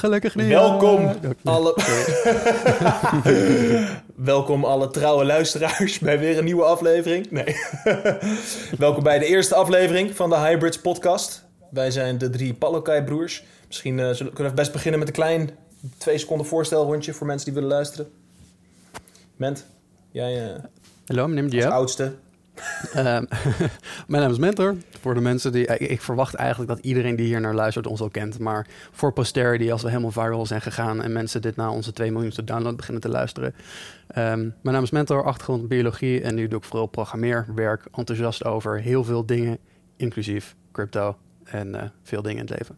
Gelukkig niet. Welkom alle... Welkom alle trouwe luisteraars bij weer een nieuwe aflevering. Nee. Welkom bij de eerste aflevering van de Hybrids podcast. Wij zijn de drie Palokai broers. Misschien uh, zullen, kunnen we best beginnen met een klein twee seconden voorstelrondje voor mensen die willen luisteren. Ment, jij uh, Hallo, meneer als Diab. oudste. Ehm, mijn naam is Mentor. Voor de mensen die... Ik, ik verwacht eigenlijk dat iedereen die hier naar luistert ons al kent. Maar voor posterity, als we helemaal viral zijn gegaan... en mensen dit na onze 2 miljoenste download beginnen te luisteren. Ehm, mijn naam is Mentor, achtergrond biologie. En nu doe ik vooral programmeerwerk. Enthousiast over heel veel dingen, inclusief crypto. En eh, veel dingen in het leven.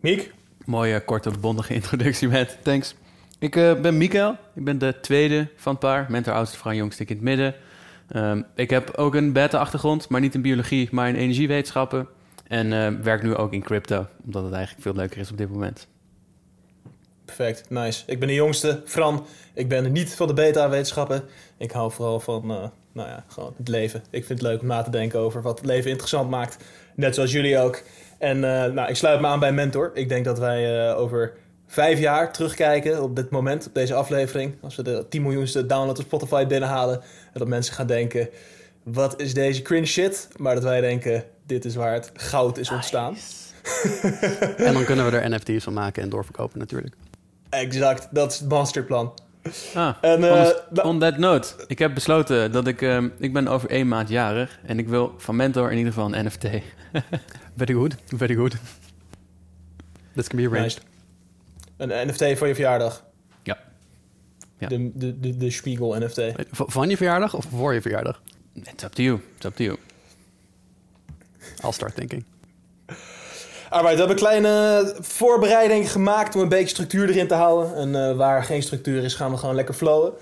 Miek, Mooie, korte, bondige introductie met. Thanks. Ik eh, ben Mikael. Ik ben de tweede van het paar. Mentor, oudste vrouw, jongste in het midden. Ehm, ik heb ook een beta-achtergrond, maar niet in biologie, maar in energiewetenschappen. En eh, werk nu ook in crypto, omdat het eigenlijk veel leuker is op dit moment. perfect, nice. Ik ben de jongste, Fran. Ik ben niet van de beta-wetenschappen. Ik hou vooral van eh, nou ja, gewoon het leven. Ik vind het leuk om na te denken over wat het leven interessant maakt. Net zoals jullie ook. En nou, ik sluit me aan bij Mentor. Ik denk dat wij over vijf jaar terugkijken op dit moment, op deze aflevering. Als we de 10 miljoenste download op Spotify binnenhalen. En dat mensen gaan denken, wat is deze cringe shit? Maar dat wij denken, dit is waar het goud is ontstaan. En dan kunnen we er NFT's van maken en doorverkopen natuurlijk. Exact, dat is het masterplan. Ah, En, eh, on, nou- on that note. Ik heb besloten dat ik... ehm, ik ben over één maand jarig. En ik wil van Mentor in ieder geval een NFT. Very good, very good. This can be arranged. Nice. Een NFT voor je verjaardag. Ja. Ja. De, de, de, de Spiegel NFT. Van je verjaardag of voor je verjaardag? It's up to you. It's up to you. I'll start thinking. Alright, we hebben een kleine voorbereiding gemaakt om een beetje structuur erin te houden. En eh, waar geen structuur is, gaan we gewoon lekker flowen.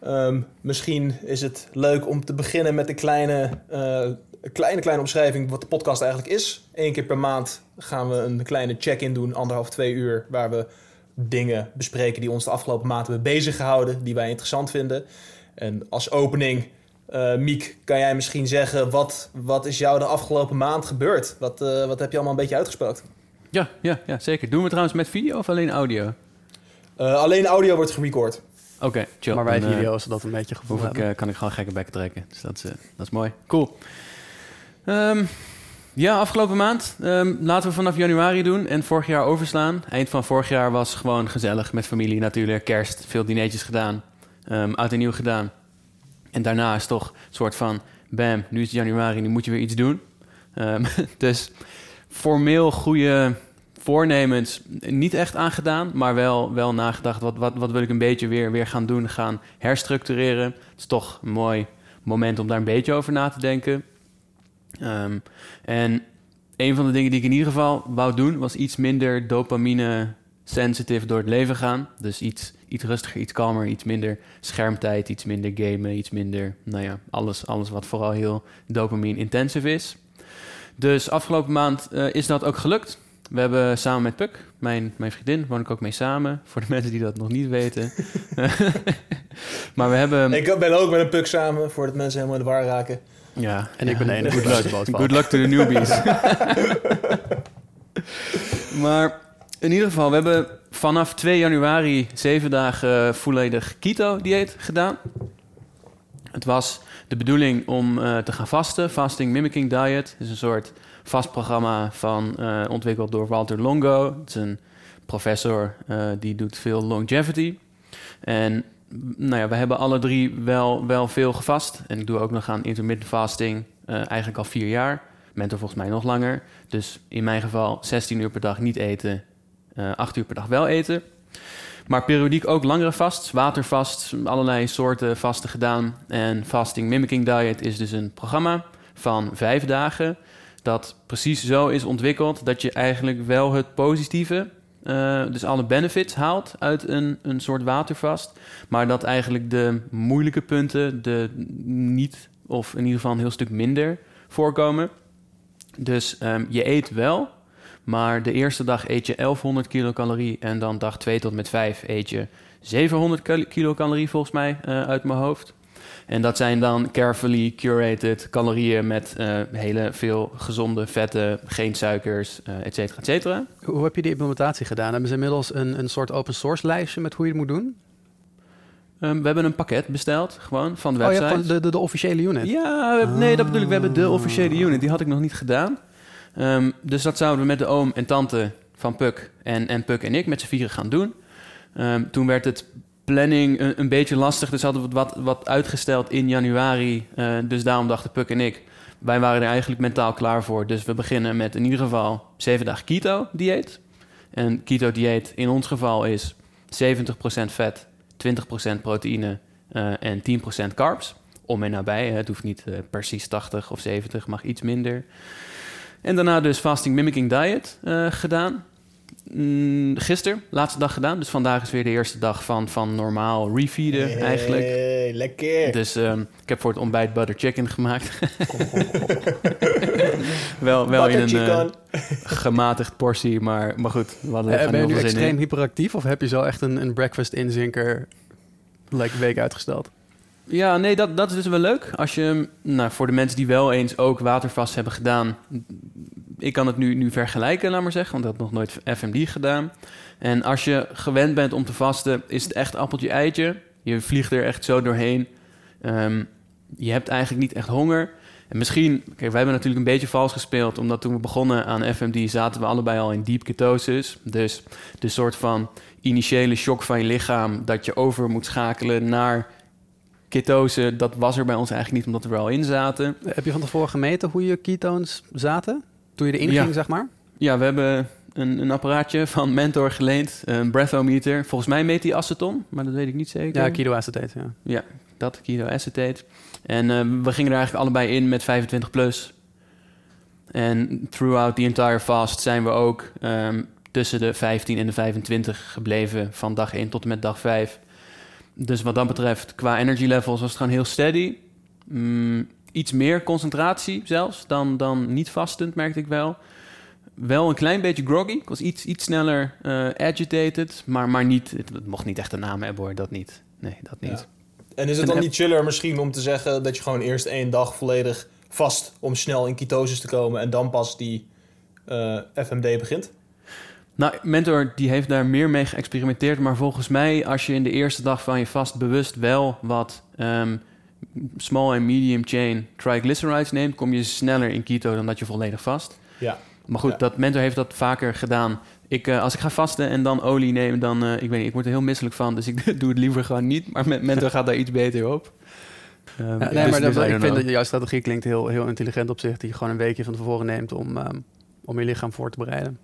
Ehm, misschien is het leuk om te beginnen met een kleine, eh, kleine, kleine omschrijving wat de podcast eigenlijk is. Eén keer per maand gaan we een kleine check-in doen, anderhalf, twee uur, waar we dingen bespreken die ons de afgelopen maand hebben bezig gehouden, die wij interessant vinden. En als opening, eh, Miek, kan jij misschien zeggen, wat, wat is jou de afgelopen maand gebeurd? Wat, eh, wat heb je allemaal een beetje uitgespookt? Ja, ja, ja, zeker. Doen we trouwens met video of alleen audio? Eh, alleen audio wordt gerecord. Oké, chill. maar wij video's, zodat we een beetje gevoel ik, kan ik gewoon gekke bekken trekken. Dus dat is, dat is mooi. Cool. Ehm, ja, afgelopen maand. Ehm, laten we vanaf januari doen en vorig jaar overslaan. Eind van vorig jaar was gewoon gezellig met familie natuurlijk. Kerst, veel dineetjes gedaan. Ehm oud en nieuw gedaan. En daarna is toch een soort van... Bam, nu is het januari, nu moet je weer iets doen. Ehm, dus formeel goede voornemens niet echt aangedaan, maar wel, wel nagedacht. Wat, wat, wat wil ik een beetje weer, weer gaan doen, gaan herstructureren. Het is toch een mooi moment om daar een beetje over na te denken. Ehm, en een van de dingen die ik in ieder geval wou doen, was iets minder dopamine sensitive door het leven gaan. Dus iets, iets rustiger, iets kalmer, iets minder schermtijd, iets minder gamen, iets minder, nou ja, alles, alles wat vooral heel dopamine intensive is. Dus afgelopen maand eh, is dat ook gelukt. We hebben samen met Puk, mijn, mijn vriendin, woon ik ook mee samen. Voor de mensen die dat nog niet weten. maar we hebben... Ik ben ook met een puk samen, voordat mensen helemaal in de war raken. Ja, En ik ben de enige Good die luck. Good luck to the newbies. maar in ieder geval, we hebben vanaf 2 januari zeven dagen volledig keto-dieet gedaan. Het was de bedoeling om eh, te gaan vasten. Fasting Mimicking Diet is een soort vast programma van, eh, ontwikkeld door Walter Longo. Het is een professor eh, die doet veel longevity. En nou ja, we hebben alle drie wel, wel veel gevast. En ik doe ook nog aan intermittent fasting, eh, eigenlijk al vier jaar. Mentor volgens mij nog langer. Dus in mijn geval 16 uur per dag niet eten, eh 8 uur per dag wel eten. Maar periodiek ook langere vasts, watervast, allerlei soorten vasten gedaan. En Fasting Mimicking Diet is dus een programma van vijf dagen... dat precies zo is ontwikkeld dat je eigenlijk wel het positieve... eh, dus alle benefits haalt uit een, een soort watervast... maar dat eigenlijk de moeilijke punten de niet... of in ieder geval een heel stuk minder voorkomen. Dus ehm, je eet wel, maar de eerste dag eet je 1100 kilocalorie en dan dag 2 tot met 5 eet je 700 kal- kilocalorie volgens mij eh, uit mijn hoofd. En dat zijn dan carefully curated calorieën met uh, hele veel gezonde vetten, geen suikers, uh, et cetera, et cetera. Hoe heb je die implementatie gedaan? Hebben ze inmiddels een, een soort open source lijstje met hoe je het moet doen? Um, we hebben een pakket besteld, gewoon, van de website. Oh, ja, de, de, de, officiële unit? Ja, nee, dat bedoel ik. We hebben de officiële unit. Die had ik nog niet gedaan. Um, dus dat zouden we met de oom en tante van Puk en, en Puk en ik met z'n vieren gaan doen. Um, toen werd het planning een, beetje lastig, dus hadden we wat, wat uitgesteld in januari. Uh, dus daarom dachten Puk en ik, wij waren er eigenlijk mentaal klaar voor. Dus we beginnen met in ieder geval 7 dagen keto-dieet. En keto-dieet in ons geval is 70% vet, 20% proteïne uh, en 10% carbs. Om en nabij, het hoeft niet uh, precies 80 of 70, mag iets minder. En daarna dus fasting mimicking diet gedaan. Mm, gisteren, laatste dag gedaan. Dus vandaag is weer de eerste dag van, van normaal refeeden hey, eigenlijk. lekker. Dus um, ik heb voor het ontbijt butter chicken gemaakt. wel wel in een uh, gematigd portie, maar, maar goed. We hadden uh, ben je nu extreem hyperactief of heb je zo echt een, een breakfast inzinker like week uitgesteld? Ja, nee, dat, dat is dus wel leuk. Als je, nou, voor de mensen die wel eens ook watervast hebben gedaan, ik kan het nu, nu vergelijken, laat maar zeggen, want ik had nog nooit FMD gedaan. En als je gewend bent om te vasten, is het echt appeltje-eitje. Je vliegt er echt zo doorheen. Um, je hebt eigenlijk niet echt honger. En misschien, kijk, wij hebben natuurlijk een beetje vals gespeeld, omdat toen we begonnen aan FMD zaten we allebei al in deep ketosis. Dus de soort van initiële shock van je lichaam dat je over moet schakelen naar ketose, dat was er bij ons eigenlijk niet, omdat we er al in zaten. Heb je van tevoren gemeten hoe je ketones zaten? Toen je erin ja. ging, zeg maar? Ja, we hebben een, een, apparaatje van Mentor geleend, een breathometer. Volgens mij meet die aceton, maar dat weet ik niet zeker. Ja, ketoacetate, ja. Ja, dat, ketoacetate. En uh, we gingen er eigenlijk allebei in met 25 plus. En throughout the entire fast zijn we ook um, tussen de 15 en de 25 gebleven van dag 1 tot en met dag 5. Dus wat dat betreft, qua energy levels was het gewoon heel steady. Mm, iets meer concentratie zelfs dan, dan niet vastend, merkte ik wel. Wel een klein beetje groggy. Ik was iets, iets sneller uh, agitated, maar, maar niet, het, het, mocht niet echt een naam hebben hoor, dat niet. Nee, dat niet. Ja. En is het dan niet chiller misschien om te zeggen dat je gewoon eerst één dag volledig vast om snel in ketosis te komen en dan pas die uh, FMD begint? Nou, Mentor die heeft daar meer mee geëxperimenteerd. Maar volgens mij, als je in de eerste dag van je vast bewust wel wat um, small en medium chain triglycerides neemt, kom je sneller in keto dan dat je volledig vast. Ja. Maar goed, Ja. dat Mentor heeft dat vaker gedaan. Ik, eh, als ik ga vasten en dan olie neem, dan, eh, ik weet niet, ik word er heel misselijk van. Dus ik doe het liever gewoon niet. Maar met Mentor gaat daar iets beter op. Ehm, Ja, dus- nee, maar dus dat, ik vind know. dat jouw strategie klinkt heel, heel intelligent op zich. Die je gewoon een weekje van tevoren neemt om, ehm, om je lichaam voor te bereiden.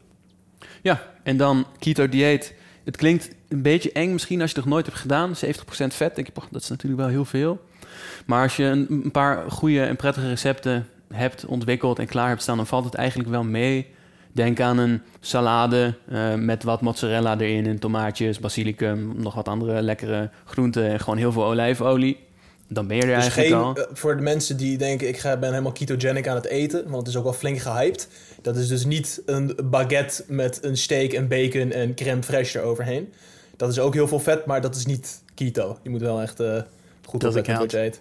Ja, en dan keto dieet. Het klinkt een beetje eng misschien als je het nog nooit hebt gedaan. 70% vet, denk je, "Poch, dat is natuurlijk wel heel veel. Maar als je een, een paar goede en prettige recepten hebt ontwikkeld en klaar hebt staan, dan valt het eigenlijk wel mee. Denk aan een salade eh, met wat mozzarella erin en tomaatjes, basilicum, nog wat andere lekkere groenten en gewoon heel veel olijfolie. Dan ben je er Dus eigenlijk geen, al. eh, voor de mensen die denken, ik ga, ben helemaal ketogenic aan het eten, want het is ook wel flink gehyped. Dat is dus niet een baguette met een steak en bacon en crème fraîche eroverheen. Dat is ook heel veel vet, maar dat is niet keto. Je moet wel echt eh, goed Dat wat je eet.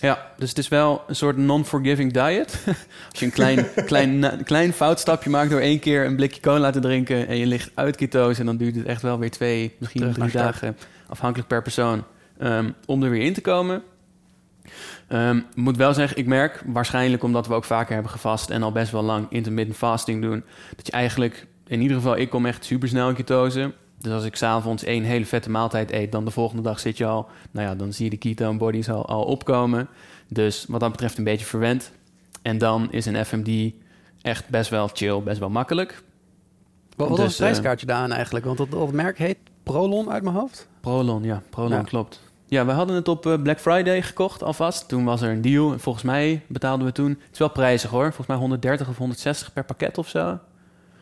Ja, dus het is wel een soort non-forgiving diet. Als je een klein, klein, na- klein foutstapje maakt door één keer een blikje cola te drinken en je ligt uit ketose, dan duurt het echt wel weer twee, misschien Terug drie dagen, afhankelijk per persoon, ehm, om er weer in te komen. Ehm, ik moet wel zeggen, ik merk waarschijnlijk omdat we ook vaker hebben gevast en al best wel lang intermittent fasting doen, dat je eigenlijk, in ieder geval, ik kom echt super snel in ketose. Dus als ik s'avonds één hele vette maaltijd eet, dan de volgende dag zit je al, nou ja, dan zie je de ketone bodies al, al opkomen. Dus wat dat betreft een beetje verwend. En dan is een FMD echt best wel chill, best wel makkelijk. Wat, wat Dus, was het prijskaartje daaraan eigenlijk? Want dat, dat merk heet Prolon uit mijn hoofd. Prolon, ja, Prolon Ja. klopt. Ja, we hadden het op eh, Black Friday gekocht alvast. Toen was er een deal. En volgens mij betaalden we toen... Het is wel prijzig hoor. Volgens mij 130 of 160 per pakket of zo.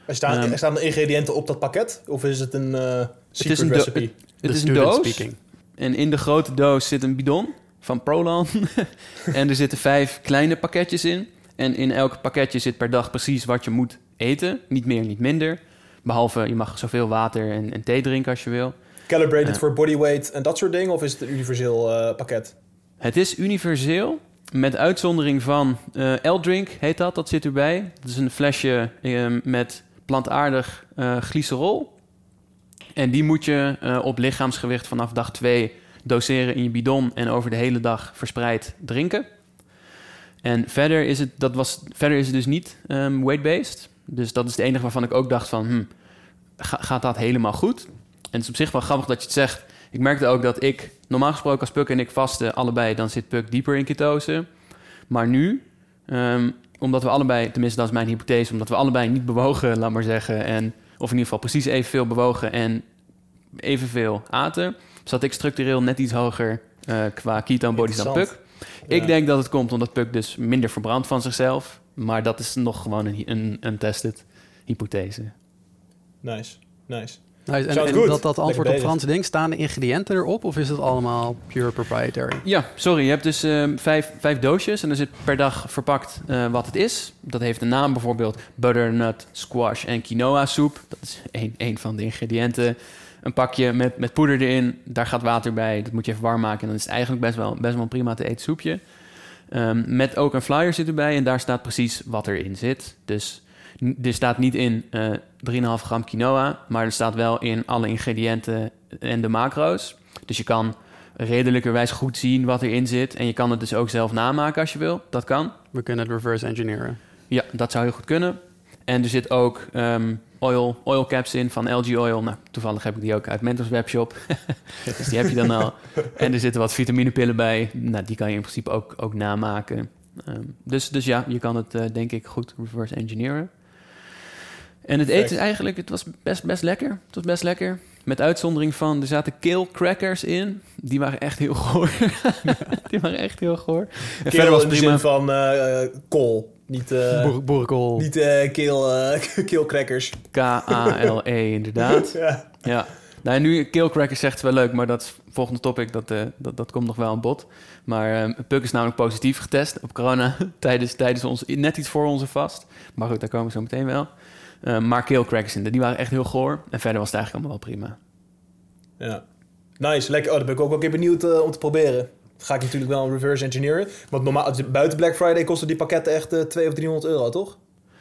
Er staan, Ehm. er staan de ingrediënten op dat pakket? Of is het een eh secret is een do- recipe? Het is een doos. speaking. En in de grote doos zit een bidon van Prolon. en er zitten vijf kleine pakketjes in. En in elk pakketje zit per dag precies wat je moet eten. Niet meer, niet minder. Behalve je mag zoveel water en, en thee drinken als je wil. Calibrated Ja. voor bodyweight en dat soort dingen? Of is het een universeel eh, pakket? Het is universeel, met uitzondering van eh L-Drink heet dat, dat zit erbij. Dat is een flesje eh, met plantaardig eh, glycerol. En die moet je eh, op lichaamsgewicht vanaf dag 2 doseren in je bidon en over de hele dag verspreid drinken. En verder is het, dat was, verder is het dus niet ehm, weight-based. Dus dat is het enige waarvan ik ook dacht van, hm, ga- gaat dat helemaal goed? En het is op zich wel grappig dat je het zegt. Ik merkte ook dat ik, normaal gesproken als Puk en ik vasten allebei, dan zit Puk dieper in ketose. Maar nu, ehm, omdat we allebei, tenminste dat is mijn hypothese, omdat we allebei niet bewogen, laat maar zeggen, en, of in ieder geval precies evenveel bewogen en evenveel aten, zat ik structureel net iets hoger eh, qua ketone bodies dan Puk. Interessant. Ik Ja. denk dat het komt omdat Puk dus minder verbrandt van zichzelf. Maar dat is nog gewoon een, een, een tested hypothese. Nice, nice. Nice. En, dat, dat antwoord op. Frans ding, staan de ingrediënten erop of is het allemaal pure proprietary? Ja, sorry. Je hebt dus ehm, vijf, vijf doosjes en er zit per dag verpakt eh, wat het is. Dat heeft een naam bijvoorbeeld butternut, squash en quinoa soep. Dat is één, één van de ingrediënten. Een pakje met, met poeder erin, daar gaat water bij. Dat moet je even warm maken en dan is het eigenlijk best wel, best wel een prima te eten soepje. Ehm, met ook een flyer zit erbij en daar staat precies wat erin zit. Dus er staat niet in eh 3,5 gram quinoa, maar er staat wel in alle ingrediënten en de macro's. Dus je kan redelijkerwijs goed zien wat erin zit. En je kan het dus ook zelf namaken als je wil. Dat kan. We kunnen het reverse engineeren. Ja, dat zou heel goed kunnen. En er zit ook ehm, oil, oil caps in van LG Oil. Nou, toevallig heb ik die ook uit Mentos Webshop. dus die heb je dan al. En er zitten wat vitaminepillen bij. Nou, die kan je in principe ook, ook namaken. Ehm, dus, dus ja, je kan het eh, denk ik goed reverse engineeren. En het Perfect. eten is eigenlijk, het was best, best lekker. Het was best lekker. Met uitzondering van, er zaten kale crackers in. Die waren echt heel goor. die waren echt heel goor. En Keel verder was in de prima. zin van eh, eh, kool. Niet, eh Boer- boerenkool. niet eh keel, eh keelcrackers. K-A-L-E, inderdaad. Ja. Ja. Nou, nu Kale Crackers zegt wel leuk, maar dat is volgende topic. Dat, eh, dat, dat komt nog wel aan bod. Maar eh Puk is namelijk positief getest op corona tijdens, tijdens ons, net iets voor onze vast. Maar goed, daar komen we zo meteen wel. Eh, maar Kale Crackers, in, die waren echt heel goor. En verder was het eigenlijk allemaal wel prima. ja. Nice, lekker. Oh, dan ben ik ook wel een keer benieuwd eh, om te proberen. Dat ga ik natuurlijk wel reverse engineeren. Want normaal, buiten Black Friday kosten die pakketten echt eh 200 of 300 euro, toch?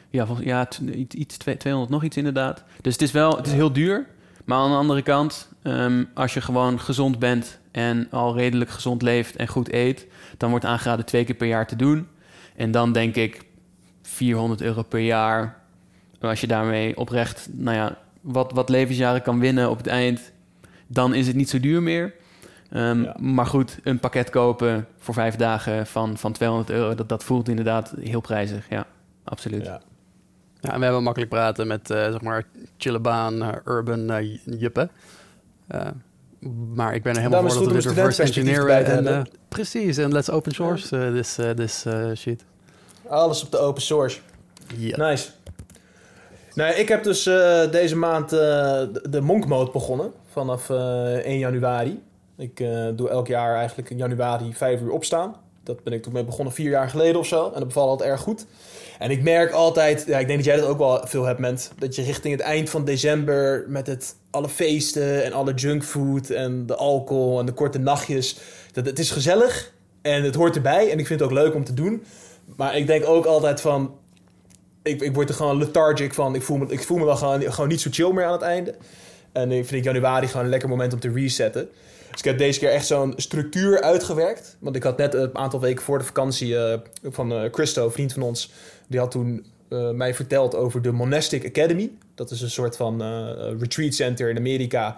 Ja, ja iets, iets, twee- 200 nog iets inderdaad. Dus het is wel het is heel duur. Maar aan de andere kant, ehm, als je gewoon gezond bent en al redelijk gezond leeft en goed eet, dan wordt aangeraden twee keer per jaar te doen. En dan denk ik 400 euro per jaar. Als je daarmee oprecht, nou ja, wat, wat levensjaren kan winnen op het eind, dan is het niet zo duur meer. Ehm, Ja. Maar goed, een pakket kopen voor vijf dagen van, van 200 euro, dat, dat voelt inderdaad heel prijzig. Ja, absoluut. Ja. Ja, en we hebben makkelijk praten met, eh, zeg maar, chillebaan, eh, urban eh, juppen. Maar ik ben er helemaal voor dat we reverse engineeren. te En, precies, en let's open source this, this shit. Alles op de open source. Ja. Nice. Nou, ik heb dus eh, deze maand eh, de, Monk Mode begonnen. Vanaf eh 1 januari. Ik eh, doe elk jaar eigenlijk in januari 5 uur opstaan. Dat ben ik toen mee begonnen vier jaar geleden of zo. En dat bevalt altijd erg goed. En ik merk altijd, ja, ik denk dat jij dat ook wel veel hebt, Ment. Dat je richting het eind van december met het, alle feesten en alle junkfood en de alcohol en de korte nachtjes. Dat, het is gezellig en het hoort erbij. En ik vind het ook leuk om te doen. Maar ik denk ook altijd van, ik, ik word er gewoon lethargic van. Ik voel me, ik voel me dan gewoon, gewoon niet zo chill meer aan het einde. En ik vind januari gewoon een lekker moment om te resetten. Dus ik heb deze keer echt zo'n structuur uitgewerkt. Want ik had net een aantal weken voor de vakantie eh, van eh, Christo, vriend van ons... die had toen eh, mij verteld over de Monastic Academy. Dat is een soort van retreat center in Amerika...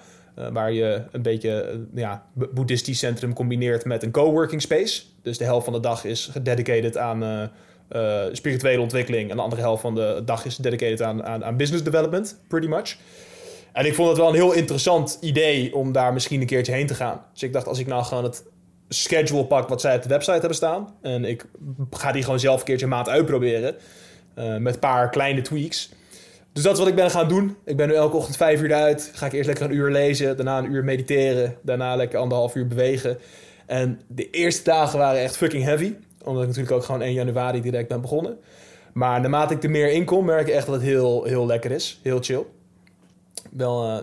waar je een beetje ja, bo- boeddhistisch centrum combineert met een coworking space. Dus de helft van de dag is gededicated aan... eh, spirituele ontwikkeling. En de andere helft van de dag is dedicated aan, aan, aan business development, pretty much. En ik vond het wel een heel interessant idee om daar misschien een keertje heen te gaan. Dus ik dacht, als ik nou gewoon het schedule pak wat zij op de website hebben staan... en ik ga die gewoon zelf een keertje een maand uitproberen... eh, met een paar kleine tweaks... Dus dat is wat ik ben gaan doen. Ik ben nu elke ochtend vijf uur uit. Ga ik eerst lekker een uur lezen, daarna een uur mediteren, daarna lekker anderhalf uur bewegen. En de eerste dagen waren echt fucking heavy. Omdat ik natuurlijk ook gewoon 1 januari direct ben begonnen. Maar naarmate ik er meer in kom, merk ik echt dat het heel, heel lekker is. Heel chill. Wel, eh,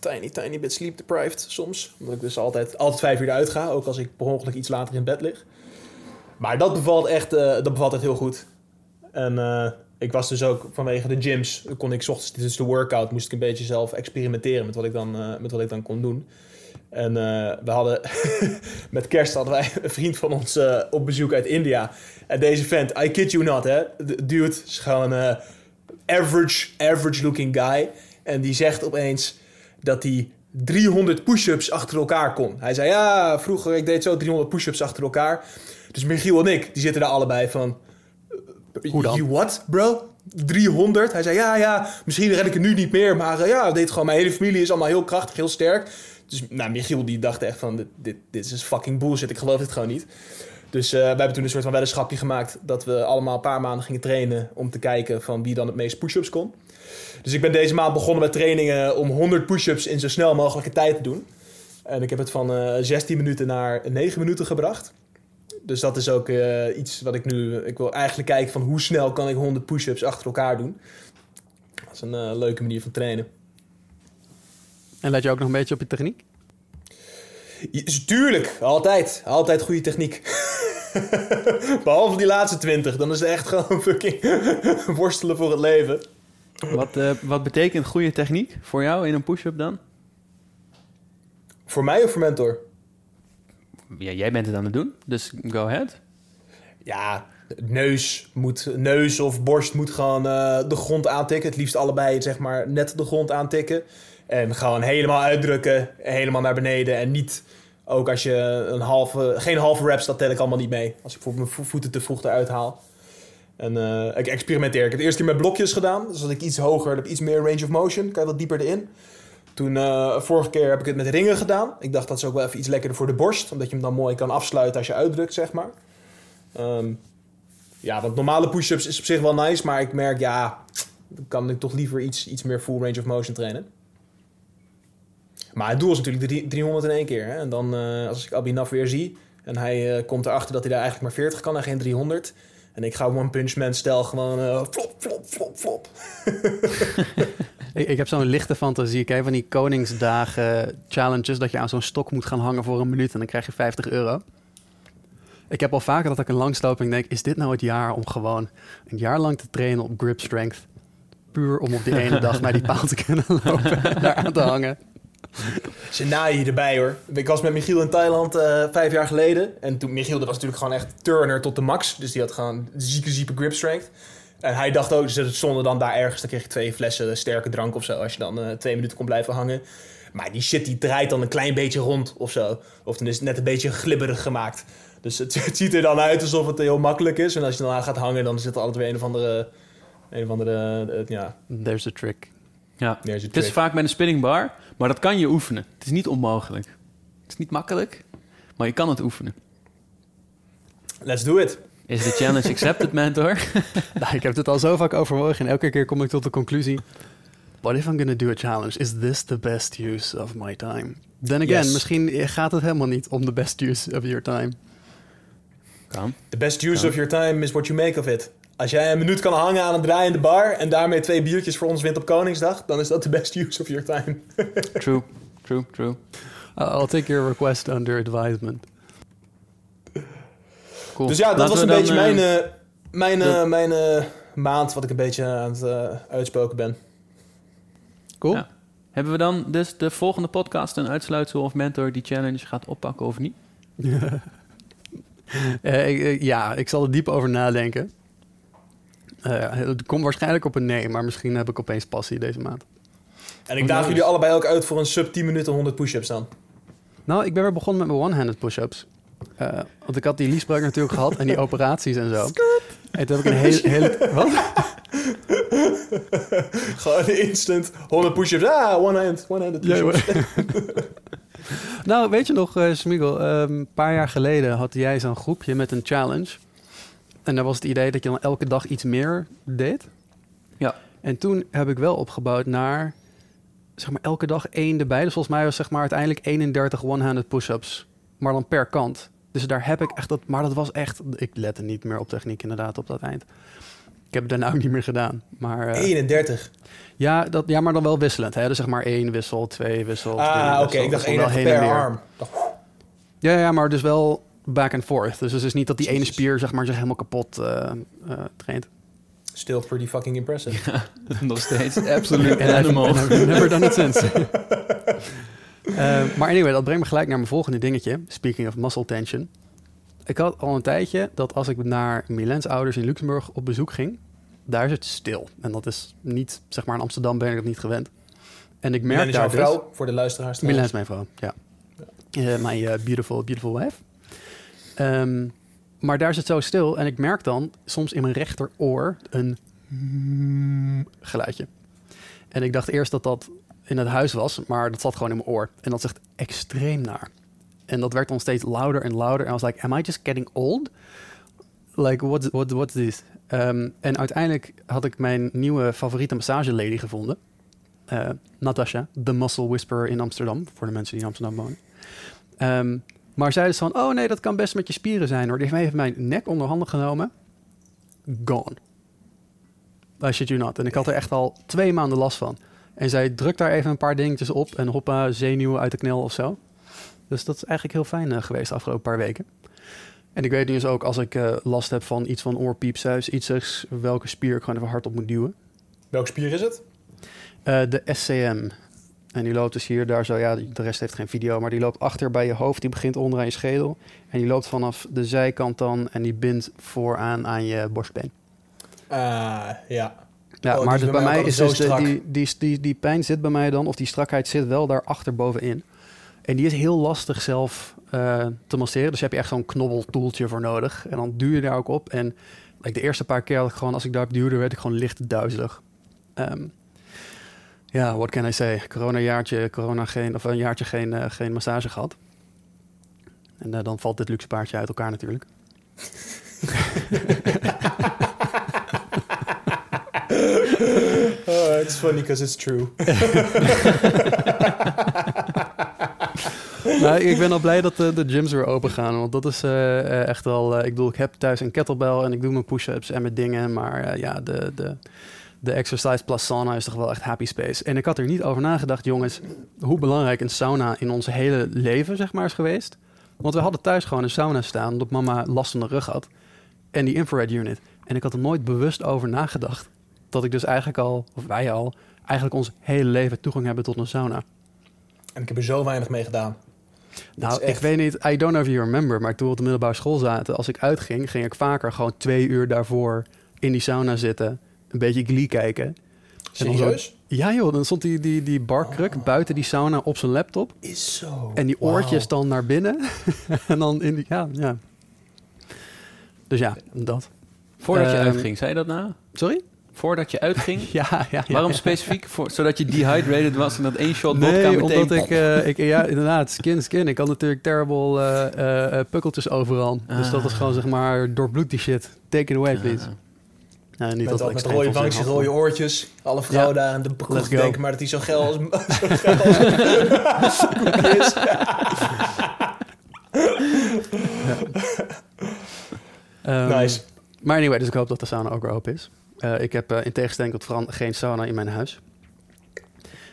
tiny, tiny bit sleep deprived soms. Omdat ik dus altijd, altijd vijf uur eruit ga, ook als ik per ongeluk iets later in bed lig. Maar dat bevalt echt, eh, dat bevalt echt heel goed. En eh, ik was dus ook vanwege de gyms, kon ik ochtends dus de workout, moest ik een beetje zelf experimenteren met wat ik dan, met wat ik dan kon doen. En eh, we hadden met kerst hadden wij een vriend van ons eh, op bezoek uit India. En deze vent, I kid you not, hè. De dude is gewoon een average, average looking guy. En die zegt opeens dat hij 300 push-ups achter elkaar kon. Hij zei, ja, vroeger ik deed zo 300 push-ups achter elkaar. Dus Michiel en ik, die zitten daar allebei van... Hoe dan? You what, bro? 300? Hij zei, ja, ja, misschien red ik het nu niet meer. Maar eh, ja, dit gewoon, mijn hele familie is allemaal heel krachtig, heel sterk. Dus nou, Michiel die dacht echt van, dit, dit, dit is fucking bullshit. Ik geloof dit gewoon niet. Dus eh, we hebben toen een soort van weddenschapje gemaakt... dat we allemaal een paar maanden gingen trainen... om te kijken van wie dan het meest push-ups kon. Dus ik ben deze maand begonnen met trainingen... om 100 push-ups in zo snel mogelijke tijd te doen. En ik heb het van eh 16 minuten naar 9 minuten gebracht. Dus dat is ook eh, iets wat ik nu... Ik wil eigenlijk kijken van hoe snel kan ik 100 push-ups achter elkaar doen. Dat is een eh, leuke manier van trainen. En let je ook nog een beetje op je techniek? Ja, is- tuurlijk, altijd. Altijd goede techniek. Behalve die laatste 20, dan is het echt gewoon fucking worstelen voor het leven. Wat, eh, wat betekent goede techniek voor jou in een push-up dan? Voor mij of voor mentor? Ja, jij bent het aan het doen, dus go ahead. Ja, neus, moet, neus of borst moet gewoon eh, de grond aantikken. Het liefst allebei zeg maar net de grond aantikken. En gewoon helemaal uitdrukken, helemaal naar beneden. En niet, ook als je een halve, geen halve reps, dat tel ik allemaal niet mee. Als ik bijvoorbeeld mijn vo- voeten te vroeg eruit haal. En eh, ik experimenteer. Ik heb het eerst keer met blokjes gedaan. Dus dat ik iets hoger, heb iets meer range of motion. Kan je wat dieper erin. Toen, eh, vorige keer heb ik het met ringen gedaan. Ik dacht dat is ook wel even iets lekkerder voor de borst. Omdat je hem dan mooi kan afsluiten als je uitdrukt, zeg maar. Ehm, ja, want normale push-ups is op zich wel nice. Maar ik merk, ja, dan kan ik toch liever iets, iets meer full range of motion trainen. Maar het doel is natuurlijk drie- 300 in één keer. Hè? En dan, eh, als ik Abhinav weer zie... en hij eh, komt erachter dat hij daar eigenlijk maar 40 kan en geen 300... en ik ga One Punch Man stijl gewoon eh, flop, flop, flop, flop. Ik, ik heb zo'n lichte fantasie. Kijk, van die Koningsdagen challenges... dat je aan zo'n stok moet gaan hangen voor een minuut... en dan krijg je 50 euro. Ik heb al vaker dat ik een langsloping denk... is dit nou het jaar om gewoon een jaar lang te trainen op grip strength? Puur om op die ene dag naar die paal te kunnen lopen... en daar aan te hangen. Je erbij hoor. Ik was met Michiel in Thailand eh, vijf jaar geleden. En toen Michiel, dat was natuurlijk gewoon echt turner tot de max. Dus die had gewoon zieke, zieke grip strength. En hij dacht ook, ze stonden dan daar ergens. Dan kreeg je twee flessen sterke drank of zo. Als je dan eh, twee minuten kon blijven hangen. Maar die shit die draait dan een klein beetje rond of zo. Of dan is het net een beetje glibberig gemaakt. Dus het, het ziet er dan uit alsof het heel makkelijk is. En als je dan aan gaat hangen, dan zit er altijd weer een of andere... Een of andere, eh, ja, There's a trick. Ja. Het is vaak met een spinning bar, maar dat kan je oefenen. Het is niet onmogelijk. Het is niet makkelijk, maar je kan het oefenen. Let's do it. Is de challenge accepted, mentor? Nou, ik heb het al zo vaak overwogen... en elke keer kom ik tot de conclusie... What if I'm gonna do a challenge? Is this the best use of my time? Then again, Yes. misschien gaat het helemaal niet om the best use of your time. Kan. The best use of your time is what you make of it. Als jij een minuut kan hangen aan een draaiende bar en daarmee twee biertjes voor ons wint op Koningsdag, dan is dat de best use of your time. True, true, true. I'll take your request under advisement. Cool. Dus ja, dat Laten was een beetje dan, eh, mijn, eh, mijn, eh, de- mijn maand wat ik een beetje aan het eh, uitspoken ben. Cool. Ja. Hebben we dan dus de volgende podcast een uitsluitsel of mentor die challenge gaat oppakken of niet? Eh, ik- ik- ja, ik zal er diep over nadenken. Eh, het komt waarschijnlijk op een nee, maar misschien heb ik opeens passie deze maand. En ik daag jullie allebei ook uit voor een sub 10 minuten 100 push-ups dan. Nou, ik ben weer begonnen met mijn one-handed push-ups. Eh, want ik had die liesbreuk natuurlijk gehad en die operaties en zo. En toen heb ik een hele... hele wat? Gewoon instant 100 push-ups. Ah, one-hand, one-handed push-ups. nou, weet je nog, eh Smigel, ehm, een paar jaar geleden had jij zo'n groepje met een challenge. En daar was het idee dat je dan elke dag iets meer deed. Ja. En toen heb ik wel opgebouwd naar, zeg maar, elke dag één erbij. Dus volgens mij was zeg maar uiteindelijk 31 one-handed push-ups. Maar dan per kant. Dus daar heb ik echt dat, maar dat was echt, ik lette niet meer op techniek inderdaad op dat eind. Ik heb het daarna ook niet meer gedaan. Maar, eh, 31. ja, dat, ja, maar dan wel wisselend. Hè? Dus zeg maar één wissel, twee wissel. Ah, oké. Ik dacht dan wel 31 heen en per arm. Ja, ja, maar dus wel back and forth. Dus het is niet dat die ene spier zeg maar, zich helemaal kapot eh, eh, traint. Still pretty fucking impressive. Nog steeds I've, animal. I've never done it since. Eh, maar anyway, dat brengt me gelijk naar mijn volgende dingetje. Speaking of muscle tension. Ik had al een tijdje dat als ik naar Milens ouders in Luxemburg op bezoek ging, daar is het stil. En dat is niet, zeg maar in Amsterdam ben ik dat niet gewend. En ik merk daar jouw dus... vrouw, voor de luisteraars. Milan is mijn vrouw, ja. Eh, eh, beautiful, beautiful wife. Ehm, maar daar is het zo stil en ik merk dan soms in mijn rechteroor een geluidje. En ik dacht eerst dat dat in het huis was, maar dat zat gewoon in mijn oor. En dat is echt extreem naar. En dat werd dan steeds louder en louder. En I was like, am I just getting old? Like, what, what, what's this? Ehm, en uiteindelijk had ik mijn nieuwe favoriete massagelady gevonden. Eh, Natasha, de muscle whisperer in Amsterdam. Voor de mensen die in Amsterdam wonen. Ehm, maar zij dus van, oh nee, dat kan best met je spieren zijn hoor. Die heeft mijn nek onder handen genomen. Gone. I shit you not. En ik had er echt al twee maanden last van. En zij drukt daar even een paar dingetjes op. En hoppa, zenuwen uit de knel of zo. Dus dat is eigenlijk heel fijn eh, geweest de afgelopen paar weken. En ik weet nu dus ook als ik eh, last heb van iets van oorpiepsuis, iets welke spier ik gewoon even hard op moet duwen. Welke spier is het? Eh, de SCM. En die loopt dus hier, daar zo, ja, de rest heeft geen video, maar die loopt achter bij je hoofd, die begint onderaan je schedel. En die loopt vanaf de zijkant dan en die bindt vooraan aan je borstbeen. Ah, ja. Ja, Oh, maar dus bij mij is dus de, strak. die, die, die, die pijn zit bij mij dan, of die strakheid zit wel daar achter bovenin. En die is heel lastig zelf eh, te masseren. Dus heb je echt zo'n knobbeltoeltje voor nodig. En dan duw je daar ook op. En like, de eerste paar keer had ik gewoon, als ik daarop duwde, werd ik gewoon licht duizelig. Ehm, ja, what can I say? Corona jaartje, corona geen, of een jaartje geen, eh, geen massage gehad. En eh, dan valt dit luxe paardje uit elkaar natuurlijk. Oh, it's funny because it's true. nou, ik ben al blij dat de, de gyms weer open gaan. Want dat is eh, eh, echt wel... eh, ik bedoel, ik heb thuis een kettlebell en ik doe mijn push-ups en mijn dingen. Maar eh, ja, de, de, de exercise plus sauna is toch wel echt happy space. En ik had er niet over nagedacht, jongens... hoe belangrijk een sauna in ons hele leven, zeg maar, is geweest. Want we hadden thuis gewoon een sauna staan... omdat mama last van de rug had. En die infrared unit. En ik had er nooit bewust over nagedacht... dat ik dus eigenlijk al, of wij al... eigenlijk ons hele leven toegang hebben tot een sauna. En ik heb er zo weinig mee gedaan. Nou, ik weet niet, I don't know if you remember, maar toen we op de middelbare school zaten, als ik uitging, ging ik vaker gewoon twee uur daarvoor in die sauna zitten, een beetje Glee kijken. Serieus? Ja joh, dan stond die, die, die barkruk buiten die sauna op zijn laptop Is zo. en die oortjes dan naar binnen en dan in die, ja, ja. Dus ja, dat. Voordat je Ehm, uitging, zei je dat nou? Sorry? Voordat je uitging? Ja, ja, ja. Waarom ja. specifiek? Voor, zodat je dehydrated was en dat één shot vodka Nee, meteen... omdat ik, eh, ik... Ja, inderdaad, skin, skin. Ik had natuurlijk terrible eh, eh, pukkeltjes overal. Dus dat was gewoon, zeg maar, doorbloed die shit. Take it away, please. Ah. Nou, niet Met, dat met rode bankjes, rode oortjes. Alle vrouwen Ja. daar aan de kroeg go. denken maar dat hij zo geil als, zo geil als is. Nice. Maar anyway, dus ik hoop dat de sauna ook weer open is. Eh, ik heb eh, in tegenstelling tot Fran geen sauna in mijn huis.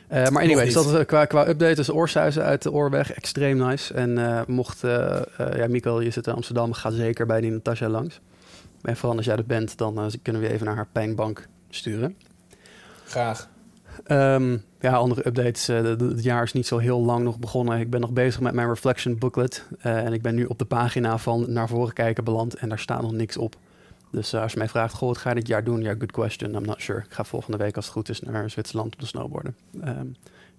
Eh, maar anyway, dus dat is, qua, qua update is oorsuizen uit de oorweg extreem nice. En mocht, ja, Mikkel, je zit in Amsterdam, ga zeker bij die Natasja langs. En vooral als jij er bent, dan eh, kunnen we je even naar haar pijnbank sturen. Graag. Ehm, ja, andere updates. eh, de- de- het jaar is niet zo heel lang nog begonnen. Ik ben nog bezig met mijn reflection booklet. eh, en ik ben nu op de pagina van naar voren kijken beland. En daar staat nog niks op. Dus als je mij vraagt, goh, wat ga je dit jaar doen? Ja, good question. I'm not sure. Ik ga volgende week, als het goed is, naar Zwitserland op de snowboarden. Um,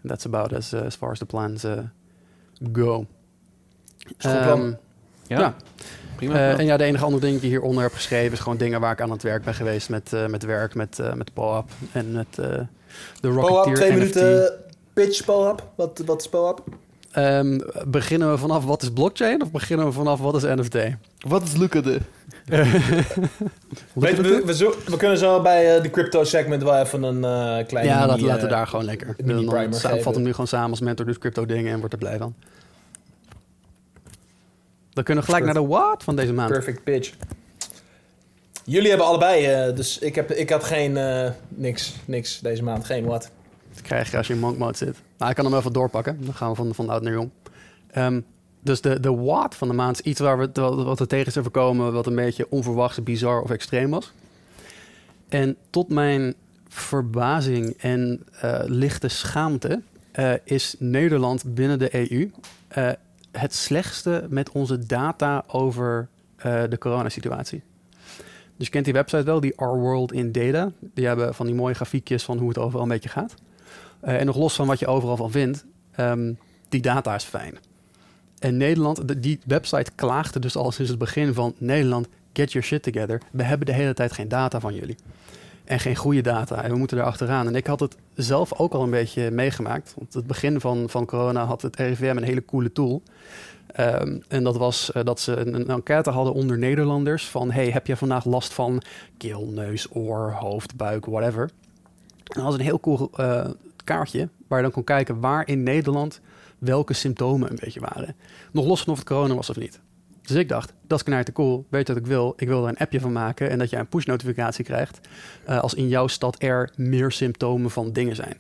that's about as, as far as the plans go. Ehm, Ja, ja. Prima. eh, en ja, de enige andere dingen die ik hieronder heb geschreven... is gewoon dingen waar ik aan het werk ben geweest met, eh, met werk, met, eh met POAP en met eh de POAP, Rocketeer twee NFT. minuten pitch POAP. Wat, wat is POAP? Ehm, beginnen we vanaf wat is blockchain of beginnen we vanaf wat is NFT? Wat is Lucade? Weet, we, we, zo- we kunnen zo bij eh, de crypto segment wel even een eh kleine ja, dat laten we daar gewoon lekker. Dan vat hem nu gewoon samen als mentor, doet crypto dingen en wordt er blij van. Dan kunnen we gelijk naar de what van deze maand. Perfect pitch. Jullie hebben allebei, eh, dus ik, heb, ik had geen, eh, niks, niks deze maand, geen wat. Dat krijg je als je in monk mode zit. Nou, ik kan hem even doorpakken. Dan gaan we van, van oud naar jong. Ehm, dus de, de what van de maand is iets waar we, wat, wat er tegen is overkomen... wat een beetje onverwachts, bizar of extreem was. En tot mijn verbazing en eh, lichte schaamte... is Nederland binnen de EU het slechtste met onze data over eh, de coronasituatie. Dus je kent die website wel, die Our World in Data. Die hebben van die mooie grafiekjes van hoe het overal een beetje gaat. Eh, en nog los van wat je overal van vindt, ehm, die data is fijn. En Nederland, de- die website klaagde dus al sinds het begin van Nederland, get your shit together. We hebben de hele tijd geen data van jullie. En geen goede data. En we moeten daar achteraan. En ik had het zelf ook al een beetje meegemaakt. Want het begin van, van corona had het RIVM een hele coole tool. Ehm, en dat was eh, dat ze een, een enquête hadden onder Nederlanders. Van, hey, heb je vandaag last van keel, neus, oor, hoofd, buik, whatever. En dat was een heel cool eh, kaartje waar je dan kon kijken waar in Nederland welke symptomen een beetje waren. Nog los van of het corona was of niet. Dus ik dacht, dat is knijter cool. Weet wat ik wil? Ik wil er een appje van maken en dat je een push-notificatie krijgt eh, als in jouw stad er meer symptomen van dingen zijn.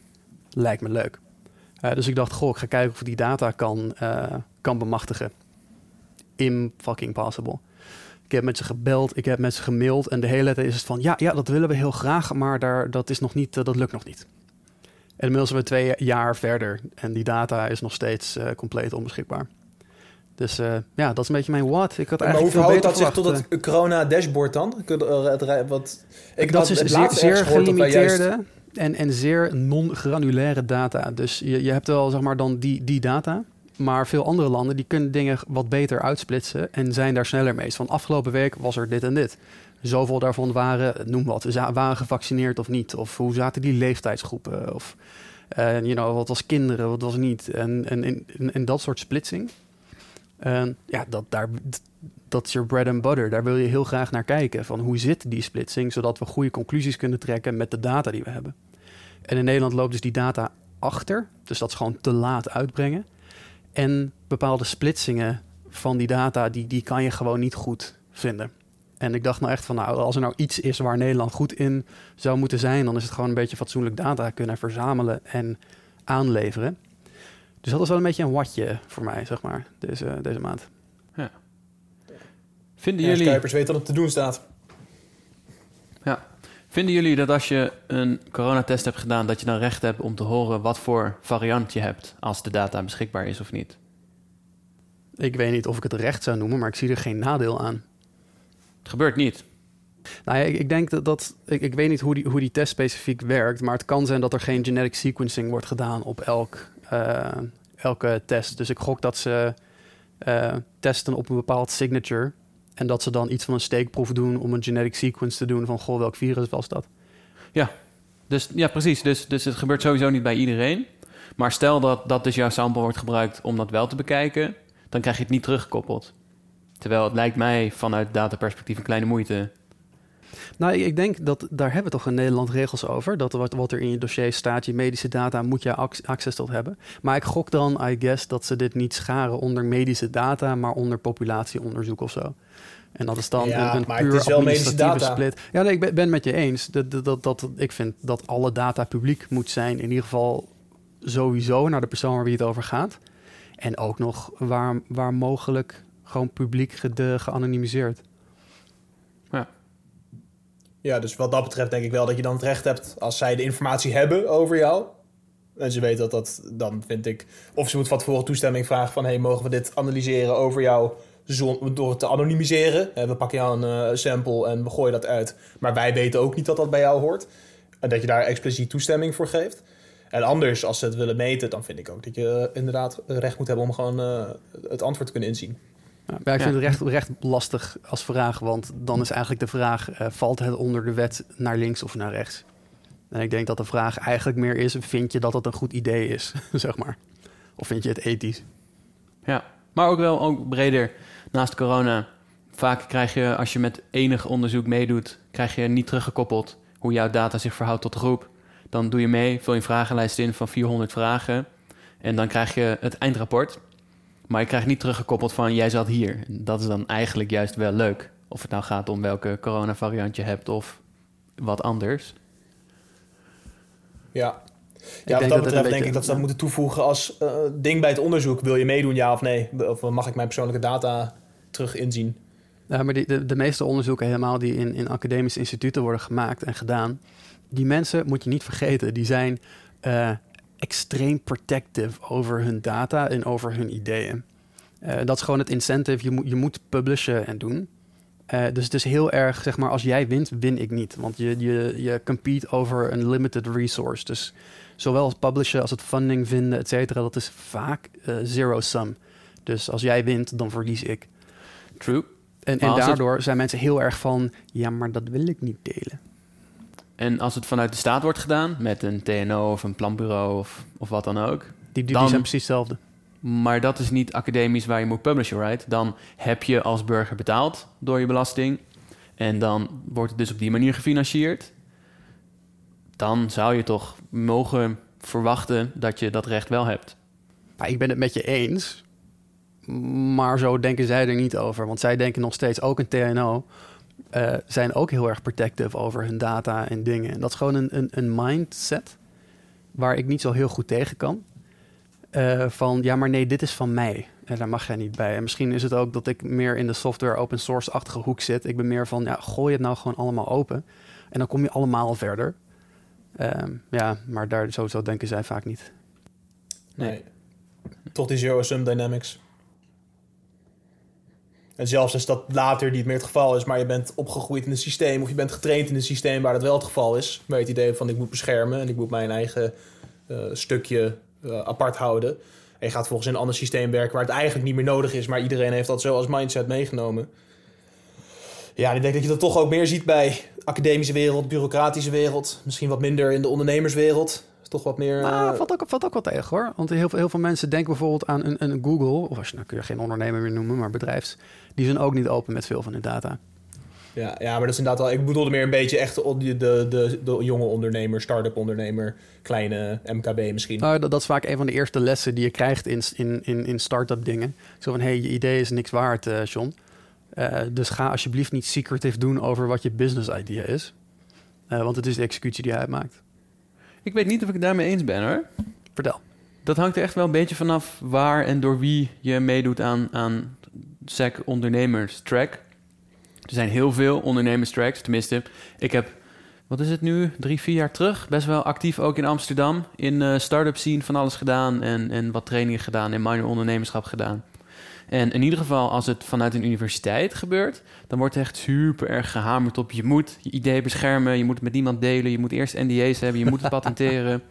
Lijkt me leuk. Eh, dus ik dacht, goh, ik ga kijken of ik die data kan, eh, kan bemachtigen. Im-fucking possible. Ik heb met ze gebeld, ik heb met ze gemaild en de hele tijd is het van, ja, ja, dat willen we heel graag, maar daar, dat, is nog niet, dat lukt nog niet. En inmiddels zijn we twee jaar verder en die data is nog steeds compleet onbeschikbaar. Dus eh, ja, dat is een beetje mijn what. Ik had Maar eigenlijk hoe veel verhoudt dat zich tot het corona-dashboard dan? Eh, Wat, ik dat is het zeer, zeer juist- gelimiteerde en, en zeer non-granulaire data. Dus je, je hebt wel zeg maar dan die, die data. Maar veel andere landen die kunnen dingen wat beter uitsplitsen en zijn daar sneller mee. Dus Van afgelopen week was er dit en dit. Zoveel daarvan waren, noem wat, waren gevaccineerd of niet. Of hoe zaten die leeftijdsgroepen? Of eh, you know, wat was kinderen, wat was niet. En, en, en, en dat soort splitsing. En ja, dat, daar, dat is your bread and butter. Daar wil je heel graag naar kijken. Van hoe zit die splitsing, zodat we goede conclusies kunnen trekken met de data die we hebben. En in Nederland loopt dus die data achter. Dus dat is gewoon te laat uitbrengen. En bepaalde splitsingen van die data, die, die kan je gewoon niet goed vinden. En ik dacht nou echt van, nou, als er nou iets is waar Nederland goed in zou moeten zijn, dan is het gewoon een beetje fatsoenlijk data kunnen verzamelen en aanleveren. Dus dat is wel een beetje een watje voor mij, zeg maar, deze, deze maand. Vinden Ja, jullie... Kuipers weet dat het te doen staat. Vinden jullie dat als je een coronatest hebt gedaan, dat je dan recht hebt om te horen wat voor variant je hebt als de data beschikbaar is of niet? Ik weet niet of ik het recht zou noemen, maar ik zie er geen nadeel aan. Het gebeurt niet. Nou ja, ik, ik denk dat, dat ik, ik weet niet hoe die, hoe die test specifiek werkt, maar het kan zijn dat er geen genetic sequencing wordt gedaan op elk, elke test. Dus ik gok dat ze eh, testen op een bepaald signature en dat ze dan iets van een steekproef doen om een genetic sequence te doen van goh, welk virus was dat? Dus ja, precies. Dus, dus het gebeurt sowieso niet bij iedereen. Maar stel dat, dat dus jouw sample wordt gebruikt om dat wel te bekijken, dan krijg je het niet teruggekoppeld. Terwijl het lijkt mij vanuit dataperspectief een kleine moeite. Nou, ik- denk dat daar hebben we toch in Nederland regels over. Dat wat, wat er in je dossier staat, je medische data, moet je ac- access tot hebben. Maar ik gok dan, I guess, dat ze dit niet scharen onder medische data, maar onder populatieonderzoek of zo. En dat is dan Ja, een, maar het puur is wel medische administratieve split. Ja, nee, ik ben, ben met je eens. Dat, dat, dat, dat, ik vind dat alle data publiek moet zijn. In ieder geval sowieso naar de persoon waar wie het over gaat. En ook nog waar, waar mogelijk gewoon publiek gede- geanonimiseerd. Ja, dus wat dat betreft denk ik wel dat je dan het recht hebt als zij de informatie hebben over jou. En ze weten dat dat, dan vind ik. Of ze moet van tevoren toestemming vragen van: hey, mogen we dit analyseren over jou door te anonimiseren? We pakken jou een eh, sample en we gooien dat uit. Maar wij weten ook niet dat dat bij jou hoort. En dat je daar expliciet toestemming voor geeft. En anders, als ze het willen meten, dan vind ik ook dat je eh, inderdaad recht moet hebben om gewoon eh, het antwoord te kunnen inzien. Ja, maar ik vind het recht, recht lastig als vraag, want dan is eigenlijk de vraag: eh, valt het onder de wet naar links of naar rechts? En ik denk dat de vraag eigenlijk meer is: vind je dat het een goed idee is, zeg maar? Of vind je het ethisch? Ja, maar ook wel ook breder. Naast corona, vaak krijg je, als je met enig onderzoek meedoet, krijg je niet teruggekoppeld hoe jouw data zich verhoudt tot de groep. Dan doe je mee, vul je een vragenlijst in van 400 vragen en dan krijg je het eindrapport. Maar je krijgt niet teruggekoppeld van jij zat hier. Dat is dan eigenlijk juist wel leuk Of het nou gaat om welke coronavariant je hebt of wat anders. Ja. Ja, wat dat betreft denk ik dat ze dat ja. moeten toevoegen als eh, ding bij het onderzoek. Wil je meedoen, ja of nee? Of mag ik mijn persoonlijke data terug inzien? Ja, maar die, de, de meeste onderzoeken helemaal die in, in academische instituten worden gemaakt en gedaan... die mensen, moet je niet vergeten, die zijn eh, extreem protective over hun data en over hun ideeën. Eh, dat is gewoon het incentive, je moet, je moet publishen en doen. Eh, dus het is heel erg, zeg maar, als jij wint, win ik niet. Want je, je, je compete over een limited resource. Dus zowel het publishen als het funding vinden, et cetera, dat is vaak eh, zero sum. Dus als jij wint, dan verlies ik. True. En, het- daardoor zijn mensen heel erg van... ja, maar dat wil ik niet delen. En als het vanuit de staat wordt gedaan, met een TNO of een planbureau of, of wat dan ook. Die, die, Dan- zijn precies hetzelfde. Maar dat is niet academisch waar je moet publishen, right? Dan heb je als burger betaald door je belasting. En dan wordt het dus op die manier gefinancierd. Dan zou je toch mogen verwachten dat je dat recht wel hebt. Maar ik ben het met je eens. Maar zo denken zij er niet over. Want zij denken nog steeds, ook een TNO... eh, zijn ook heel erg protective over hun data en dingen. En dat is gewoon een, een, een mindset... waar ik niet zo heel goed tegen kan. Eh, van, ja, maar nee, dit is van mij. En daar mag jij niet bij. En misschien is het ook dat ik meer in de software open source-achtige hoek zit. Ik ben meer van, ja, gooi het nou gewoon allemaal open. En dan kom je allemaal verder. Ehm, ja, maar daar, zo denken zij vaak niet. Nee. Tot die zero-sum dynamics. En zelfs als dat later niet meer het geval is, maar je bent opgegroeid in een systeem of je bent getraind in een systeem waar dat wel het geval is, je het idee van ik moet beschermen en ik moet mijn eigen eh, stukje eh, apart houden. En je gaat volgens een ander systeem werken waar het eigenlijk niet meer nodig is, maar iedereen heeft dat zo als mindset meegenomen. Ja, ik denk dat je dat toch ook meer ziet bij academische wereld, bureaucratische wereld, misschien wat minder in de ondernemerswereld. Is toch wat meer. Nou, eh, valt ook, valt ook wel tegen hoor. Want heel veel, heel veel mensen denken bijvoorbeeld aan een, een Google, of als je nou kun je geen ondernemer meer noemen, maar bedrijfs, die zijn ook niet open met veel van hun data. Ja, ja, maar dat is inderdaad wel... Ik bedoelde meer een beetje echt de, de, de, jonge ondernemer, start-up ondernemer, kleine MKB misschien. Nou, dat, dat is vaak een van de eerste lessen die je krijgt in, in, in, in start-up dingen. Zo van, hé, hey, je idee is niks waard, eh John. Eh, dus ga alsjeblieft niet secretive doen over wat je business idea is. Want het is de executie die hij uitmaakt. Ik weet niet of ik het daarmee eens ben hoor. Vertel. Dat hangt er echt wel een beetje vanaf waar en door wie je meedoet aan, aan SEC ondernemers track. Er zijn heel veel ondernemers tracks. Tenminste, ik heb, wat is het nu, drie, vier jaar terug, best wel actief ook in Amsterdam. In eh start-up scene van alles gedaan en, en wat trainingen gedaan en minor ondernemerschap gedaan. En in ieder geval, als het vanuit een universiteit gebeurt, dan wordt echt super erg gehamerd op je moet je idee beschermen, je moet het met niemand delen, je moet eerst NDA's hebben, je moet het patenteren.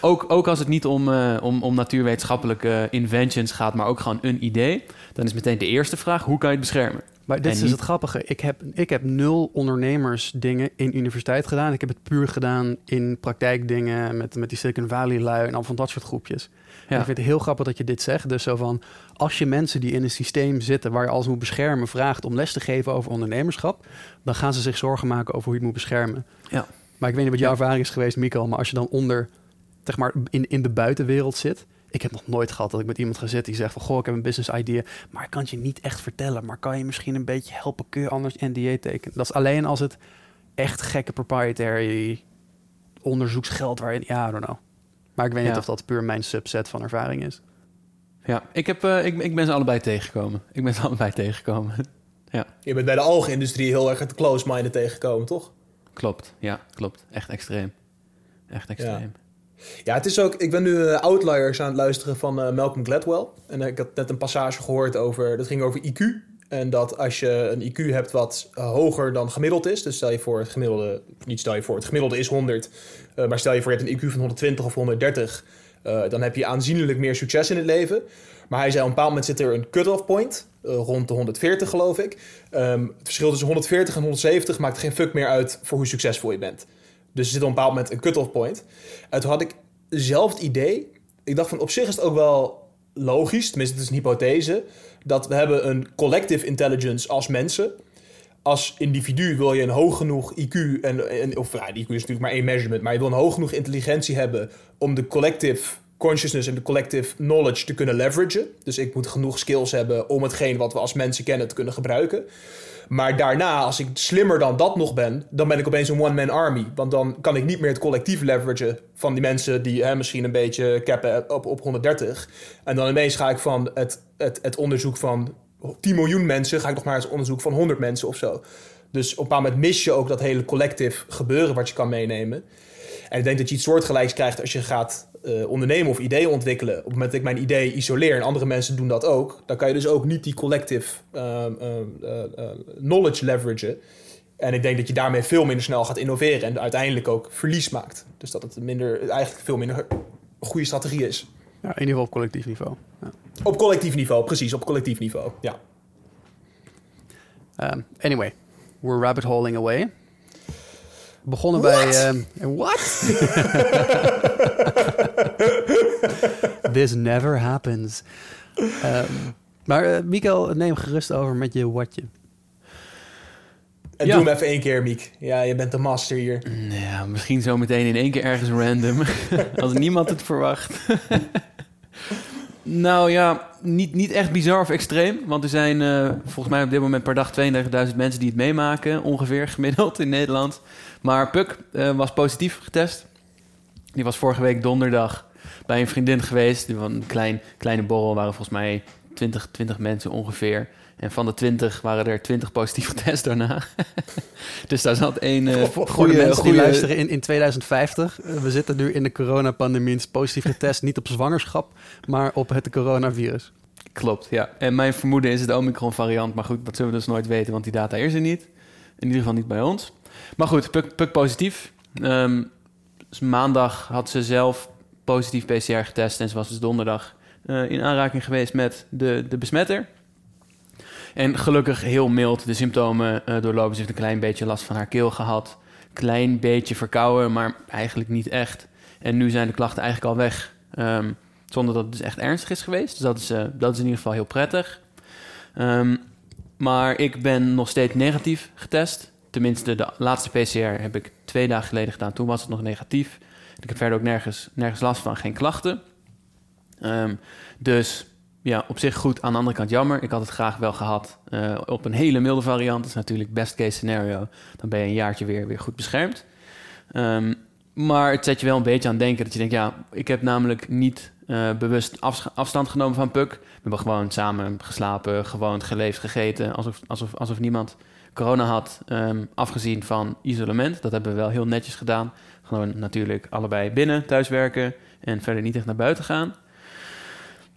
Ook, ook als het niet om, eh, om, om natuurwetenschappelijke inventions gaat, maar ook gewoon een idee, dan is meteen de eerste vraag: hoe kan je het beschermen? Maar dit En is niet- het grappige. Ik heb, ik heb nul ondernemersdingen in universiteit gedaan. Ik heb het puur gedaan in praktijkdingen met, met die Silicon Valley lui en al van dat soort groepjes. Ja. ik vind het heel grappig dat je dit zegt. Dus zo van, als je mensen die in een systeem zitten waar je alles moet beschermen, vraagt om les te geven over ondernemerschap, dan gaan ze zich zorgen maken over hoe je het moet beschermen. Ja. Maar ik weet niet wat jouw ervaring is geweest, Mikkel, maar als je dan onder, zeg maar, in, in de buitenwereld zit. Ik heb nog nooit gehad dat ik met iemand ga zitten die zegt van... goh, ik heb een business idea, maar ik kan het je niet echt vertellen. Maar kan je misschien een beetje helpen? Kun je anders NDA tekenen? Dat is alleen als het echt gekke proprietary onderzoeksgeld waarin... Ja, I don't know. Maar ik weet niet Ja. of dat puur mijn subset van ervaring is. Ja, ik, heb, eh, ik, ik ben ze allebei tegengekomen. Ik ben ze allebei tegengekomen. Je bent bij de algenindustrie heel erg het close-minded tegengekomen, toch? klopt, ja, klopt. Echt extreem. Echt extreem. Ja, het is ook... Ik ben nu eh, Outliers aan het luisteren van eh, Malcolm Gladwell. En ik had net een passage gehoord over... Dat ging over IQ. En dat als je een IQ hebt wat hoger dan gemiddeld is... Dus stel je voor het gemiddelde... Niet stel je voor, het gemiddelde is 100. Eh, maar stel je voor je hebt een IQ van 120 of 130... eh, dan heb je aanzienlijk meer succes in het leven. Maar hij zei op een bepaald moment zit er een cut-off point... eh, rond de 140 geloof ik. Ehm, het verschil tussen 140 en 170 maakt geen fuck meer uit... voor hoe succesvol je bent. Dus er zit op een bepaald moment een cut-off point. En toen had ik zelf het idee... Ik dacht van op zich is het ook wel logisch... tenminste het is een hypothese... dat we hebben een collective intelligence als mensen... Als individu wil je een hoog genoeg IQ... En, of ja, die IQ is natuurlijk maar één measurement... maar je wil een hoog genoeg intelligentie hebben... om de collective consciousness en de collective knowledge te kunnen leveragen. Dus ik moet genoeg skills hebben om hetgeen wat we als mensen kennen te kunnen gebruiken. Maar daarna, als ik slimmer dan dat nog ben, dan ben ik opeens een one-man army. Want dan kan ik niet meer het collectief leveragen van die mensen die hè, misschien een beetje cappen op, op 130. En dan ineens ga ik van het, het, het onderzoek van 10 miljoen mensen, ga ik nog maar eens onderzoek van 100 mensen of zo. Dus op een bepaald moment mis je ook dat hele collective gebeuren wat je kan meenemen. En ik denk dat je iets soortgelijks krijgt als je gaat uh, ondernemen of ideeën ontwikkelen. Op het moment dat ik mijn idee isoleer en andere mensen doen dat ook, dan kan je dus ook niet die collective uh, uh, knowledge leveragen. En ik denk dat je daarmee veel minder snel gaat innoveren en uiteindelijk ook verlies maakt. Dus dat het minder, eigenlijk veel minder goede strategie is. In ieder geval op collectief niveau. Ja. Op collectief niveau, precies, op collectief niveau, ja. Um, anyway, we're rabbit holing away. Begonnen bij... What? This never happens. Um, maar uh, Mikael, neem gerust over met je watje. En ja. doe hem even één keer, Miek. Ja, je bent de master hier. Ja, misschien zo meteen in één keer ergens random. Als niemand het verwacht. nou ja, niet, niet echt bizar of extreem. Want er zijn uh, volgens mij op dit moment per dag 32.000 mensen die het meemaken. Ongeveer gemiddeld in Nederland. Maar Puk uh, was positief getest. Die was vorige week donderdag bij een vriendin geweest. Die van een klein, kleine borrel waren volgens mij 20, 20 mensen ongeveer. En van de 20 waren er 20 positief getest daarna. dus daar zat één uh, goede mensen goeie... die luisteren in, in 2050. Uh, we zitten nu in de coronapandemie. Positief getest niet op zwangerschap, maar op het coronavirus. Klopt, ja. En mijn vermoeden is het Omicron variant. Maar goed, dat zullen we dus nooit weten, want die data is er niet. In ieder geval niet bij ons. Maar goed, Puk, Puk positief. Um, dus maandag had ze zelf positief PCR getest en ze was dus donderdag uh, in aanraking geweest met de, de besmetter. En gelukkig heel mild de symptomen uh, doorlopen. Ze heeft een klein beetje last van haar keel gehad. Klein beetje verkouden, maar eigenlijk niet echt. En nu zijn de klachten eigenlijk al weg. Um, zonder dat het dus echt ernstig is geweest. Dus dat is, uh, dat is in ieder geval heel prettig. Um, maar ik ben nog steeds negatief getest. Tenminste, de laatste PCR heb ik twee dagen geleden gedaan. Toen was het nog negatief. Ik heb verder ook nergens, nergens last van, geen klachten. Um, dus ja, op zich goed. Aan de andere kant jammer. Ik had het graag wel gehad uh, op een hele milde variant. Dat is natuurlijk best case scenario. Dan ben je een jaartje weer, weer goed beschermd. Um, maar het zet je wel een beetje aan denken dat je denkt... ja, ik heb namelijk niet uh, bewust afstand genomen van Puk. We hebben gewoon samen geslapen, gewoon geleefd, gegeten... alsof, alsof, alsof niemand corona had, um, afgezien van isolement. Dat hebben we wel heel netjes gedaan. Gewoon natuurlijk allebei binnen, thuiswerken en verder niet echt naar buiten gaan.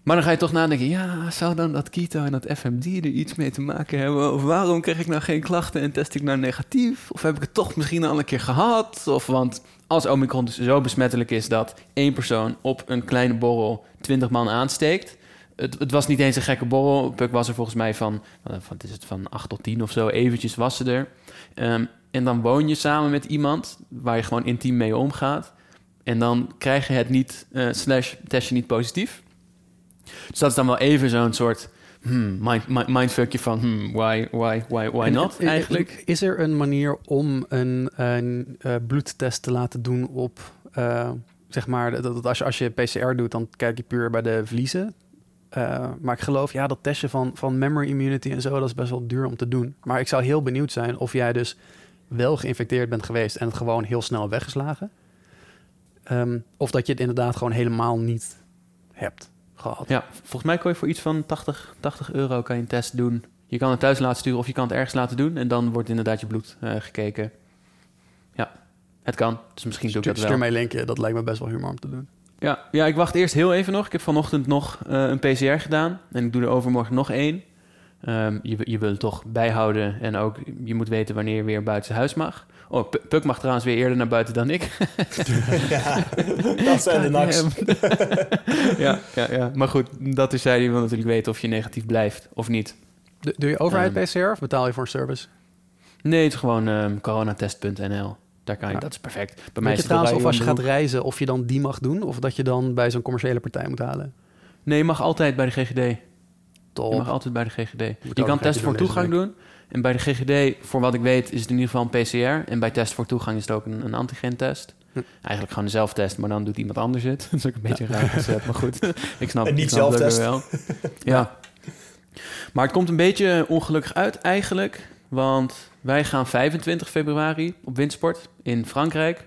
Maar dan ga je toch nadenken, ja, zou dan dat keto en dat FMD er iets mee te maken hebben? Of waarom krijg ik nou geen klachten en test ik nou negatief? Of heb ik het toch misschien al een keer gehad? Of want als Omicron dus zo besmettelijk is dat één persoon op een kleine borrel 20 man aansteekt, het, het, was niet eens een gekke borrel. Puk was er volgens mij van, wat is het, van 8 tot 10 of zo. Eventjes was ze er. Um, en dan woon je samen met iemand waar je gewoon intiem mee omgaat. En dan krijg je het niet, uh, slash test je niet positief. Dus dat is dan wel even zo'n soort hmm, mind, mind, mindfuckje van hmm, why, why, why, why not eigenlijk. Is er een manier om een, een uh, bloedtest te laten doen op... Uh, zeg maar, dat, dat als, je, als je PCR doet, dan kijk je puur bij de vliezen. Uh, maar ik geloof, ja, dat testje van, van memory immunity en zo, dat is best wel duur om te doen. Maar ik zou heel benieuwd zijn of jij dus wel geïnfecteerd bent geweest en het gewoon heel snel weggeslagen. Um, of dat je het inderdaad gewoon helemaal niet hebt gehad. Ja, volgens mij kon je voor iets van 80, 80 euro kan je een test doen. Je kan het thuis laten sturen of je kan het ergens laten doen. En dan wordt inderdaad je bloed uh, gekeken. Ja, het kan. Dus misschien doe ik dat wel. Stuur mij linkje, dat lijkt me best wel humor om te doen. Ja, ja, ik wacht eerst heel even nog. Ik heb vanochtend nog uh, een PCR gedaan. En ik doe er overmorgen nog één. Um, je, je wil het toch bijhouden. En ook, je moet weten wanneer je weer buiten huis mag. Oh, Puk mag trouwens weer eerder naar buiten dan ik. ja, dat zijn de naks. ja, ja, ja, maar goed, dat is zij die wil natuurlijk weten of je negatief blijft of niet. Doe je overheid um, PCR of betaal je voor een service? Nee, het is gewoon um, coronatest.nl. Daar kan je, ja. dat is perfect. Bij mij is het trouwens of als je gaat reizen, of je dan die mag doen, of dat je dan bij zo'n commerciële partij moet halen? Nee, je mag altijd bij de GGD. Top. Je mag altijd bij de GGD. Je, je kan testen voor toegang doen. En bij de GGD, voor wat ik weet, is het in ieder geval een PCR. En bij test voor toegang is het ook een, een antigentest. Hm. Eigenlijk gewoon een zelftest, maar dan doet iemand anders het. Dat is ook een beetje raar concept, maar goed. ik snap, En niet ik snap zelftest. wel. ja. Maar het komt een beetje ongelukkig uit eigenlijk. Want wij gaan 25 februari op windsport in Frankrijk.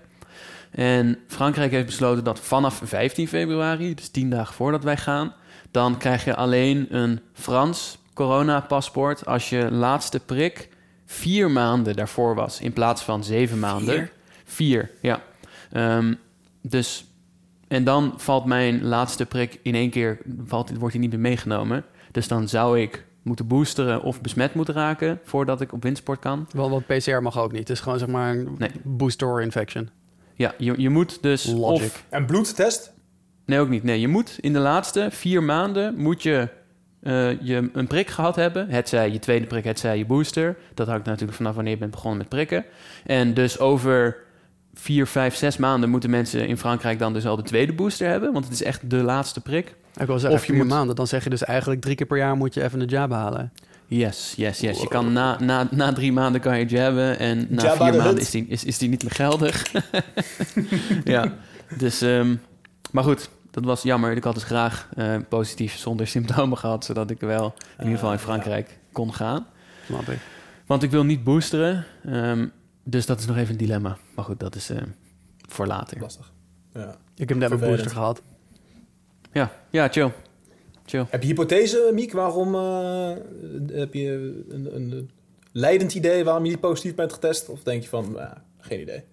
En Frankrijk heeft besloten dat vanaf 15 februari, dus 10 dagen voordat wij gaan, dan krijg je alleen een Frans coronapaspoort als je laatste prik vier maanden daarvoor was, in plaats van zeven maanden. Vier? Vier, ja. Ehm, dus, en dan valt mijn laatste prik in één keer, valt, wordt hij niet meer meegenomen. Dus dan zou ik moeten boosteren of besmet moeten raken voordat ik op windsport kan. Wel, want PCR mag ook niet. Het is gewoon zeg maar een Nee. booster infection. Ja, je, je moet dus Logic. of En bloedtest? Nee, ook niet. Nee, je moet in de laatste vier maanden moet je, eh, je een prik gehad hebben. Het zij je tweede prik, het zij je booster. Dat hangt natuurlijk vanaf wanneer je bent begonnen met prikken. En dus over vier, vijf, zes maanden moeten mensen in Frankrijk dan dus al de tweede booster hebben. Want het is echt de laatste prik. Ik wil zeggen, Of je vier moet- maanden. Dan zeg je dus eigenlijk drie keer per jaar moet je even een jab halen. Yes, yes, yes. Je kan na, na, na drie maanden kan je jabben. En na Jabba vier de maanden is die, is, is die niet meer geldig. ja, dus... ehm, maar goed, dat was jammer. Ik had dus graag eh, positief zonder symptomen gehad... zodat ik wel in ieder geval in Ah, Frankrijk kon gaan. Snap ik. Want ik wil niet boosteren. ehm, dus dat is nog even een dilemma. Maar goed, dat is eh, voor later. Lastig. Ja. Ik heb net een booster gehad. Ja, ja chill. Chill. Heb je hypothese, Miek, waarom eh, heb je een, een leidend idee waarom je niet positief bent getest? Of denk je van, ja, geen idee?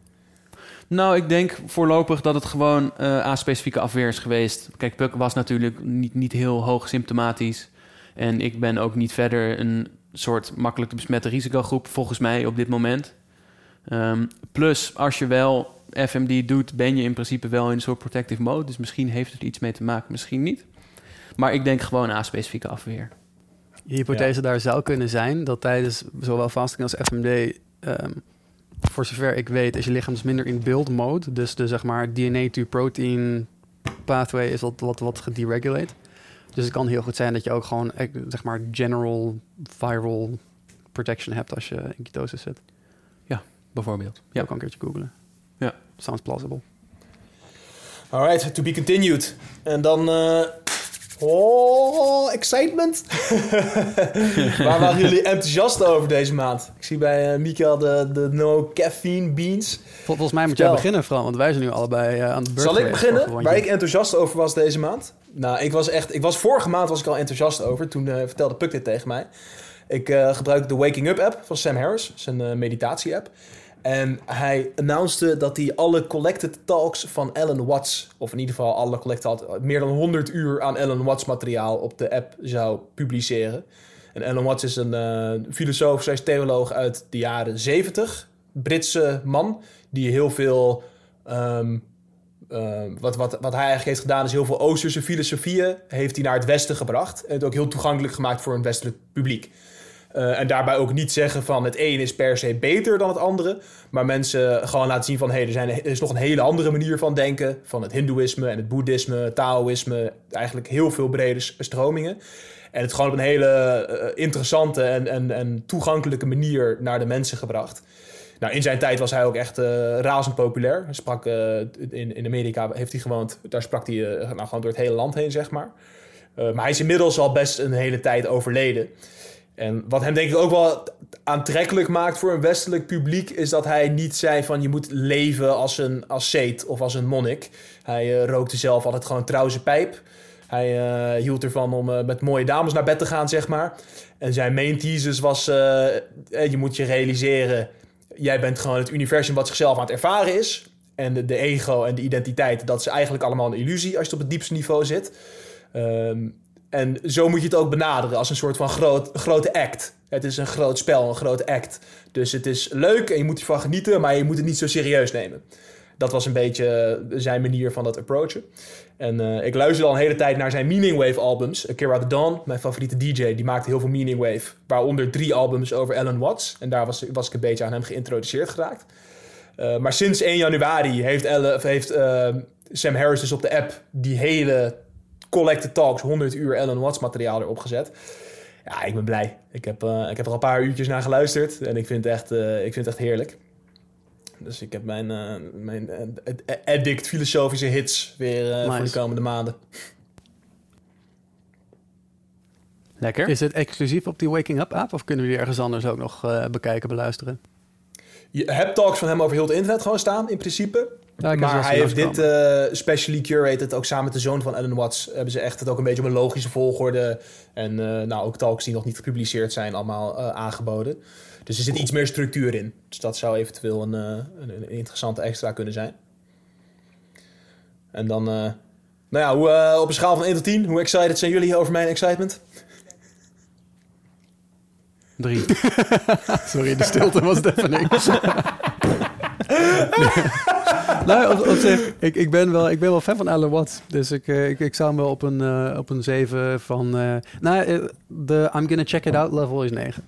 Nou, ik denk voorlopig dat het gewoon eh aspecifieke afweer is geweest. Kijk, Puk was natuurlijk niet, niet heel hoog symptomatisch. En ik ben ook niet verder een soort makkelijk te besmette risicogroep, volgens mij op dit moment. Ehm, plus, als je wel FMD doet, ben je in principe wel in een soort protective mode. Dus misschien heeft het iets mee te maken, misschien niet. Maar ik denk gewoon aspecifieke afweer. Je hypothese daar zou kunnen zijn dat tijdens zowel fasting als FMD, ehm, voor zover ik weet, is je lichaam dus minder in build mode. Dus de zeg maar DNA to protein pathway is wat, wat, wat gederegulate. Dus het kan heel goed zijn dat je ook gewoon eh, zeg maar general viral protection hebt als je in ketose zit. Bijvoorbeeld. Ja, Ja. ook kan een keertje googlen. Ja. Sounds plausible. Alright, to be continued. En dan... eh, oh, excitement. Waar waren jullie enthousiast over deze maand? Ik zie bij eh Mikael de, de no caffeine beans. Vol- Volgens mij moet Vertel. jij beginnen, Fran, want wij zijn nu allebei eh, aan de beurt Zal ik beginnen? Waar ik enthousiast over was deze maand? Nou, ik was echt... Ik was vorige maand was ik al enthousiast over. Toen eh, vertelde Puk dit tegen mij. Ik eh, gebruik de Waking Up app van Sam Harris. Zijn eh, meditatie app. En hij announcede dat hij alle collected talks van Alan Watts... of in ieder geval alle collected... meer dan 100 uur aan Alan Watts materiaal op de app zou publiceren. En Alan Watts is een eh, filosoof, is theoloog uit de jaren 70. Britse man die heel veel... ehm, eh, wat, wat, wat hij eigenlijk heeft gedaan is heel veel Oosterse filosofieën heeft hij naar het Westen gebracht. En het ook heel toegankelijk gemaakt voor een westelijk publiek. Eh, en daarbij ook niet zeggen van het een is per se beter dan het andere. Maar mensen gewoon laten zien van hé, er, zijn, er is nog een hele andere manier van denken. Van het hindoeïsme en het boeddhisme, taoïsme. Eigenlijk heel veel brede stromingen. En het gewoon op een hele eh, interessante en, en, en toegankelijke manier naar de mensen gebracht. Nou, in zijn tijd was hij ook echt eh, razend populair. Hij sprak in, in Amerika, heeft hij gewoond. Daar sprak hij nou, gewoon door het hele land heen, zeg maar. Maar hij is inmiddels al best een hele tijd overleden. En wat hem denk ik ook wel aantrekkelijk maakt voor een westelijk publiek... is dat hij niet zei van je moet leven als een asceet of als een monnik. Hij eh, rookte zelf altijd gewoon trouw zijn pijp. Hij eh, hield ervan om eh, met mooie dames naar bed te gaan, zeg maar. En zijn main thesis was... je moet je realiseren... jij bent gewoon het universum wat zichzelf aan het ervaren is... En de, ego en de identiteit, dat is eigenlijk allemaal een illusie als je op het diepste niveau zit. Ehm, en zo moet je het ook benaderen als een soort van groot, grote act. Het is een groot spel, een grote act. Dus het is leuk en je moet ervan genieten, maar je moet het niet zo serieus nemen. Dat was een beetje eh, zijn manier van dat approachen. En eh, ik luisterde al een hele tijd naar zijn Meaning Wave albums. Akira the Dawn, mijn favoriete DJ, die maakte heel veel Meaning Wave. Waaronder drie albums over Alan Watts. En daar was, ik een beetje aan hem geïntroduceerd geraakt. Uh, maar sinds 1 januari heeft, heeft Sam Harris dus op de app die hele collected talks, 100 uur Alan Watts materiaal erop gezet. Ja, ik ben blij. Ik heb, eh, ik heb er al een paar uurtjes naar geluisterd en ik vind het echt, eh, ik vind het echt heerlijk. Dus ik heb mijn, eh, mijn addict filosofische hits weer eh, voor de komende maanden. Lekker. Is het exclusief op die Waking Up app of kunnen we die ergens anders ook nog eh, bekijken, beluisteren? Je hebt talks van hem over heel het internet gewoon staan, in principe. Ja, maar hij heeft dit eh, specially curated, ook samen met de zoon van Alan Watts, hebben ze echt het ook een beetje op een logische volgorde. En eh, nou, ook talks die nog niet gepubliceerd zijn, allemaal eh, aangeboden. Dus er zit iets meer structuur in. Dus dat zou eventueel een, eh, een, een interessante extra kunnen zijn. En dan, eh, nou ja, hoe, eh, op een schaal van 1 tot 10, hoe excited zijn jullie over mijn excitement? Drie. Sorry, de stilte was het even niks. nou, op, op zich, ik, ik, ben wel, ik ben wel fan van Alan Watts. Dus ik, eh, ik, ik zou hem wel op een, eh, op een 7 van... eh nou, de I'm gonna check it out level is 9.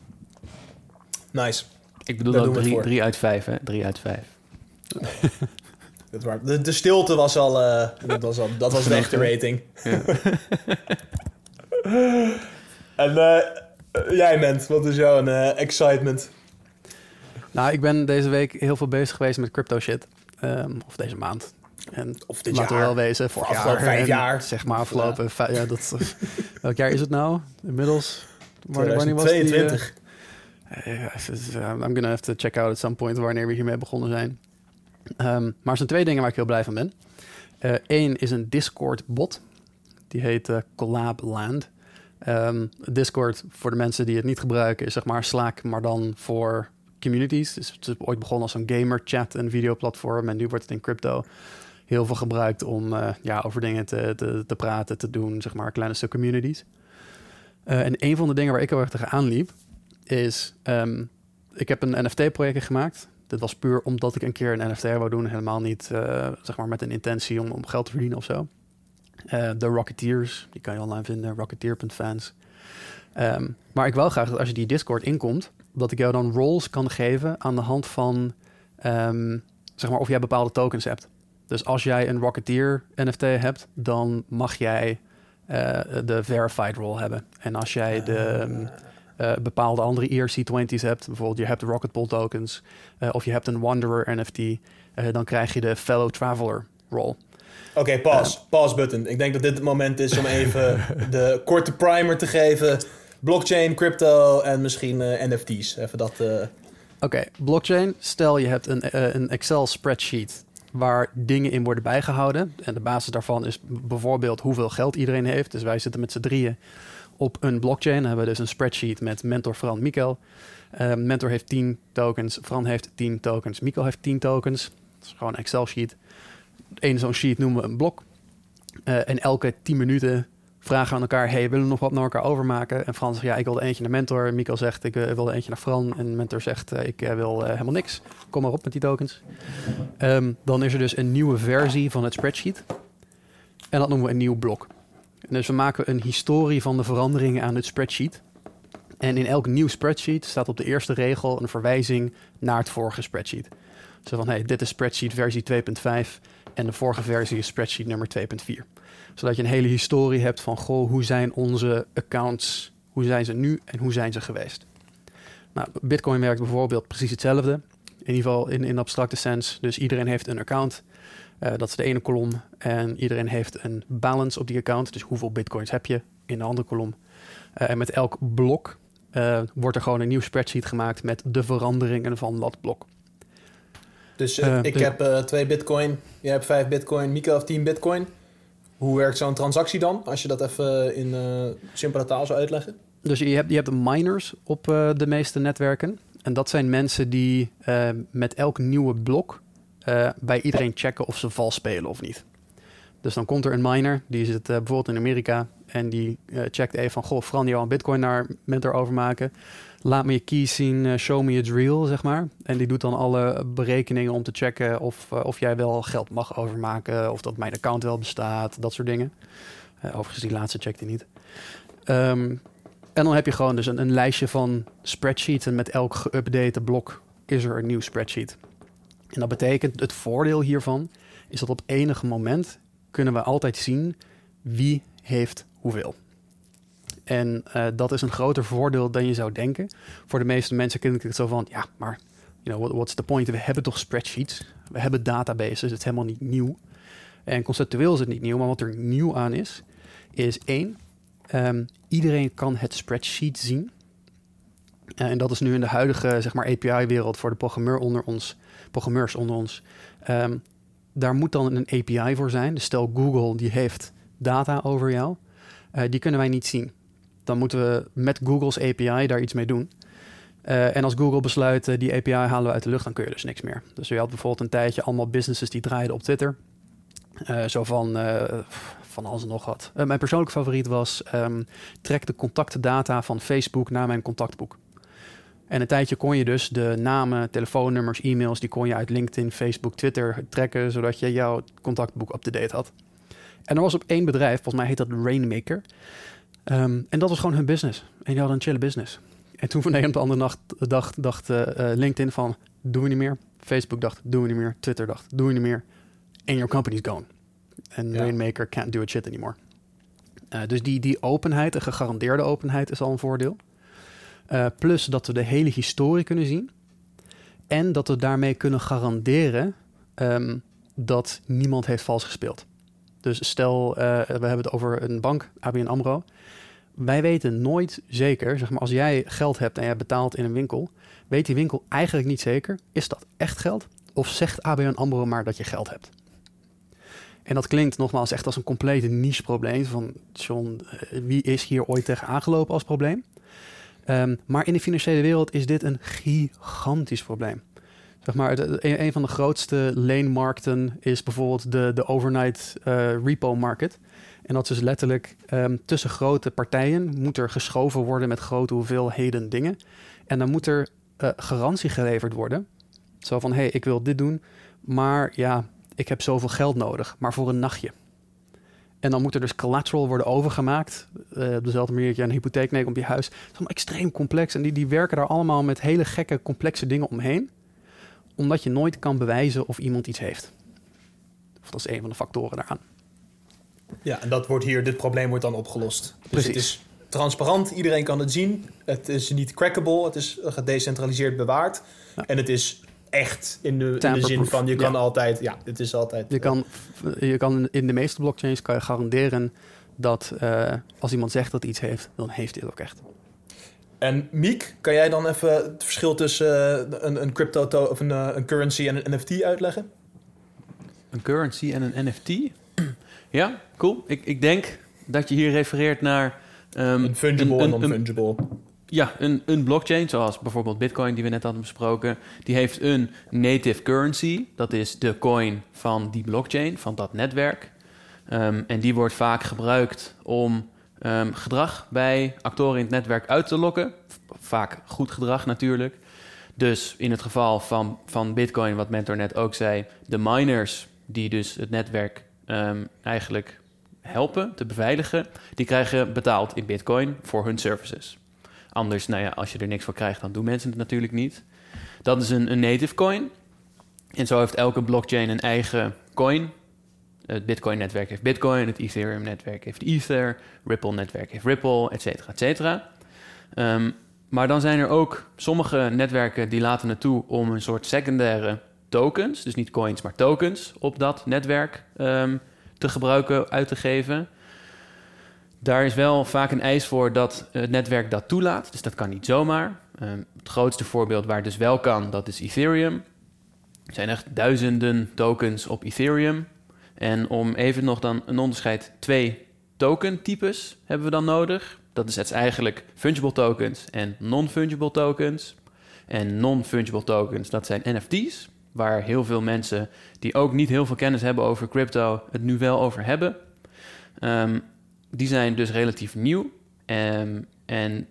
Nice. Ik bedoel Daar ook doen we het drie, voor. drie uit vijf, hè? Drie uit vijf. Dat is waar. De, de stilte was al, eh, dat was, al, dat was de echte rating. Ja. En eh, jij, Ment, wat is jouw eh, excitement? Nou, ik ben deze week heel veel bezig geweest met crypto shit. Ehm, of deze maand. En Of dit laten we jaar? wel wezen, afgelopen jaar. vijf en jaar? Zeg maar afgelopen vijf ja, dat, Welk jaar is het nou? Inmiddels? Wanneer- wanneer was die, eh, 2022. Eh, eh, I'm gonna have to check out at some point wanneer we hiermee begonnen zijn. Ehm, maar er zijn twee dingen waar ik heel blij van ben. Eén is een Discord-bot. Die heet Collab Land. Ehm, Discord, voor de mensen die het niet gebruiken, is zeg maar Slack, maar dan voor communities. Dus het is ooit begonnen als een gamer chat en videoplatform. En nu wordt het in crypto heel veel gebruikt om eh, ja, over dingen te, te, te praten, te doen, zeg maar, kleine stuk communities. Eh, en een van de dingen waar ik heel erg tegenaan liep, is... ehm, ik heb een NFT-project gemaakt. Dit was puur omdat ik een keer een NFT wou doen. Helemaal niet eh, zeg maar met een intentie om, om geld te verdienen of zo. De Rocketeers, die kan je online vinden. Rocketeer.fans. Ehm, maar ik wil graag dat als je die Discord inkomt... dat ik jou dan roles kan geven aan de hand van... ehm, zeg maar of jij bepaalde tokens hebt. Dus als jij een Rocketeer NFT hebt... dan mag jij eh, de Verified role hebben. En als jij de... ehm, eh, bepaalde andere ERC20's hebt. Bijvoorbeeld je hebt de Rocket Pool tokens. eh, of je hebt een Wanderer NFT. dan krijg je de Fellow Traveler role. Oké, pause. Pause button. Ik denk dat dit het moment is om even de korte primer te geven. Blockchain, crypto en misschien eh, NFT's. Even dat... eh, Oké, blockchain. Stel je hebt een, eh, een Excel spreadsheet waar dingen in worden bijgehouden. En de basis daarvan is bijvoorbeeld hoeveel geld iedereen heeft. Dus wij zitten met z'n drieën op een blockchain. Dan hebben we dus een spreadsheet met mentor Fran Mikkel. Eh, mentor heeft 10 tokens, Fran heeft 10 tokens, Mikkel heeft 10 tokens. Dat is gewoon een Excel sheet. Eén zo'n sheet noemen we een blok. En elke 10 minuten vragen aan elkaar: hey, willen we nog wat naar elkaar overmaken? En Fran zegt: ja, ik wil er eentje naar mentor. Mikkel zegt: ik eh, wil er eentje naar Fran. En mentor zegt: eh, ik eh, wil helemaal niks. Kom maar op met die tokens. Ehm, dan is er dus een nieuwe versie van het spreadsheet. En dat noemen we een nieuw blok. En dus we maken een historie van de veranderingen aan het spreadsheet. En in elk nieuw spreadsheet staat op de eerste regel een verwijzing naar het vorige spreadsheet. Zo van, hey, dit is spreadsheet versie 2.5 en de vorige versie is spreadsheet nummer 2.4. Zodat je een hele historie hebt van, goh, hoe zijn onze accounts, hoe zijn ze nu en hoe zijn ze geweest. Nou, Bitcoin werkt bijvoorbeeld precies hetzelfde. In ieder geval in, in abstracte sens. Dus iedereen heeft een account. Eh, dat is de ene kolom. En iedereen heeft een balance op die account. Dus hoeveel bitcoins heb je in de andere kolom. Eh, en met elk blok eh, wordt er gewoon een nieuw spreadsheet gemaakt met de veranderingen van dat blok. Dus eh, Eh, ik heb eh, twee bitcoin, jij hebt vijf bitcoin, Mika heeft 10 bitcoin. Hoe werkt zo'n transactie dan? Als je dat even in eh, simpele taal zou uitleggen. Dus je hebt, je hebt miners op eh, de meeste netwerken. En dat zijn mensen die eh, met elk nieuwe blok eh, bij iedereen checken of ze vals spelen of niet. Dus dan komt er een miner, die zit eh, bijvoorbeeld in Amerika en die eh, checkt even van, goh, Fran, een bitcoin naar mentor overmaken. Laat me je keys zien, eh, show me it's real, zeg maar. En die doet dan alle berekeningen om te checken of, eh, of jij wel geld mag overmaken, of dat mijn account wel bestaat, dat soort dingen. Eh, overigens, die laatste checkt hij niet. Ehm, en dan heb je gewoon dus een, een lijstje van spreadsheets. En met elk geüpdate blok is er een nieuw spreadsheet. En dat betekent, het voordeel hiervan is dat op enig moment kunnen we altijd zien wie heeft hoeveel. En uh, dat is een groter voordeel dan je zou denken. Voor de meeste mensen klinkt het zo van, ja, maar you know, what's the point? We hebben toch spreadsheets? We hebben databases, het is helemaal niet nieuw. En conceptueel is het niet nieuw, maar wat er nieuw aan is, is één, um, iedereen kan het spreadsheet zien. Uh, en dat is nu in de huidige zeg maar, API-wereld voor de programmeur onder ons, programmeurs onder ons. Um, daar moet dan een API voor zijn. Dus stel Google die heeft data over jou, uh, die kunnen wij niet zien. Dan moeten we met Google's API daar iets mee doen. Uh, en als Google besluit, uh, die API halen we uit de lucht, dan kun je dus niks meer. Dus je had bijvoorbeeld een tijdje allemaal businesses die draaiden op Twitter. Uh, zo van, van alles nog wat. mijn persoonlijke favoriet was, um, trek de contactdata van Facebook naar mijn contactboek. En een tijdje kon je dus de namen, telefoonnummers, e-mails, die kon je uit LinkedIn, Facebook, Twitter trekken, zodat je jouw contactboek up-to-date had. En er was op één bedrijf, volgens mij heet dat Rainmaker. Um, en dat was gewoon hun business. En die hadden een chille business. En toen van de een op de andere nacht, dag dacht uh, LinkedIn van, doen we niet meer. Facebook dacht, doen we niet meer. Twitter dacht, doen we niet meer. En your company's gone. En ja. Rainmaker can't do a shit anymore. Uh, dus die, die openheid, een gegarandeerde openheid, is al een voordeel. Uh, plus dat we de hele historie kunnen zien. En dat we daarmee kunnen garanderen um, dat niemand heeft vals gespeeld. Dus stel, uh, we hebben het over een bank, ABN AMRO. Wij weten nooit zeker, zeg maar, als jij geld hebt en jij betaalt in een winkel, weet die winkel eigenlijk niet zeker, is dat echt geld? Of zegt ABN AMRO maar dat je geld hebt? En dat klinkt nogmaals echt als een complete niche probleem. Van John, wie is hier ooit tegen aangelopen als probleem? Um, maar in de financiële wereld is dit een gigantisch probleem. Zeg maar, een van de grootste leenmarkten is bijvoorbeeld de, de overnight uh, repo market. En dat is dus letterlijk um, tussen grote partijen moet er geschoven worden met grote hoeveelheden dingen. En dan moet er uh, garantie geleverd worden. Zo van, hé, hey, ik wil dit doen, maar ja, ik heb zoveel geld nodig, maar voor een nachtje. En dan moet er dus collateral worden overgemaakt. Uh, op dezelfde manier dat je een hypotheek neemt op je huis. Het is allemaal extreem complex. En die, die werken daar allemaal met hele gekke, complexe dingen omheen. Omdat je nooit kan bewijzen of iemand iets heeft. Of dat is een van de factoren daaraan. Ja, en dat wordt hier, dit probleem wordt dan opgelost. Dus Precies. het is transparant, iedereen kan het zien. Het is niet crackable, het is gedecentraliseerd bewaard. Ja. En het is echt in de, in de zin van je kan Ja. altijd, ja, het is altijd. Je kan, je kan in de meeste blockchains kan je garanderen dat eh, als iemand zegt dat iets heeft, dan heeft hij het ook echt. En Miek, kan jij dan even het verschil tussen eh, een, een crypto to- of een, eh, een currency en een NFT uitleggen? Een currency en een NFT? Ja, cool. Ik, ik denk dat je hier refereert naar... ehm, Een fungible en een- non-fungible. Ja, een, een blockchain, zoals bijvoorbeeld Bitcoin, die we net hadden besproken, die heeft een native currency. Dat is de coin van die blockchain, van dat netwerk. Ehm, en die wordt vaak gebruikt om ehm, gedrag bij actoren in het netwerk uit te lokken. Vaak goed gedrag natuurlijk. Dus in het geval van, van Bitcoin, wat Mentor net ook zei, de miners die dus het netwerk ehm, eigenlijk helpen te beveiligen, die krijgen betaald in Bitcoin voor hun services. Anders, nou ja, als je er niks voor krijgt, dan doen mensen het natuurlijk niet. Dat is een, een native coin. En zo heeft elke blockchain een eigen coin. Het Bitcoin-netwerk heeft Bitcoin, het Ethereum-netwerk heeft Ether, Ripple-netwerk heeft Ripple, et cetera, et cetera. Ehm, maar dan zijn er ook sommige netwerken die laten het toe om een soort secundaire tokens, dus niet coins, maar tokens, op dat netwerk ehm, te gebruiken, uit te geven. Daar is wel vaak een eis voor dat het netwerk dat toelaat. Dus dat kan niet zomaar. Ehm, het grootste voorbeeld waar het dus wel kan, dat is Ethereum. Er zijn echt duizenden tokens op Ethereum. En om even nog dan een onderscheid, twee token-types hebben we dan nodig. Dat is, eigenlijk fungible tokens en non-fungible tokens. En non-fungible tokens, dat zijn NFT's, waar heel veel mensen die ook niet heel veel kennis hebben over crypto, het nu wel over hebben. Ehm, die zijn dus relatief nieuw. Ehm, en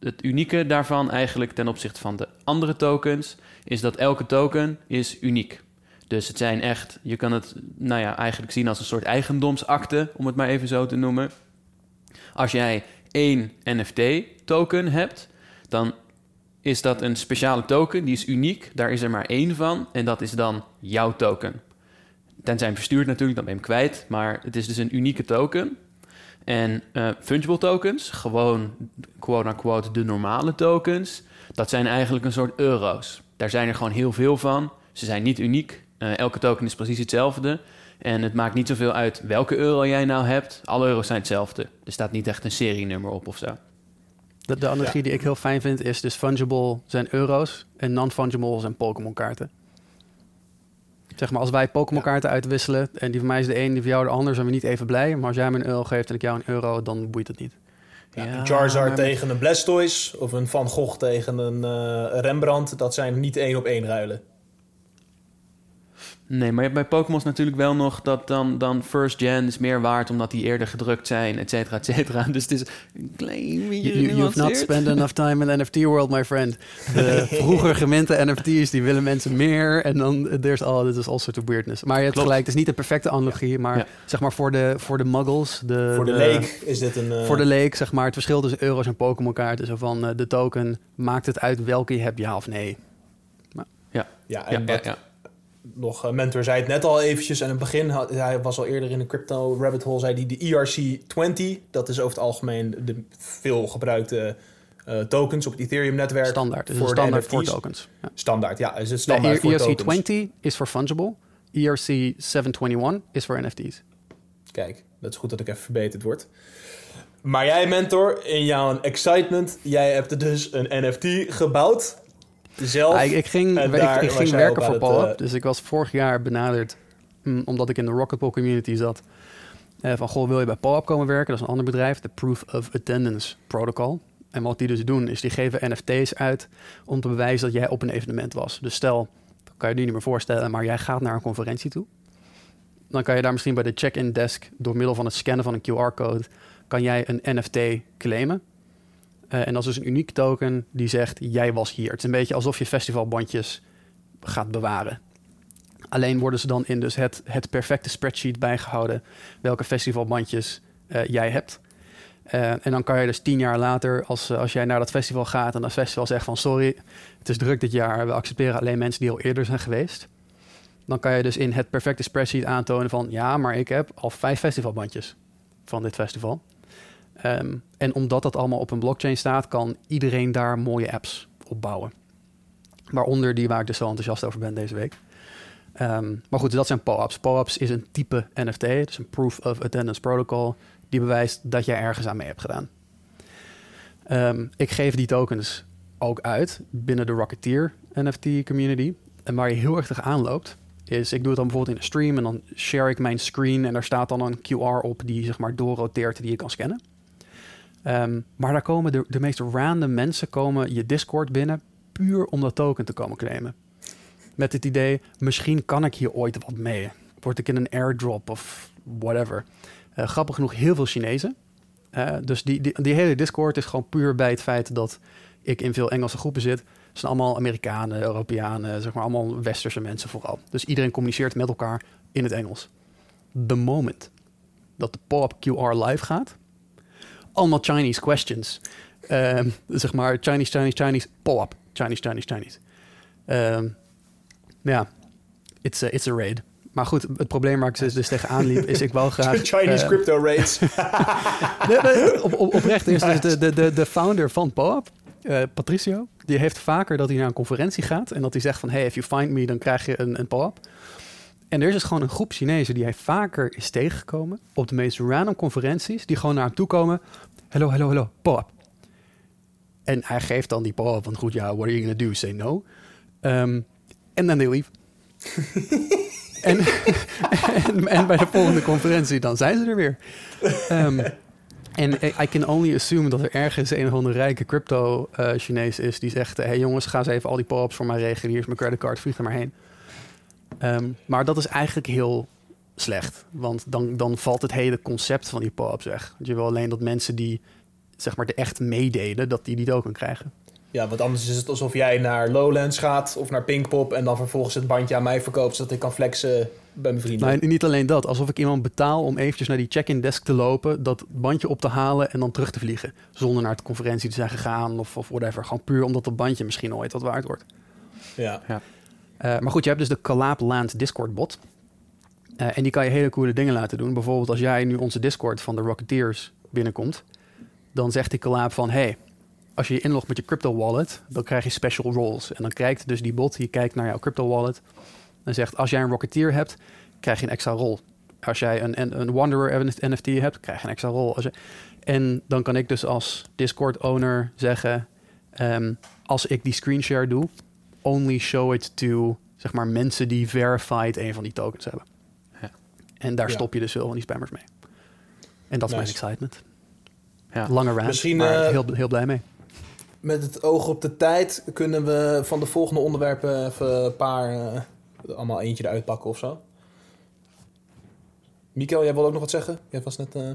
het unieke daarvan eigenlijk ten opzichte van de andere tokens... is dat elke token is uniek. Dus het zijn echt, je kan het nou ja, eigenlijk zien als een soort eigendomsakte... om het maar even zo te noemen. Als jij één NFT-token hebt, dan is dat een speciale token. Die is uniek, daar is er maar één van en dat is dan jouw token. Tenzij hem verstuurd natuurlijk, dan ben je hem kwijt. Maar het is dus een unieke token... En eh, fungible tokens, gewoon quote-unquote de normale tokens, dat zijn eigenlijk een soort euro's. Daar zijn er gewoon heel veel van. Ze zijn niet uniek. Eh, elke token is precies hetzelfde. En het maakt niet zoveel uit welke euro jij nou hebt. Alle euro's zijn hetzelfde. Er staat niet echt een serienummer op of zo. De, de analogie die ik heel fijn vind is dus fungible zijn euro's en non-fungible zijn Pokémon kaarten. Zeg maar, als wij Pokémon kaarten uitwisselen en die van mij is de een, die van jou de ander, zijn we niet even blij. Maar als jij me een euro geeft en ik jou een euro, dan boeit het niet. Ja, Ja, een Charizard tegen een Blastoise of een Van Gogh tegen een eh, Rembrandt, dat zijn niet één op één ruilen. Nee, maar je hebt bij Pokémon natuurlijk wel nog dat dan, dan first gen is meer waard omdat die eerder gedrukt zijn, et cetera, et cetera. Dus het is een klein beetje You, you've not spent enough time in the NFT world, my friend. De vroeger geminten NFT's, die willen mensen meer. En dan, there's all, this is all sort of weirdness. Maar je hebt Klopt. gelijk, het is niet de perfecte analogie. Maar Ja. zeg maar voor de, voor de muggles, de, Voor de leek is dit een... eh, Voor de leek, zeg maar, het verschil tussen euro's en Pokémon kaarten. Zo van, eh, de token, maakt het uit welke je hebt, ja of nee? Ja, Ja, en ja, ja. Nog, eh, Mentor zei het net al eventjes. Aan het begin, had, hij was al eerder in de crypto rabbit hole, zei hij de E ERC20. Dat is over het algemeen de veel gebruikte eh, tokens op het Ethereum-netwerk. Standaard, is voor standaard voor tokens. Ja. Standaard, ja. Is het standaard voor tokens. ERC20 is voor fungible. E ERC 721 is voor NFT's. Kijk, dat is goed dat ik even verbeterd word. Maar jij, Mentor, in jouw excitement, jij hebt er dus een NFT gebouwd. Zelf. Ik, ik ging, ik, ik ging jij werken voor het, eh, Dus ik was vorig jaar benaderd, mm, omdat ik in de Rocketpool community zat. eh, van, goh, wil je bij PowerUp komen werken? Dat is een ander bedrijf, de Proof of Attendance Protocol. En wat die dus doen, is die geven NFT's uit om te bewijzen dat jij op een evenement was. Dus stel, dat kan je je nu niet meer voorstellen, maar jij gaat naar een conferentie toe. Dan kan je daar misschien bij de check-in desk, door middel van het scannen van een QR-code, kan jij een NFT claimen. Eh, en dat is dus een uniek token die zegt, jij was hier. Het is een beetje alsof je festivalbandjes gaat bewaren. Alleen worden ze dan in dus het, het perfecte spreadsheet bijgehouden welke festivalbandjes eh, jij hebt. Eh, en dan kan je dus tien jaar later, als, als jij naar dat festival gaat en dat festival zegt van sorry, het is druk dit jaar, we accepteren alleen mensen die al eerder zijn geweest. Dan kan je dus in het perfecte spreadsheet aantonen van ja, maar ik heb al vijf festivalbandjes van dit festival. Ehm, en omdat dat allemaal op een blockchain staat, kan iedereen daar mooie apps op bouwen. Waaronder die waar ik dus zo enthousiast over ben deze week. Ehm, maar goed, dat zijn POAPs. POAPs is een type NFT, dus een Proof of Attendance Protocol, die bewijst dat jij ergens aan mee hebt gedaan. Ehm, ik geef die tokens ook uit binnen de Rocketeer NFT community. En waar je heel erg tegenaan loopt, is ik doe het dan bijvoorbeeld in een stream en dan share ik mijn screen en daar staat dan een QR op die zeg maar doorroteert die je kan scannen. Ehm, maar daar komen de, de meest random mensen komen je Discord binnen puur om dat token te komen claimen. Met het idee, misschien kan ik hier ooit wat mee. Word ik in een airdrop of whatever. Eh, grappig genoeg, heel veel Chinezen. Eh, dus die, die, hele Discord is gewoon puur bij het feit dat ik in veel Engelse groepen zit. Het zijn allemaal Amerikanen, Europeanen, zeg maar allemaal westerse mensen vooral. Dus iedereen communiceert met elkaar in het Engels. The moment dat de pop QR live gaat, allemaal Chinese questions. Ehm, zeg maar Chinese, Chinese, Chinese, pop Chinese, Chinese, Chinese. Ehm, ja, it's a, it's a raid. Maar goed, het probleem waar ik dus, dus tegenaan liep, is ik wou graag... Chinese eh, crypto. Nee, nee, op, op, oprecht is dus de, de, de, de founder van POAP, eh, Patricio, die heeft vaker dat hij naar een conferentie gaat en dat hij zegt van, hey, if you find me, dan krijg je een, een POAP. En er is dus gewoon een groep Chinezen die hij vaker is tegengekomen op de meest random conferenties, die gewoon naar hem toe komen. Hello, hello, hello, POAP. En hij geeft dan die POAP van, goed, ja, what are you gonna do? Say no. Um, and then they leave. en, en, en bij de volgende conferentie, dan zijn ze er weer. Ehm, en I can only assume dat er ergens een of andere rijke crypto-Chinees is die zegt: Hé hey jongens, ga eens even al die pop-ups voor mij regelen. Hier is mijn creditcard, vlieg er maar heen. Ehm, maar dat is eigenlijk heel slecht, want dan, dan valt het hele concept van die pop-ups weg. Want je wil alleen dat mensen die zeg maar er echt meededen, dat die die token krijgen. Ja, want anders is het alsof jij naar Lowlands gaat of naar Pinkpop en dan vervolgens het bandje aan mij verkoopt zodat ik kan flexen bij mijn vrienden. Maar niet alleen dat, alsof ik iemand betaal om eventjes naar die check-in desk te lopen, dat bandje op te halen en dan terug te vliegen. Zonder naar de conferentie te zijn gegaan of, of whatever. Gewoon puur omdat dat bandje misschien ooit wat waard wordt. Ja. Uh, maar goed, je hebt dus de Collab Land Discord bot. Uh, en die kan je hele coole dingen laten doen. Bijvoorbeeld als jij nu onze Discord van de Rocketeers binnenkomt, dan zegt die collab van... hey, als je je inlogt met je crypto wallet, dan krijg je special roles. En dan kijkt dus die bot, die kijkt naar jouw crypto wallet... en zegt, als jij een Rocketeer hebt, krijg je een extra rol. Als jij een, een, Wanderer NFT hebt, krijg je een extra rol. En dan kan ik dus als Discord-owner zeggen... ehm, als ik die screenshare doe, only show it to zeg maar, mensen die verified een van die tokens hebben. Ja. En daar Ja. stop je dus veel van die spammers mee. En dat is mijn excitement. Ja. Lange rant, Misschien, maar eh, heel, heel blij mee. Met het oog op de tijd kunnen we van de volgende onderwerpen even een paar, eh, allemaal eentje eruit pakken of zo. Mikael, jij wil ook nog wat zeggen? Jij was net... eh,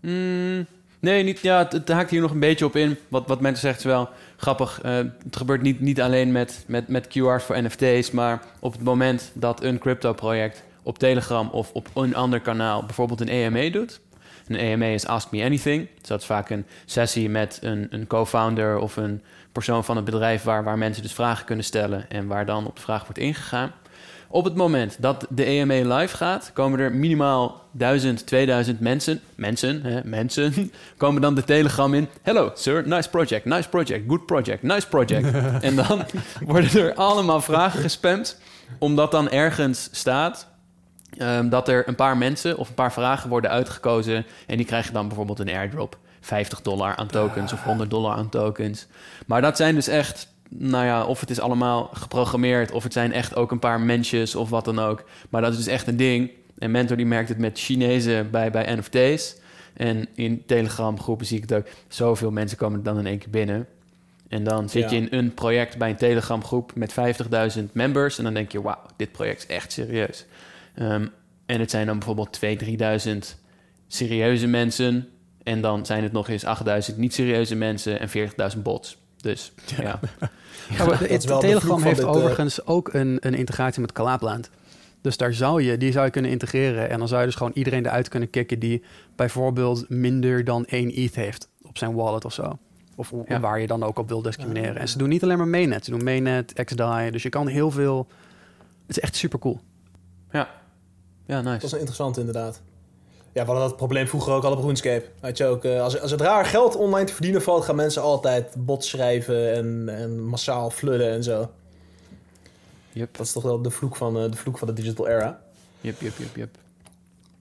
Mm, nee, niet, ja, het, het haakt hier nog een beetje op in. Wat, wat mensen zegt is wel grappig. Eh, het gebeurt niet, niet alleen met, met, met QR's voor NFT's, maar op het moment dat een crypto-project op Telegram of op een ander kanaal bijvoorbeeld een EMA doet. Een EMA is Ask Me Anything. Dus dat is vaak een sessie met een, een co-founder of een persoon van het bedrijf waar, waar mensen dus vragen kunnen stellen en waar dan op de vraag wordt ingegaan. Op het moment dat de EMA live gaat, komen er minimaal 1000, 2000 mensen, mensen, hè, mensen, komen dan de telegram in. Hello, sir, nice project, nice project, good project, nice project. en dan worden er allemaal vragen gespamd, omdat dan ergens staat ehm, dat er een paar mensen of een paar vragen worden uitgekozen en die krijgen dan bijvoorbeeld een airdrop. 50 dollar aan tokens of 100 dollar aan tokens. Maar dat zijn dus echt, nou ja, of het is allemaal geprogrammeerd, of het zijn echt ook een paar mensjes of wat dan ook. Maar dat is dus echt een ding. En Mentor die merkt het met Chinezen bij, bij NFT's. En in Telegram groepen zie ik het ook. Zoveel mensen komen dan in één keer binnen. En dan zit je Ja. in een project bij een Telegram groep met 50.000 members. En dan denk je, wauw, dit project is echt serieus. Ehm, en het zijn dan bijvoorbeeld 2.000, 3.000 serieuze mensen. En dan zijn het nog eens 8.000 niet serieuze mensen en 40.000 bots. Dus ja. Ja, maar de Telegram heeft dit, eh, overigens ook een, een integratie met Collabland. Dus daar zou je, die zou je kunnen integreren. En dan zou je dus gewoon iedereen eruit kunnen kicken die bijvoorbeeld minder dan één ETH heeft op zijn wallet of zo. Of Ja. waar je dan ook op wil discrimineren. En ze doen niet alleen maar mainnet. Ze doen mainnet, XDAI. Dus je kan heel veel... Het is echt super cool. ja. Ja, nice. Dat is interessant inderdaad. Ja, we hadden dat probleem vroeger ook al op RuneScape. Weet je ook, eh, als, als het raar geld online te verdienen valt, gaan mensen altijd bots schrijven en, en massaal fludden en zo. Yep, Dat is toch wel de vloek van, eh, de, vloek van de digital era. yep, yep, yep, yep.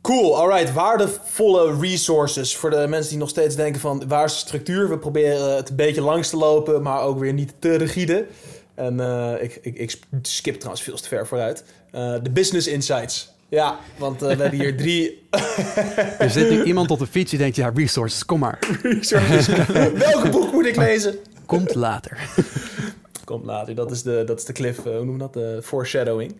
Cool, alright. Waardevolle resources voor de mensen die nog steeds denken van waar is de structuur? We proberen het een beetje langs te lopen, maar ook weer niet te rigide. En eh, ik, ik, ik skip trouwens veel te ver vooruit. De business insights. Ja, want eh, we hebben hier drie Er zit nu iemand op de fiets die denkt, ja, resources, kom maar. resources. Welke boek moet ik lezen? Komt later. Komt later, dat is de, dat is de cliff, eh, hoe noemen we dat? De foreshadowing.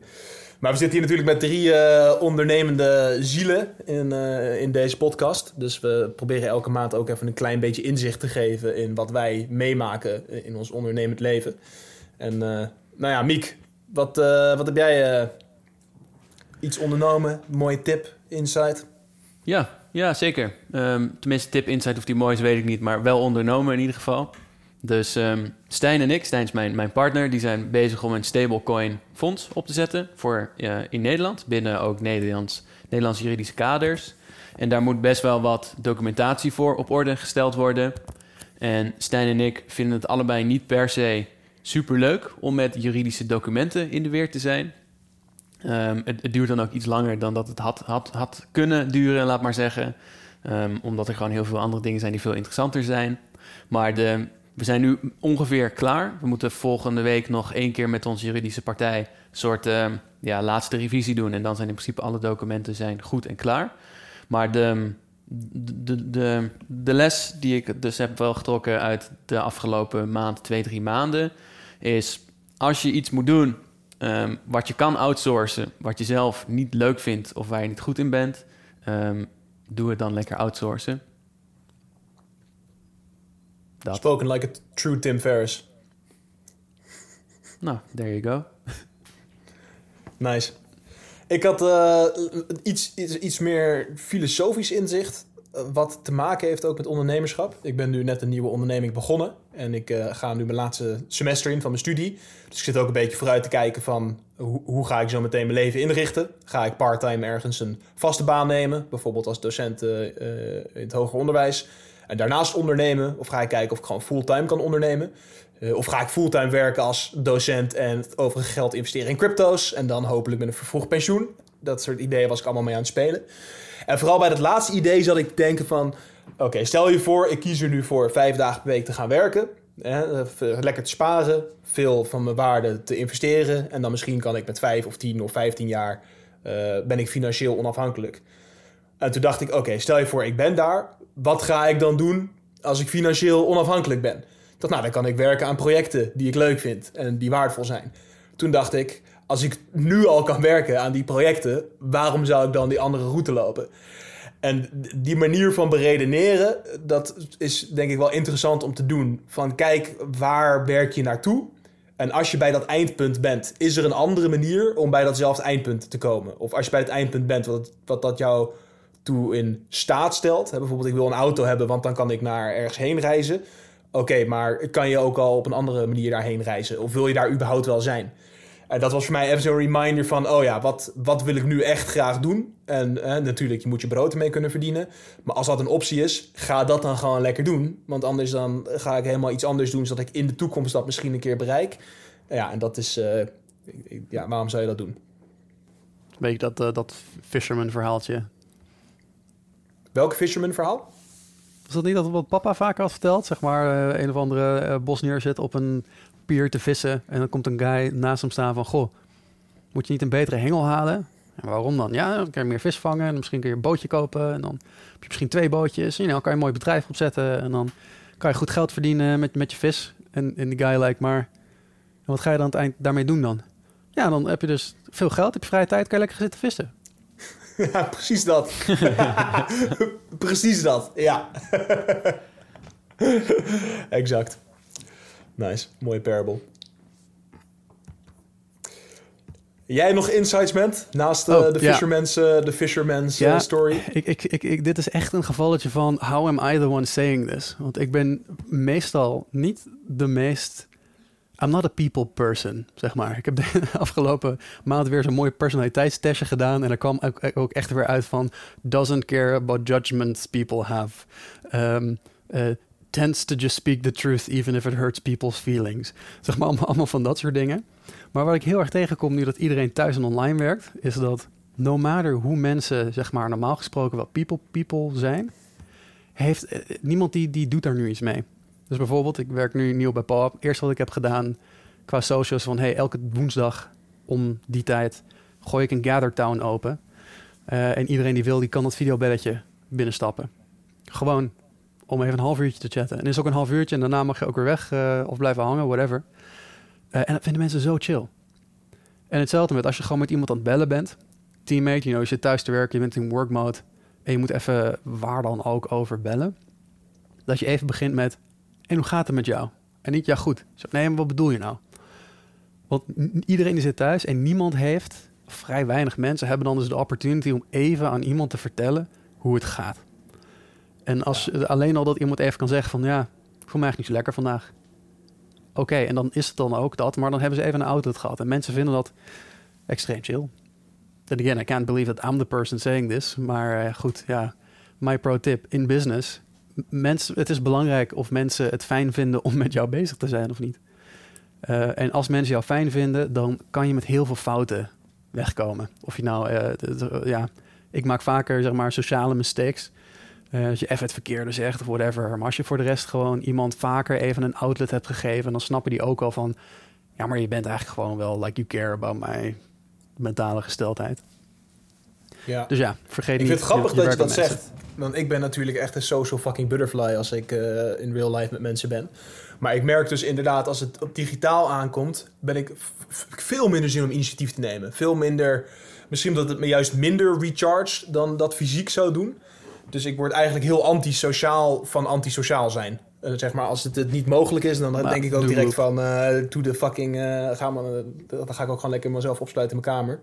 Maar we zitten hier natuurlijk met drie eh, ondernemende zielen in, in deze podcast. Dus we proberen elke maand ook even een klein beetje inzicht te geven in wat wij meemaken in ons ondernemend leven. En nou ja, Miek, wat, wat heb jij iets ondernomen? Mooie tip, insight? Ja, ja zeker. Ehm, tenminste, tip, insight of die mooi is, weet ik niet. Maar wel ondernomen in ieder geval. Dus ehm, Stijn en ik, Stijn is mijn, mijn partner... die zijn bezig om een stablecoin fonds op te zetten... voor in Nederland, binnen ook Nederlands, Nederlandse juridische kaders. En daar moet best wel wat documentatie voor op orde gesteld worden. En Stijn en ik vinden het allebei niet per se superleuk... om met juridische documenten in de weer te zijn... Ehm, het, duurt dan ook iets langer dan dat het had, had, had kunnen duren, laat maar zeggen. Ehm, omdat er gewoon heel veel andere dingen zijn die veel interessanter zijn. Maar de, we zijn nu ongeveer klaar. We moeten volgende week nog één keer met onze juridische partij... een soort ehm, ja, laatste revisie doen. En dan zijn in principe alle documenten zijn goed en klaar. Maar de, de, de, de les die ik dus heb wel getrokken uit de afgelopen maand, twee, drie maanden... is als je iets moet doen Ehm, wat je kan outsourcen, wat je zelf niet leuk vindt of waar je niet goed in bent, ehm, doe het dan lekker outsourcen. Dat. Spoken like a true Tim Ferriss. Nou, there you go. Nice. Ik had eh, iets, iets, iets meer filosofisch inzicht wat te maken heeft ook met ondernemerschap. Ik ben nu net een nieuwe onderneming begonnen. En ik eh, ga nu mijn laatste semester in van mijn studie. Dus ik zit ook een beetje vooruit te kijken van... hoe, hoe ga ik zo meteen mijn leven inrichten? Ga ik parttime ergens een vaste baan nemen? Bijvoorbeeld als docent eh, eh, in het hoger onderwijs. En daarnaast ondernemen? Of ga ik kijken of ik gewoon fulltime kan ondernemen? Of ga ik fulltime werken als docent en het overige geld investeren in crypto's? En dan hopelijk met een vervroegd pensioen. Dat soort ideeën was ik allemaal mee aan het spelen. En vooral bij dat laatste idee zat ik te denken van... Oké, stel je voor, ik kies er nu voor vijf dagen per week te gaan werken. Hè, eh, lekker te sparen, veel van mijn waarde te investeren. En dan misschien kan ik met vijf of tien of vijftien jaar... eh, ben ik financieel onafhankelijk. En toen dacht ik, oké, stel je voor, ik ben daar. Wat ga ik dan doen als ik financieel onafhankelijk ben? Dacht, nou, dan kan ik werken aan projecten die ik leuk vind en die waardevol zijn. Toen dacht ik, als ik nu al kan werken aan die projecten, waarom zou ik dan die andere route lopen? En die manier van beredeneren, dat is denk ik wel interessant om te doen. Van kijk, waar werk je naartoe? En als je bij dat eindpunt bent, is er een andere manier om bij datzelfde eindpunt te komen? Of als je bij het eindpunt bent, wat, wat dat jou toe in staat stelt. Bijvoorbeeld, ik wil een auto hebben, want dan kan ik naar ergens heen reizen. Oké, maar kan je ook al op een andere manier daarheen reizen? Of wil je daar überhaupt wel zijn? En dat was voor mij even zo'n reminder van, oh ja, wat, wat wil ik nu echt graag doen? En eh, natuurlijk, je moet je brood ermee kunnen verdienen. Maar als dat een optie is, ga dat dan gewoon lekker doen. Want anders dan ga ik helemaal iets anders doen, zodat ik in de toekomst dat misschien een keer bereik. Ja, en dat is, eh, ja, waarom zou je dat doen? Weet je dat, eh, dat fisherman verhaaltje? Welke fisherman verhaal? Was dat niet dat wat papa vaak had verteld? Zeg maar, eh, een of andere eh, bos neerzet op een pier te vissen. En dan komt een guy naast hem staan van... Goh, moet je niet een betere hengel halen? En waarom dan? Ja, dan kan je meer vis vangen. En misschien kun je een bootje kopen. En dan heb je misschien twee bootjes. En dan kan je een mooi bedrijf opzetten. En dan kan je goed geld verdienen met, met je vis. En, en die guy lijkt maar... En wat ga je dan aan het eind daarmee doen dan? Ja, dan heb je dus veel geld, heb je vrije tijd, kan je lekker zitten vissen. Ja, precies dat. precies dat, ja. exact. Nice, mooie parable. Jij nog insights, Ment? Naast eh, Oh, de ja. Fisherman's, eh, de Fisherman's eh, Ja. story? Ik, ik, ik, ik, dit is echt een gevalletje van how am I the one saying this? Want ik ben meestal niet de meest... I'm not a people person, zeg maar. Ik heb de afgelopen maand weer zo'n mooi personaliteitstestje gedaan... en er kwam ook, ook echt weer uit van... doesn't care about judgments people have. Um, uh, tends to just speak the truth even if it hurts people's feelings. Zeg maar allemaal, van dat soort dingen. Maar waar ik heel erg tegenkom nu dat iedereen thuis en online werkt... is dat no matter hoe mensen, zeg maar, normaal gesproken wel people people zijn, heeft eh, niemand die, die doet daar nu iets mee. Dus bijvoorbeeld, ik werk nu nieuw bij PowerUp. Eerst wat ik heb gedaan qua socials van, hey, elke woensdag om die tijd gooi ik een Gather Town open. Eh, en iedereen die wil, die kan dat videobelletje binnenstappen. Gewoon om even een half uurtje te chatten. En is ook een half uurtje en daarna mag je ook weer weg eh, of blijven hangen, whatever. Eh, en dat vinden mensen zo chill. En hetzelfde met als je gewoon met iemand aan het bellen bent. Teammate, you know, je zit thuis te werken, je bent in work mode. En je moet even waar dan ook over bellen. Dat je even begint met, en hoe gaat het met jou? En niet, ja goed. Zo, nee, maar wat bedoel je nou? Want iedereen die zit thuis en niemand heeft, vrij weinig mensen hebben dan dus de opportunity om even aan iemand te vertellen hoe het gaat. En als alleen al dat iemand even kan zeggen van, ja, ik voel me eigenlijk niet zo lekker vandaag. Oké, en dan is het dan ook dat, maar dan hebben ze even een outlet gehad. En mensen vinden dat extreem chill. And again, I can't believe that I'm the person saying this. Maar eh, goed, ja, my pro tip in business. Mensen, het is belangrijk of mensen het fijn vinden om met jou bezig te zijn of niet. Eh, en als mensen jou fijn vinden, dan kan je met heel veel fouten wegkomen. Of je nou, eh, ja, ik maak vaker zeg maar sociale mistakes. Eh, als je even het verkeerde zegt of whatever. Maar als je voor de rest gewoon iemand vaker even een outlet hebt gegeven, dan snappen die ook al van, ja, maar je bent eigenlijk gewoon wel like you care about my mentale gesteldheid. Ja. Dus ja, vergeet Ik niet. vind het grappig je- dat je dat mensen. zegt. Want ik ben natuurlijk echt een social fucking butterfly als ik eh, in real life met mensen ben. Maar ik merk dus inderdaad, als het op digitaal aankomt, ben ik veel minder zin om initiatief te nemen. Veel minder, misschien dat het me juist minder recharge dan dat fysiek zou doen. Dus ik word eigenlijk heel antisociaal van antisociaal zijn. Eh, zeg maar, als het, het niet mogelijk is, dan denk ik ook direct van eh to the fucking, eh, ga maar, dan ga ik ook gewoon lekker mezelf opsluiten in mijn kamer.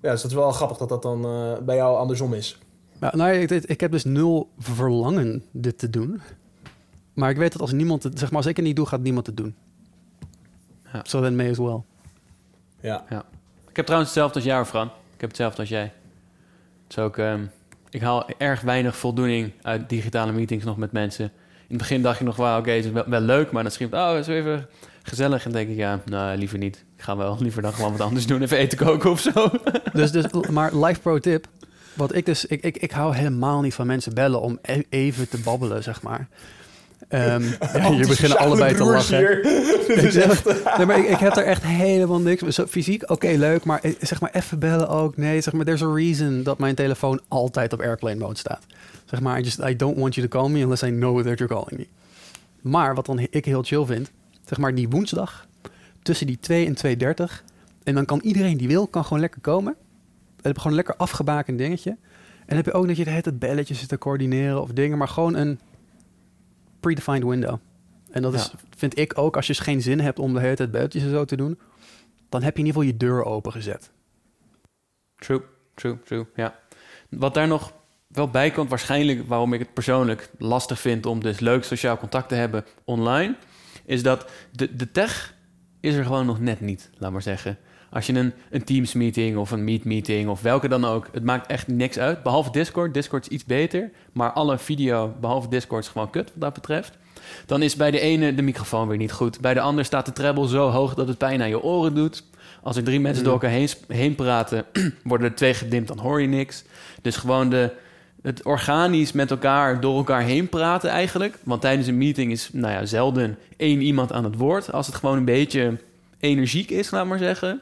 Ja, dus dat is wel grappig dat dat dan bij jou andersom is. Ja, nou, ik, ik heb dus nul verlangen dit te doen. Maar ik weet dat als niemand het, zeg maar, als ik het niet doe, gaat niemand het doen. Ja. So then may as well. Ja. Ik heb trouwens hetzelfde als jou, Fran. Ik heb hetzelfde als jij. Het is ook, ehm, ik haal erg weinig voldoening uit digitale meetings nog met mensen. In het begin dacht je nog, wel, oké, is wel, leuk, maar dan schreef oh, is even gezellig. En denk ik, ja, nou, liever niet. Ik ga wel liever dan gewoon wat anders doen, even eten koken of zo. Dus, dus, maar life pro tip. Wat ik dus, ik, ik, ik hou helemaal niet van mensen bellen om e- even te babbelen, zeg maar. Ehm ja, hier beginnen allebei te lachen. hier. Dit is echt... Nee, maar ik, ik heb er echt helemaal niks. Zo, fysiek, oké, leuk. Maar eh, zeg maar even bellen ook. Nee, zeg maar, there's a reason dat mijn telefoon altijd op airplane mode staat. Zeg maar, I, just, I don't want you to call me unless I know that you're calling me. Maar wat dan ik heel chill vind, zeg maar die woensdag tussen die 2 en 2.30. En dan kan iedereen die wil, kan gewoon lekker komen. Dan heb je gewoon een lekker afgebakend dingetje. En dan heb je ook dat je de hele tijd belletjes zit te coördineren of dingen. Maar gewoon een predefined window. En dat is, Ja. vind ik ook, als je geen zin hebt om de hele tijd belletjes en zo te doen. Dan heb je in ieder geval je deur opengezet. True, true, true, ja. Wat daar nog wel bij komt, waarschijnlijk waarom ik het persoonlijk lastig vind om dus leuk sociaal contact te hebben online, is dat de, de tech is er gewoon nog net niet, laat maar zeggen. Als je een, een Teams meeting of een Meet meeting of welke dan ook, het maakt echt niks uit. Behalve Discord, Discord is iets beter, maar alle video behalve Discord is gewoon kut wat dat betreft. Dan is bij de ene de microfoon weer niet goed. Bij de ander staat de treble zo hoog dat het pijn aan je oren doet. Als er drie mensen Mm. door elkaar heen, heen praten, worden er twee gedimd, dan hoor je niks. Dus gewoon de, het organisch met elkaar door elkaar heen praten eigenlijk. Want tijdens een meeting is nou ja, zelden één iemand aan het woord. Als het gewoon een beetje energiek is, laat maar zeggen.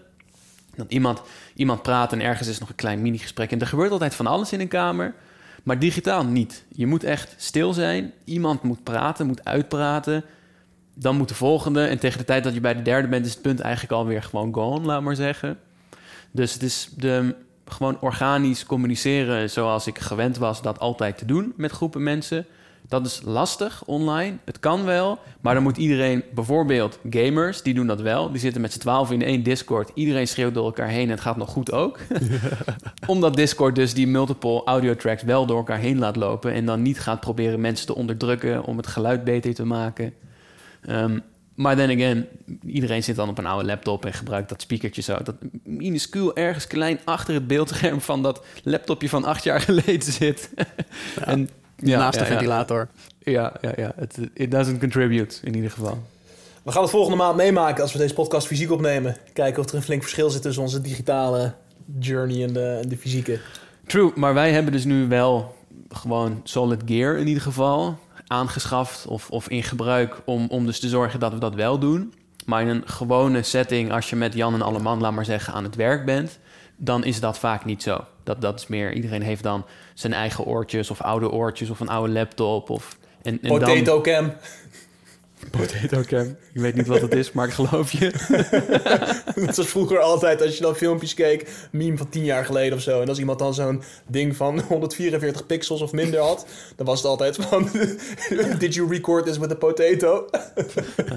Dat iemand, iemand praat en ergens is nog een klein mini-gesprek. En er gebeurt altijd van alles in een kamer. Maar digitaal niet. Je moet echt stil zijn. Iemand moet praten, moet uitpraten. Dan moet de volgende. En tegen de tijd dat je bij de derde bent, is het punt eigenlijk alweer gewoon gone, laat maar zeggen. Dus het is de, gewoon organisch communiceren zoals ik gewend was dat altijd te doen met groepen mensen. Dat is lastig online. Het kan wel, maar dan moet iedereen, bijvoorbeeld gamers, die doen dat wel. Die zitten met z'n twaalf in één Discord. Iedereen schreeuwt door elkaar heen en het gaat nog goed ook. Omdat Discord dus die multiple audio tracks wel door elkaar heen laat lopen. En dan niet gaat proberen mensen te onderdrukken om het geluid beter te maken. Ehm, maar then again, iedereen zit dan op een oude laptop en gebruikt dat speakertje zo. Dat minuscuul ergens klein achter het beeldscherm van dat laptopje van acht jaar geleden zit. en, ja, naast de ja, ventilator. Ja, ja, ja. Het it doesn't contribute in ieder geval. We gaan het volgende maand meemaken als we deze podcast fysiek opnemen. Kijken of er een flink verschil zit tussen onze digitale journey en de, en de fysieke. True, maar wij hebben dus nu wel gewoon solid gear in ieder geval aangeschaft of, of in gebruik om, om dus te zorgen dat we dat wel doen. Maar in een gewone setting, als je met Jan en Alleman, laat maar zeggen, aan het werk bent, dan is dat vaak niet zo. Dat, dat is meer, iedereen heeft dan zijn eigen oortjes of oude oortjes of een oude laptop. Of, en, en dan, Potato cam. Potato cam. Ik weet niet wat het is, maar ik geloof je. Dat was vroeger altijd, als je dan filmpjes keek, meme van 10 jaar geleden of zo. En als iemand dan zo'n ding van 144 pixels of minder had, dan was het altijd van: Did you record this with a potato?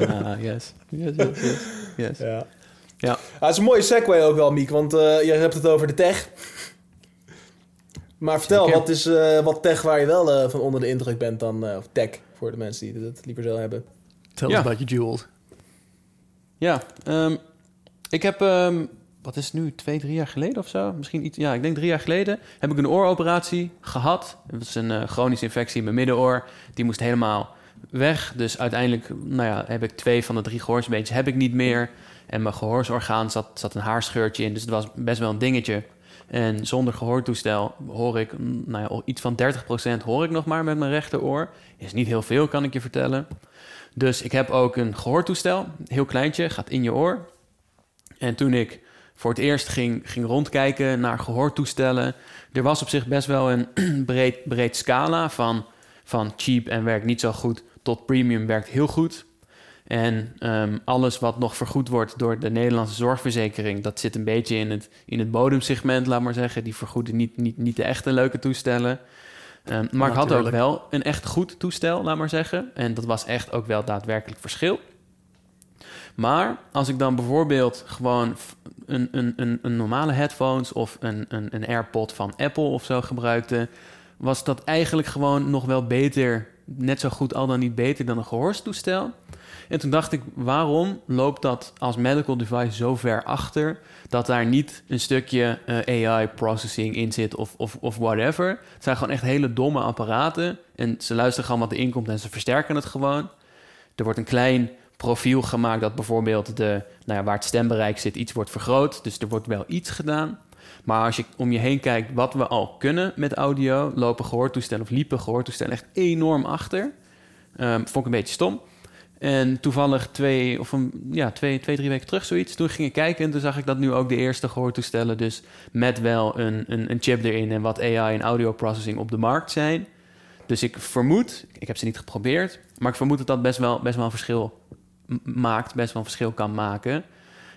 Ah, yes. Yes, yes, yes. yes. Ja. Ja. het is een mooie segue ook wel, Miek, want eh, je hebt het over de tech. Maar vertel, wat is eh, wat tech waar je wel eh, van onder de indruk bent dan, of tech, voor de mensen die het liever zo hebben. Tell Ja. us about your jewels. Ja, ehm, ik heb, ehm, wat is het nu, twee, drie jaar geleden of zo? Misschien iets, ja, ik denk drie jaar geleden heb ik een ooroperatie gehad. Het was een eh, chronische infectie in mijn middenoor. Die moest helemaal weg. Dus uiteindelijk, nou ja, heb ik twee van de drie gehoorsbeentjes heb ik niet meer. En mijn gehoorsorgaan zat, zat een haarscheurtje in. Dus het was best wel een dingetje. En zonder gehoortoestel hoor ik, mm, nou ja, iets van 30% hoor ik nog maar met mijn rechteroor. Is niet heel veel, kan ik je vertellen. Dus ik heb ook een gehoortoestel, heel kleintje, gaat in je oor. En toen ik voor het eerst ging, ging rondkijken naar gehoortoestellen, er was op zich best wel een breed, breed scala van, van cheap en werkt niet zo goed tot premium werkt heel goed. En ehm, alles wat nog vergoed wordt door de Nederlandse zorgverzekering, dat zit een beetje in het, in het bodemsegment, laat maar zeggen. Die vergoeden niet, niet, niet de echte leuke toestellen. Ehm, maar ik had ook wel een echt goed toestel, laat maar zeggen. En dat was echt ook wel daadwerkelijk verschil. Maar als ik dan bijvoorbeeld gewoon een, een, een, een normale headphones of een, een, een AirPod van Apple of zo gebruikte, was dat eigenlijk gewoon nog wel beter, net zo goed al dan niet beter dan een gehoorstoestel. En toen dacht ik, waarom loopt dat als medical device zo ver achter dat daar niet een stukje eh, AI processing in zit of, of, of whatever? Het zijn gewoon echt hele domme apparaten en ze luisteren gewoon wat erin komt en ze versterken het gewoon. Er wordt een klein profiel gemaakt dat bijvoorbeeld de, nou ja, waar het stembereik zit iets wordt vergroot. Dus er wordt wel iets gedaan. Maar als je om je heen kijkt wat we al kunnen met audio, lopen gehoortoestellen of liepen gehoortoestellen echt enorm achter. Um, vond ik een beetje stom. En toevallig twee, of een, ja, twee, twee, drie weken terug zoiets. Toen ging ik kijken en toen zag ik dat nu ook de eerste gehoortoestellen... dus met wel een, een, een chip erin en wat AI en audio processing op de markt zijn. Dus ik vermoed, ik heb ze niet geprobeerd... maar ik vermoed dat dat best wel, best wel een verschil maakt, best wel een verschil kan maken.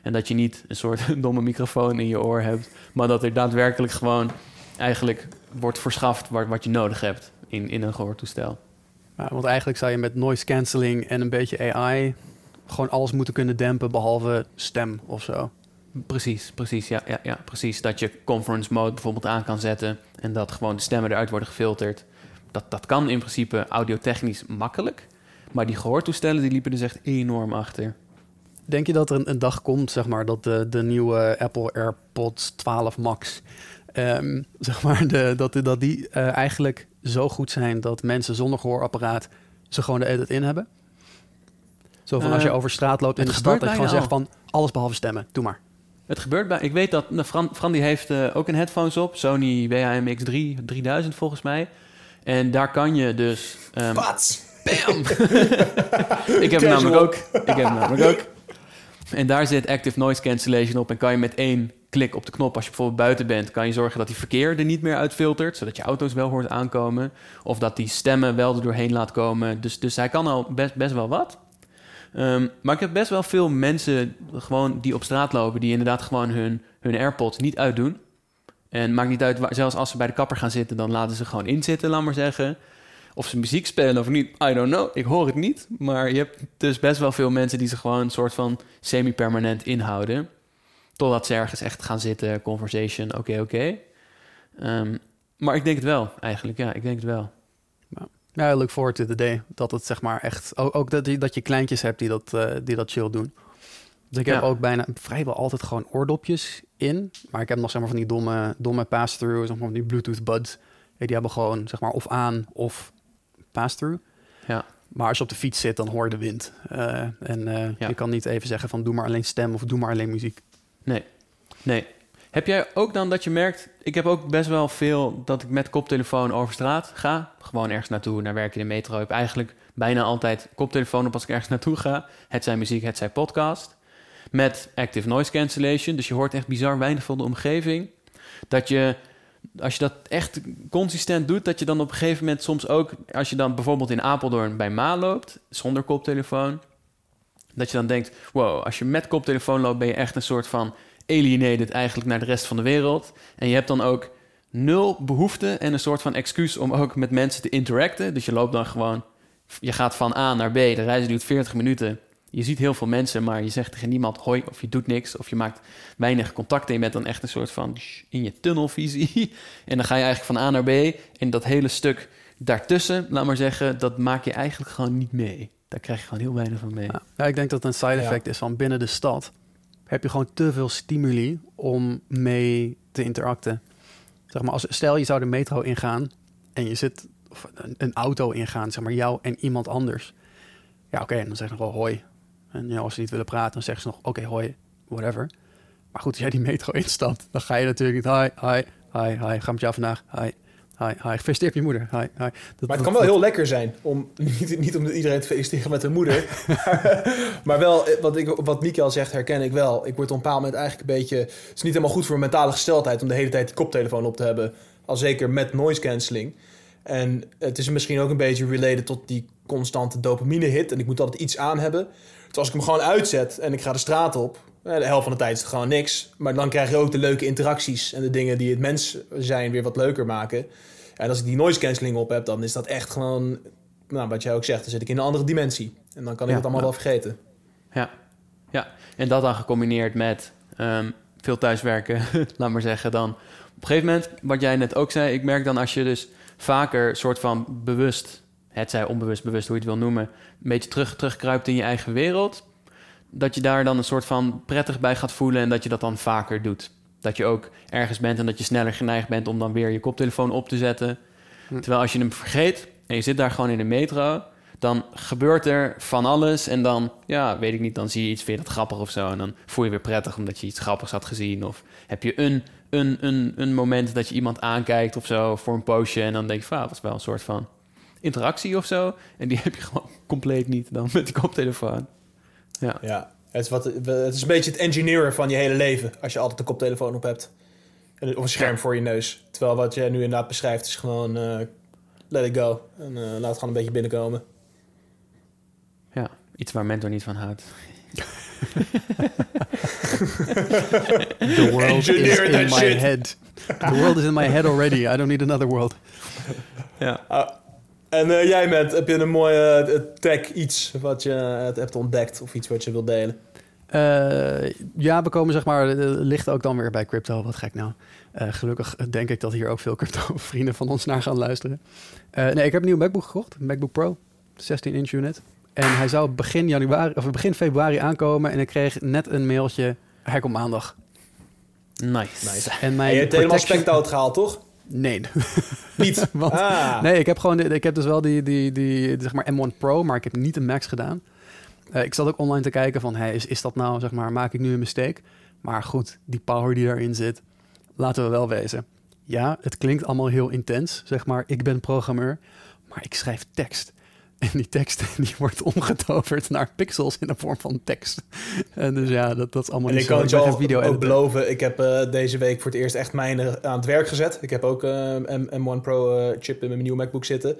En dat je niet een soort domme microfoon in je oor hebt... maar dat er daadwerkelijk gewoon eigenlijk wordt verschaft wat, wat je nodig hebt in, in een gehoortoestel. Ja, want eigenlijk zou je met noise cancelling en een beetje AI gewoon alles moeten kunnen dempen behalve stem of zo. Precies, precies, ja, ja, ja, precies. Dat je conference mode bijvoorbeeld aan kan zetten en dat gewoon de stemmen eruit worden gefilterd. Dat, dat kan in principe audiotechnisch makkelijk, maar die gehoortoestellen die liepen dus echt enorm achter. Denk je dat er een, een dag komt, zeg maar, dat de, de nieuwe Apple AirPods 12 Max, um, zeg maar, de, dat, dat die uh, eigenlijk zo goed zijn dat mensen zonder gehoorapparaat ze gewoon de edit in hebben? Zo van als je over straat loopt in de stad, dat je gewoon zegt van alles behalve stemmen, doe maar. Het gebeurt bij. Ik weet dat nou, Fran, Fran die heeft uh, ook een headphones op, Sony WHM-X3 3000 volgens mij. En daar kan je dus. Um! Bam! ik heb hem namelijk ook. Ik heb hem namelijk ook. En daar zit active noise cancellation op en kan je met één klik op de knop, als je bijvoorbeeld buiten bent, kan je zorgen dat die verkeer er niet meer uitfiltert, zodat je auto's wel hoort aankomen. Of dat die stemmen wel er doorheen laat komen. Dus, dus hij kan al best, best wel wat. Um, maar ik heb best wel veel mensen gewoon die op straat lopen, die inderdaad gewoon hun, hun AirPods niet uitdoen. En maakt niet uit, zelfs als ze bij de kapper gaan zitten, dan laten ze gewoon inzitten, laat maar zeggen. Of ze muziek spelen of niet, I don't know. Ik hoor het niet. Maar je hebt dus best wel veel mensen die ze gewoon een soort van semi-permanent inhouden. Totdat ze ergens echt gaan zitten, conversation, oké, oké. Ehm, maar ik denk het wel, eigenlijk. Ja, ik denk het wel. Ja, look forward to the day. Dat het zeg maar echt... Ook, ook dat, je, dat je kleintjes hebt die dat, uh, die dat chill doen. Dus ik heb ook bijna vrijwel altijd gewoon oordopjes in. Maar ik heb nog zeg maar van die domme, domme pass-through, zeg maar van die Bluetooth buds. Die hebben gewoon zeg maar of aan of pass-through. Ja. Maar als je op de fiets zit, dan hoor je de wind. Uh, en uh, ja. je kan niet even zeggen van doe maar alleen stem of doe maar alleen muziek. Nee, nee. Heb jij ook dan dat je merkt... Ik heb ook best wel veel dat ik met koptelefoon over straat ga. Gewoon ergens naartoe, naar werk in de metro. Ik heb eigenlijk bijna altijd koptelefoon op als ik ergens naartoe ga. Het zijn muziek, het zijn podcast. Met active noise cancellation. Dus je hoort echt bizar weinig van de omgeving. Dat je, als je dat echt consistent doet... dat je dan op een gegeven moment soms ook... als je dan bijvoorbeeld in Apeldoorn bij Ma loopt... zonder koptelefoon dat je dan denkt, wow, als je met koptelefoon loopt, ben je echt een soort van alienated eigenlijk naar de rest van de wereld. En je hebt dan ook nul behoefte en een soort van excuus om ook met mensen te interacten. Dus je loopt dan gewoon, je gaat van A naar B, de reis duurt 40 minuten. Je ziet heel veel mensen, maar je zegt tegen niemand hoi of je doet niks of je maakt weinig contact en je bent dan echt een soort van in je tunnelvisie. En dan ga je eigenlijk van A naar B en dat hele stuk daartussen, laat maar zeggen, dat maak je eigenlijk gewoon niet mee daar krijg je gewoon heel weinig van mee. Ja, ik denk dat een side effect is van binnen de stad heb je gewoon te veel stimuli om mee te interacten. Zeg maar, als, stel je zou de metro ingaan en je zit of een, een auto ingaan, zeg maar jou en iemand anders. Ja, oké, dan zeg je nog wel hoi. En ja, als ze niet willen praten, dan zeggen ze nog oké, hoi, whatever. Maar goed, als jij die metro instapt, dan ga je natuurlijk niet hi, hi, hi, hi, ga met jou vandaag, hi. Hi, hi. Gefeliciteerd je moeder. Hi, hi. Dat, maar het kan wel heel lekker zijn om niet, niet om iedereen te feliciteren met hun moeder. maar, wel, eh, wat, ik, wat Mikael zegt, herken ik wel. Ik word op een bepaald moment eigenlijk een beetje. Het is niet helemaal goed voor mijn mentale gesteldheid om de hele tijd de koptelefoon op te hebben. Al zeker met noise cancelling. En het is misschien ook een beetje related tot die constante dopamine hit. En ik moet altijd iets aan hebben. Dus als ik hem gewoon uitzet en ik ga de straat op, de helft van de tijd is het gewoon niks. Maar dan krijg je ook de leuke interacties en de dingen die het mens zijn weer wat leuker maken. En als ik die noise cancelling op heb, dan is dat echt gewoon, nou, wat jij ook zegt, dan zit ik in een andere dimensie. En dan kan ik het allemaal wel vergeten. Ja, ja. en dat dan gecombineerd met um, veel thuiswerken, laat maar zeggen, dan op een gegeven moment, wat jij net ook zei, ik merk dan als je dus vaker soort van bewust, het zij onbewust, bewust, hoe je het wil noemen, een beetje terug, terugkruipt in je eigen wereld. Dat je daar dan een soort van prettig bij gaat voelen en dat je dat dan vaker doet. Dat je ook ergens bent en dat je sneller geneigd bent om dan weer je koptelefoon op te zetten. Hm. Terwijl als je hem vergeet en je zit daar gewoon in de metro, dan gebeurt er van alles. En dan, ja, weet ik niet, dan zie je iets, vind je dat grappig of zo. En dan voel je weer prettig omdat je iets grappigs had gezien. Of heb je een, een, een, een moment dat je iemand aankijkt of zo voor een poosje. En dan denk je van, ah, dat was wel een soort van interactie of zo. En die heb je gewoon compleet niet dan met die koptelefoon. Ja. Ja, het is, wat, het is een beetje het engineeren van je hele leven als je altijd de koptelefoon op hebt. En- Of een scherm Ja. voor je neus. Terwijl wat jij nu inderdaad beschrijft is gewoon eh, let it go. En eh, laat het gewoon een beetje binnenkomen. ja, iets waar Mentor niet van houdt. The world is in my shit. head. The world is in my head already. I don't need another world. Ja. Ah, en eh, jij bent, heb je een mooie tech iets wat je eh, hebt ontdekt of iets wat je wilt delen? Eh, ja, we komen zeg maar, ligt ook dan weer bij crypto. Wat gek nou. Eh, gelukkig denk ik dat hier ook veel crypto-vrienden van ons naar gaan luisteren. Eh, nee, ik heb een nieuwe MacBook gekocht. Een MacBook Pro. 16-inch unit. En hij zou begin, januari, of begin februari aankomen. En ik kreeg net een mailtje. Hij komt maandag. Nice. Nice. En En mijn je hebt helemaal spec-out gehaald, toch? Nee. Niet. Want- ah. Nee, ik heb gewoon, ik heb dus wel die, die, die zeg maar M1 Pro, maar ik heb niet een Max gedaan. Eh, ik zat ook online te kijken van, hey, is, is dat nou, zeg maar, maak ik nu een mistake? Maar goed, die power die daarin zit, laten we wel wezen. Ja, het klinkt allemaal heel intens, zeg maar, ik ben programmeur, maar ik schrijf tekst. En die tekst die wordt omgetoverd naar pixels in de vorm van tekst. En dus ja, dat, dat is allemaal En niet ik zo. kan het je ben al geen video ook beloven, ik heb eh, deze week voor het eerst echt mijne aan het werk gezet. Ik heb ook eh, een M1 Pro eh, chip in mijn nieuwe MacBook zitten.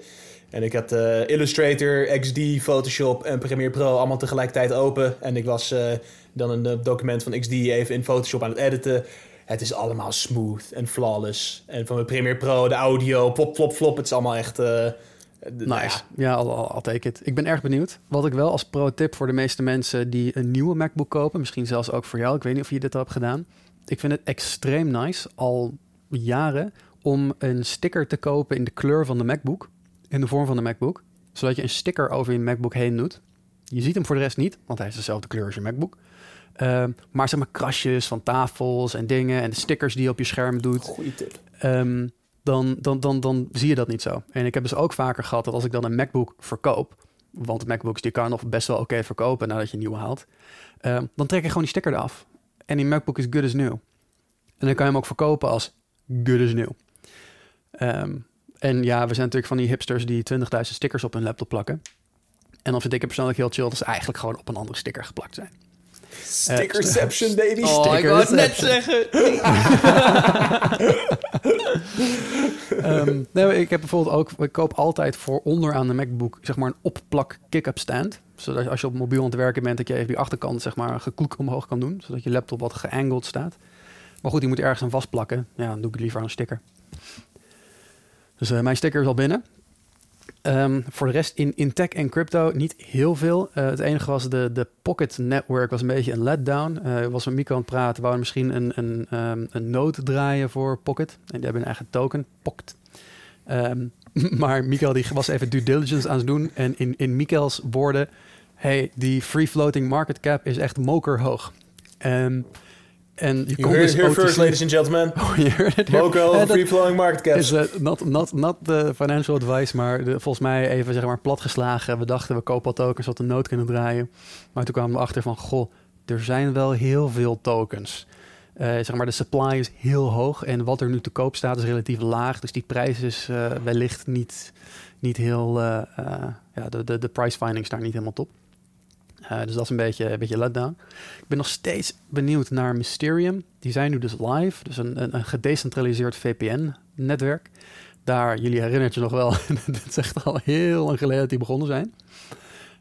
En ik had eh, Illustrator, XD, Photoshop en Premiere Pro allemaal tegelijkertijd open. En ik was eh, dan een eh, document van XD even in Photoshop aan het editen. Het is allemaal smooth en flawless. En van mijn Premiere Pro, de audio, plop, plop, flop. Het is allemaal echt... eh, nou Nice. Ja, al, take it. Ik ben erg benieuwd. Wat ik wel als pro-tip voor de meeste mensen die een nieuwe MacBook kopen, misschien zelfs ook voor jou, ik weet niet of je dit al hebt gedaan. Ik vind het extreem nice, al jaren, om een sticker te kopen in de kleur van de MacBook, in de vorm van de MacBook, zodat je een sticker over je MacBook heen doet. Je ziet hem voor de rest niet, want hij is dezelfde kleur als je MacBook. Ehm, maar zeg maar krasjes van tafels en dingen en de stickers die je op je scherm doet Goeie tip. ehm, dan, dan, dan, dan zie je dat niet zo. En ik heb dus ook vaker gehad dat als ik dan een MacBook verkoop, want MacBooks die kan nog best wel oké verkopen nadat je een nieuwe haalt, ehm, dan trek je gewoon die sticker eraf. En die MacBook is good as new. En dan kan je hem ook verkopen als good as new. Ehm, en ja, we zijn natuurlijk van die hipsters die 20.000 stickers op hun laptop plakken. En dan vind ik het persoonlijk heel chill dat ze eigenlijk gewoon op een andere sticker geplakt zijn. Stickerception, baby. Oh, ik wou het net zeggen. Ehm, nee, ik heb bijvoorbeeld ook, ik koop altijd voor onderaan de MacBook zeg maar een opplak kick-up stand. Zodat als je op mobiel aan het werken bent, dat je even die achterkant zeg maar gekloek omhoog kan doen. Zodat je laptop wat geangeld staat. Maar goed, die moet ergens aan vastplakken. Ja, dan doe ik het liever aan een sticker. Dus eh, mijn sticker is al binnen. Ehm, voor de rest in, in tech en crypto niet heel veel. Eh, het enige was de, de Pocket Network was een beetje een letdown. Ik was met Mico aan het praten. We misschien een, een, ehm, een node draaien voor Pocket. En die hebben een eigen token, Pocket. Ehm, maar Mikael die was even due diligence aan het doen. En in, in Mikaels woorden... hey, die free floating market cap is echt mokerhoog. Ehm, en je kon dus here first, ladies and gentlemen. Oh. Moco, Eh, dat- free flowing market caps. is uh, not, not, not the financial advice, maar de, volgens mij even zeg maar platgeslagen. We dachten we kopen al tokens wat de nood kunnen draaien. Maar toen kwamen we achter van, goh, er zijn wel heel veel tokens. Eh, zeg maar, de supply is heel hoog en wat er nu te koop staat is relatief laag. Dus die prijs is eh, wellicht niet, niet heel, ja, de, de, de price finding is daar niet helemaal top. Eh, dus dat is een beetje, een beetje letdown. Ik ben nog steeds benieuwd naar Mysterium. Die zijn nu dus live. Dus een, een, een gedecentraliseerd VPN-netwerk. Daar, jullie herinnert je nog wel, dit is echt al heel lang geleden dat die begonnen zijn.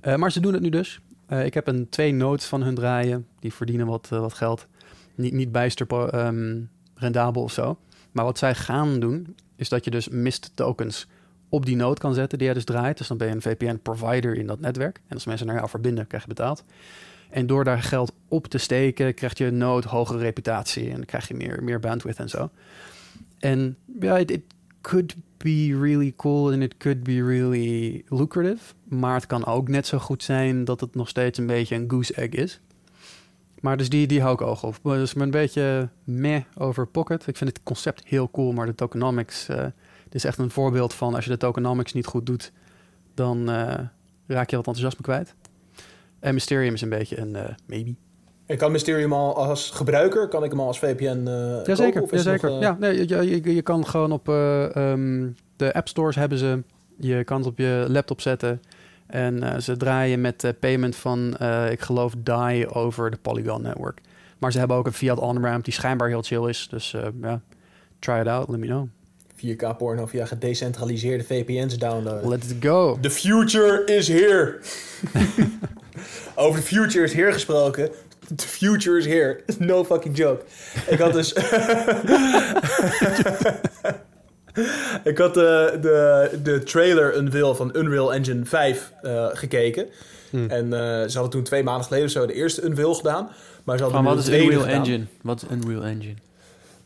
Eh, maar ze doen het nu dus. Eh, ik heb een twee nodes van hun draaien. Die verdienen wat, wat geld. Niet, niet bijster ehm, rendabel of zo. Maar wat zij gaan doen, is dat je dus mist tokens op die node kan zetten die jij dus draait. Dus dan ben je een VPN-provider in dat netwerk. En als mensen naar jou verbinden, krijg je betaald. En door daar geld op te steken, krijg je node hogere reputatie. En dan krijg je meer, meer bandwidth en zo. En ja, it, it could be really cool and it could be really lucrative. Maar het kan ook net zo goed zijn dat het nog steeds een beetje een goose egg is. Maar dus die, die hou ik oog op. Dus ik ben een beetje meh over Pocket. Ik vind het concept heel cool, maar de tokenomics... eh dit is echt een voorbeeld van als je de tokenomics niet goed doet... dan eh, raak je wat enthousiasme kwijt. En Mysterium is een beetje een eh, maybe. Ik kan Mysterium al als gebruiker, kan ik hem al als VPN eh Jazeker, kopen? Jazeker. nog, Ja, nee, je, je, je kan gewoon op eh, ehm, de app stores hebben ze. Je kan het op je laptop zetten. En ze draaien met payment van, ik geloof, DAI over de Polygon network. Maar ze hebben ook een fiat on-ramp die schijnbaar heel chill is. Dus ja, try it out, let me know. 4K porno via gedecentraliseerde VPN's downloaden. Let's go. The future is here. Over the future is here gesproken. The future is here. No fucking joke. Ik had dus... ik had de, de, de trailer unveil van Unreal Engine 5 eh, gekeken. Hmm. En eh, ze hadden toen twee maanden geleden zo de eerste unveil gedaan. Maar ze hadden wat is Unreal gedaan. Engine? Wat is Unreal Engine?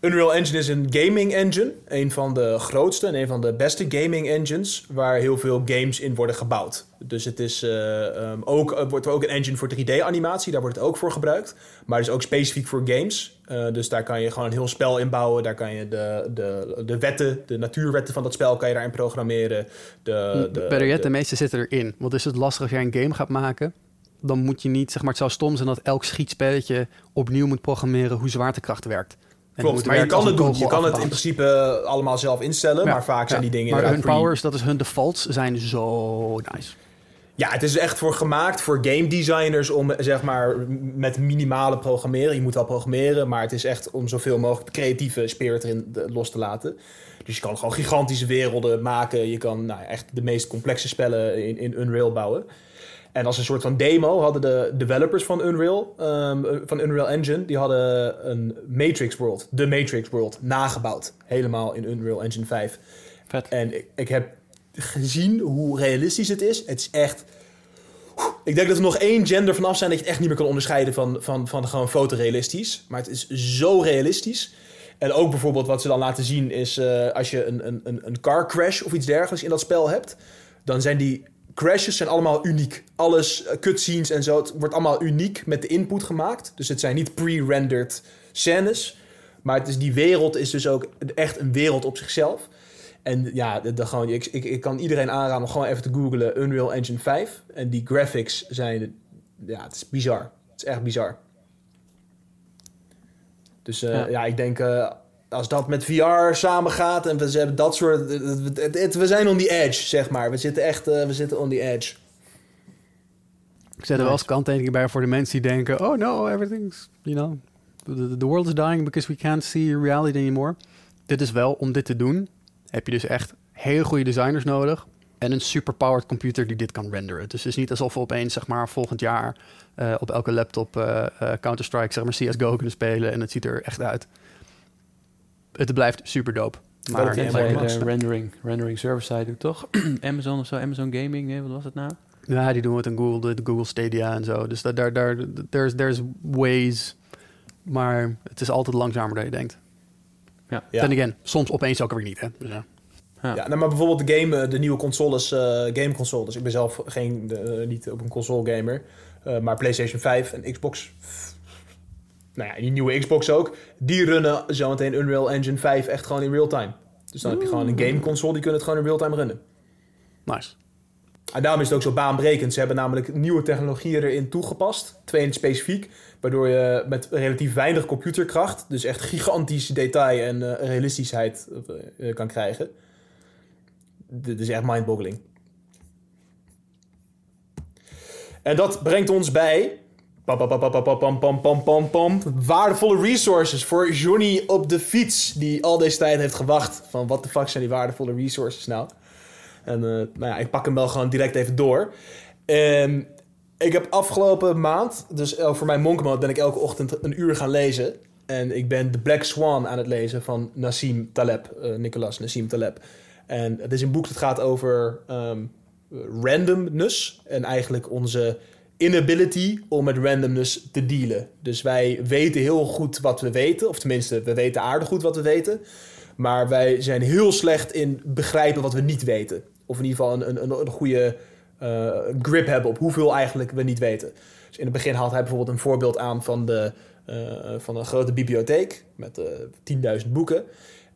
Unreal Engine is een gaming engine. Een van de grootste en een van de beste gaming engines. Waar heel veel games in worden gebouwd. Dus het is eh, ehm, ook, het wordt ook een engine voor 3D-animatie. Daar wordt het ook voor gebruikt. Maar het is ook specifiek voor games. Eh, dus daar kan je gewoon een heel spel in bouwen. Daar kan je de, de, de wetten, de natuurwetten van dat spel kan je daarin programmeren. De, de, Better yet, de- de meeste zitten erin. Want is het lastig als jij een game gaat maken... dan moet je niet, zeg maar, het zou stom zijn... dat elk schietspelletje opnieuw moet programmeren... hoe zwaartekracht werkt. Klopt, maar je kan het doen. Je kan het in principe allemaal zelf instellen. Maar vaak zijn die dingen Maar hun powers, dat is hun defaults, zijn zo nice. Ja, het is echt voor gemaakt voor game designers om zeg maar met minimale programmeren. Je moet wel programmeren, maar het is echt om zoveel mogelijk de creatieve spirit erin de- los te laten. Dus je kan gewoon gigantische werelden maken. Je kan nou, echt de meest complexe spellen in, in Unreal bouwen. En als een soort van demo hadden de developers van Unreal, ehm, van Unreal Engine, die hadden een Matrix World, de Matrix World, nagebouwd. Helemaal in Unreal Engine 5. Vet. En ik, ik heb gezien hoe realistisch het is. Het is echt... Ik denk dat er nog één gender vanaf zijn dat je het echt niet meer kan onderscheiden van, van, van gewoon fotorealistisch. Maar het is zo realistisch. En ook bijvoorbeeld wat ze dan laten zien is eh, als je een, een, een- een car crash of iets dergelijks in dat spel hebt. Dan zijn die crashes zijn allemaal uniek. Alles, eh, cutscenes en zo, het wordt allemaal uniek met de input gemaakt. Dus het zijn niet pre-rendered scènes. Maar het is, die wereld is dus ook echt een wereld op zichzelf. En ja, de gewoon, ik, ik, ik kan iedereen aanraden om gewoon even te googlen Unreal Engine 5. En die graphics zijn, ja, het is bizar. Het is echt bizar. Dus eh, Ja. ja. ik denk eh, als dat met VR samengaat en we hebben dat soort, we zijn on the edge, zeg maar. We zitten echt, eh, we zitten on the edge. Ik zet er wel eens kanttekeningen bij voor de mensen die denken... oh no, everything's, you know... The, the world is dying because we can't see reality anymore. Dit is wel, om dit te doen... heb je dus echt hele goede designers nodig... en een superpowered computer die dit kan renderen. Dus het is niet alsof we opeens, zeg maar, volgend jaar... eh, op elke laptop eh, Counter-Strike, zeg maar, CSGO kunnen spelen... en het ziet er echt uit. Het blijft super dope. Maar was de het? rendering, rendering server side doet, toch? Amazon of zo, Amazon Gaming, nee, wat was het nou? Ja, die doen het in Google, de, de Google Stadia en zo. Dus daar, daar, daar, there's, there's ways. Maar het is altijd langzamer dan je denkt. Ja. Ja. Then again, soms opeens ook weer niet, hè. Dus, ja. Ja. Ja, nou, maar bijvoorbeeld de, game, eh, de nieuwe consoles, eh game consoles. Ik ben zelf geen, eh, niet op een console gamer. eh, maar PlayStation 5 en Xbox. Nou ja, die nieuwe Xbox ook. Die runnen zometeen Unreal Engine 5 echt gewoon in real time. Dus dan heb je gewoon een game console, die kunnen het gewoon in real time runnen. Nice. En daarom is het ook zo baanbrekend. Ze hebben namelijk nieuwe technologieën erin toegepast. Twee in het specifiek. Waardoor je met relatief weinig computerkracht... dus echt gigantisch detail en eh, realistischheid eh, kan krijgen. Dit is echt mindboggling. En dat brengt ons bij... Waardevolle resources voor Johnny op de fiets. Die al deze tijd heeft gewacht. Van wat de fuck zijn die waardevolle resources nou? En eh, nou ja, ik pak hem wel gewoon direct even door. En ik heb afgelopen maand, dus voor mijn monk mode, ben ik elke ochtend een uur gaan lezen. En ik ben The Black Swan aan het lezen van Nassim Taleb. Eh, Nicolas Nassim Taleb. En het is een boek dat gaat over ehm, randomness. En eigenlijk onze inability om met randomness te dealen. Dus wij weten heel goed wat we weten, of tenminste, we weten aardig goed wat we weten. Maar wij zijn heel slecht in begrijpen wat we niet weten. Of in ieder geval een, een, een, goede eh, grip hebben op hoeveel eigenlijk we niet weten. Dus in het begin haalt hij bijvoorbeeld een voorbeeld aan van, de, eh, van een grote bibliotheek met uh, 10.000 boeken.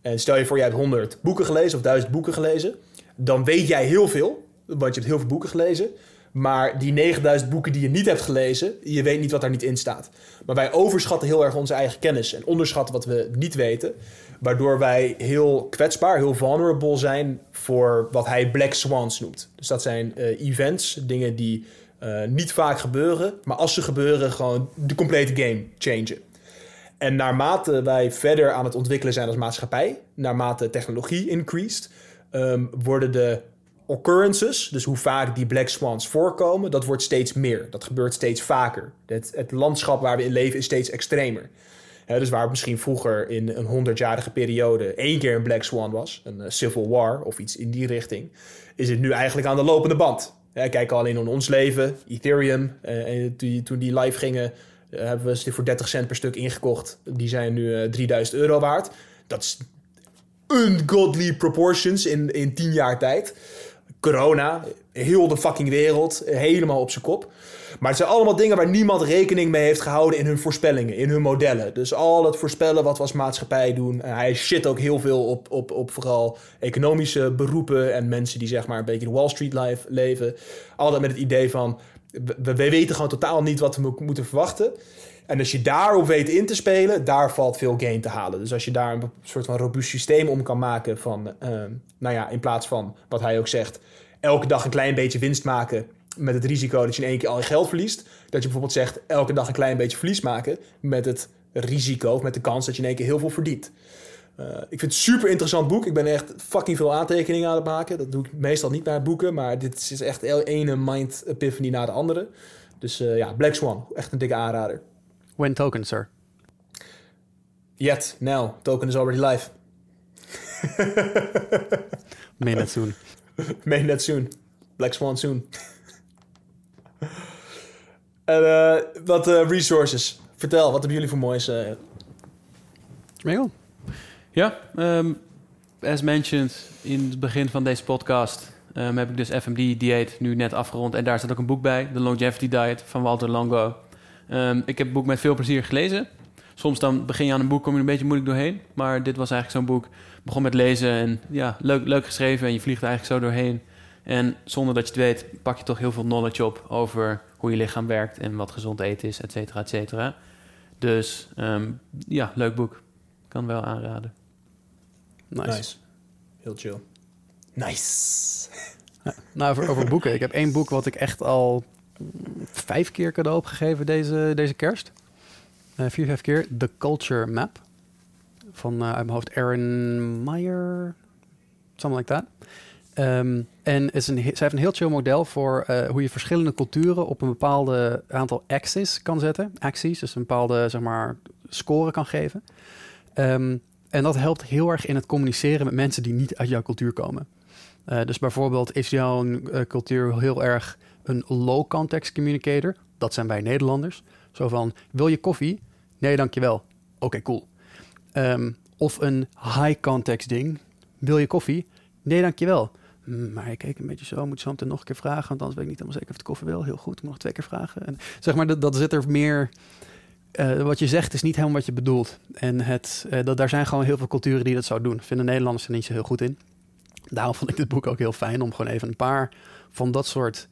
En stel je voor, jij hebt 100 boeken gelezen of 1000 boeken gelezen. Dan weet jij heel veel, want je hebt heel veel boeken gelezen. Maar die 9000 boeken die je niet hebt gelezen, je weet niet wat daar niet in staat. Maar wij overschatten heel erg onze eigen kennis en onderschatten wat we niet weten. Waardoor wij heel kwetsbaar, heel vulnerable zijn voor wat hij black swans noemt. Dus dat zijn uh, events, dingen die uh, niet vaak gebeuren, maar als ze gebeuren, gewoon de complete game changen. En naarmate wij verder aan het ontwikkelen zijn als maatschappij, naarmate technologie increased, um, worden de occurrences, dus hoe vaak die black swans voorkomen, dat wordt steeds meer. Dat gebeurt steeds vaker. Het, het landschap waar we in leven is steeds extremer. dus waar misschien vroeger in een honderdjarige periode één keer een black swan was, een uh, civil war of iets in die richting, is het nu eigenlijk aan de lopende band. kijk alleen in ons leven, Ethereum, uh, toen, toen die live gingen, uh, hebben we ze voor 30 cent per stuk ingekocht. Die zijn nu 3000 euro waard. Dat is ungodly proportions in, in 10 jaar tijd corona, heel de fucking wereld, helemaal op zijn kop. Maar het zijn allemaal dingen waar niemand rekening mee heeft gehouden in hun voorspellingen, in hun modellen. Dus al het voorspellen wat we als maatschappij doen. En hij shit ook heel veel op, op, op vooral economische beroepen en mensen die zeg maar een beetje de Wall Street life leven. Altijd met het idee van, we weten gewoon totaal niet wat we moeten verwachten. En als je daarop weet in te spelen, daar valt veel gain te halen. Dus als je daar een soort van robuust systeem om kan maken van, uh, nou ja, in plaats van wat hij ook zegt, elke dag een klein beetje winst maken met het risico dat je in één keer al je geld verliest. Dat je bijvoorbeeld zegt elke dag een klein beetje verlies maken met het risico of met de kans dat je in één keer heel veel verdient. Uh, ik vind het een super interessant boek. Ik ben echt fucking veel aantekeningen aan het maken. Dat doe ik meestal niet bij boeken, maar dit is echt ene mind epiphany na de andere. Dus uh, ja, Black Swan, echt een dikke aanrader. When token, sir? Yet, now. Token is already live. May not soon. May net soon. Black Swan soon. en uh, wat uh, resources. Vertel, wat hebben jullie voor moois? Uh... Smegel? Ja, um, as mentioned in het begin van deze podcast... Um, heb ik dus FMD Dieet nu net afgerond. En daar staat ook een boek bij. The Longevity Diet van Walter Longo. Um, ik heb het boek met veel plezier gelezen. Soms dan begin je aan een boek, kom je een beetje moeilijk doorheen. Maar dit was eigenlijk zo'n boek. Begon met lezen en ja, leuk, leuk geschreven. En je vliegt eigenlijk zo doorheen. En zonder dat je het weet, pak je toch heel veel knowledge op over hoe je lichaam werkt en wat gezond eten is, et cetera, et cetera. Dus um, ja, leuk boek. Kan wel aanraden. Nice. nice. Heel chill. Nice. Ja, nou, over, over boeken. Ik heb één boek wat ik echt al vijf keer cadeau heb gegeven deze, deze kerst. Uh, vier, vijf keer. The Culture Map. Van uh, uit mijn hoofd Aaron Meyer. Something like that. Um, en is een, zij heeft een heel chill model voor uh, hoe je verschillende culturen op een bepaalde aantal axes kan zetten. Axes, dus een bepaalde zeg maar, score kan geven. Um, en dat helpt heel erg in het communiceren met mensen die niet uit jouw cultuur komen. Dus bijvoorbeeld is jouw cultuur heel erg een low context communicator. Dat zijn wij Nederlanders. Zo van, wil je koffie? Nee, dankjewel. Oké, cool. Um, of een high context ding. Wil je koffie? Nee, dankjewel. Mm, maar ik keek een beetje zo, moet meteen nog een keer vragen, want anders weet ik niet helemaal zeker of de koffie wil. Heel goed, moet nog twee keer vragen. En zeg maar, dat, dat zit er meer... Uh, wat je zegt is niet helemaal wat je bedoelt. En het, uh, dat, daar zijn gewoon heel veel culturen die dat zo doen. Vinden Nederlanders er niet zo heel goed in. Daarom vond ik dit boek ook heel fijn om gewoon even een paar van dat soort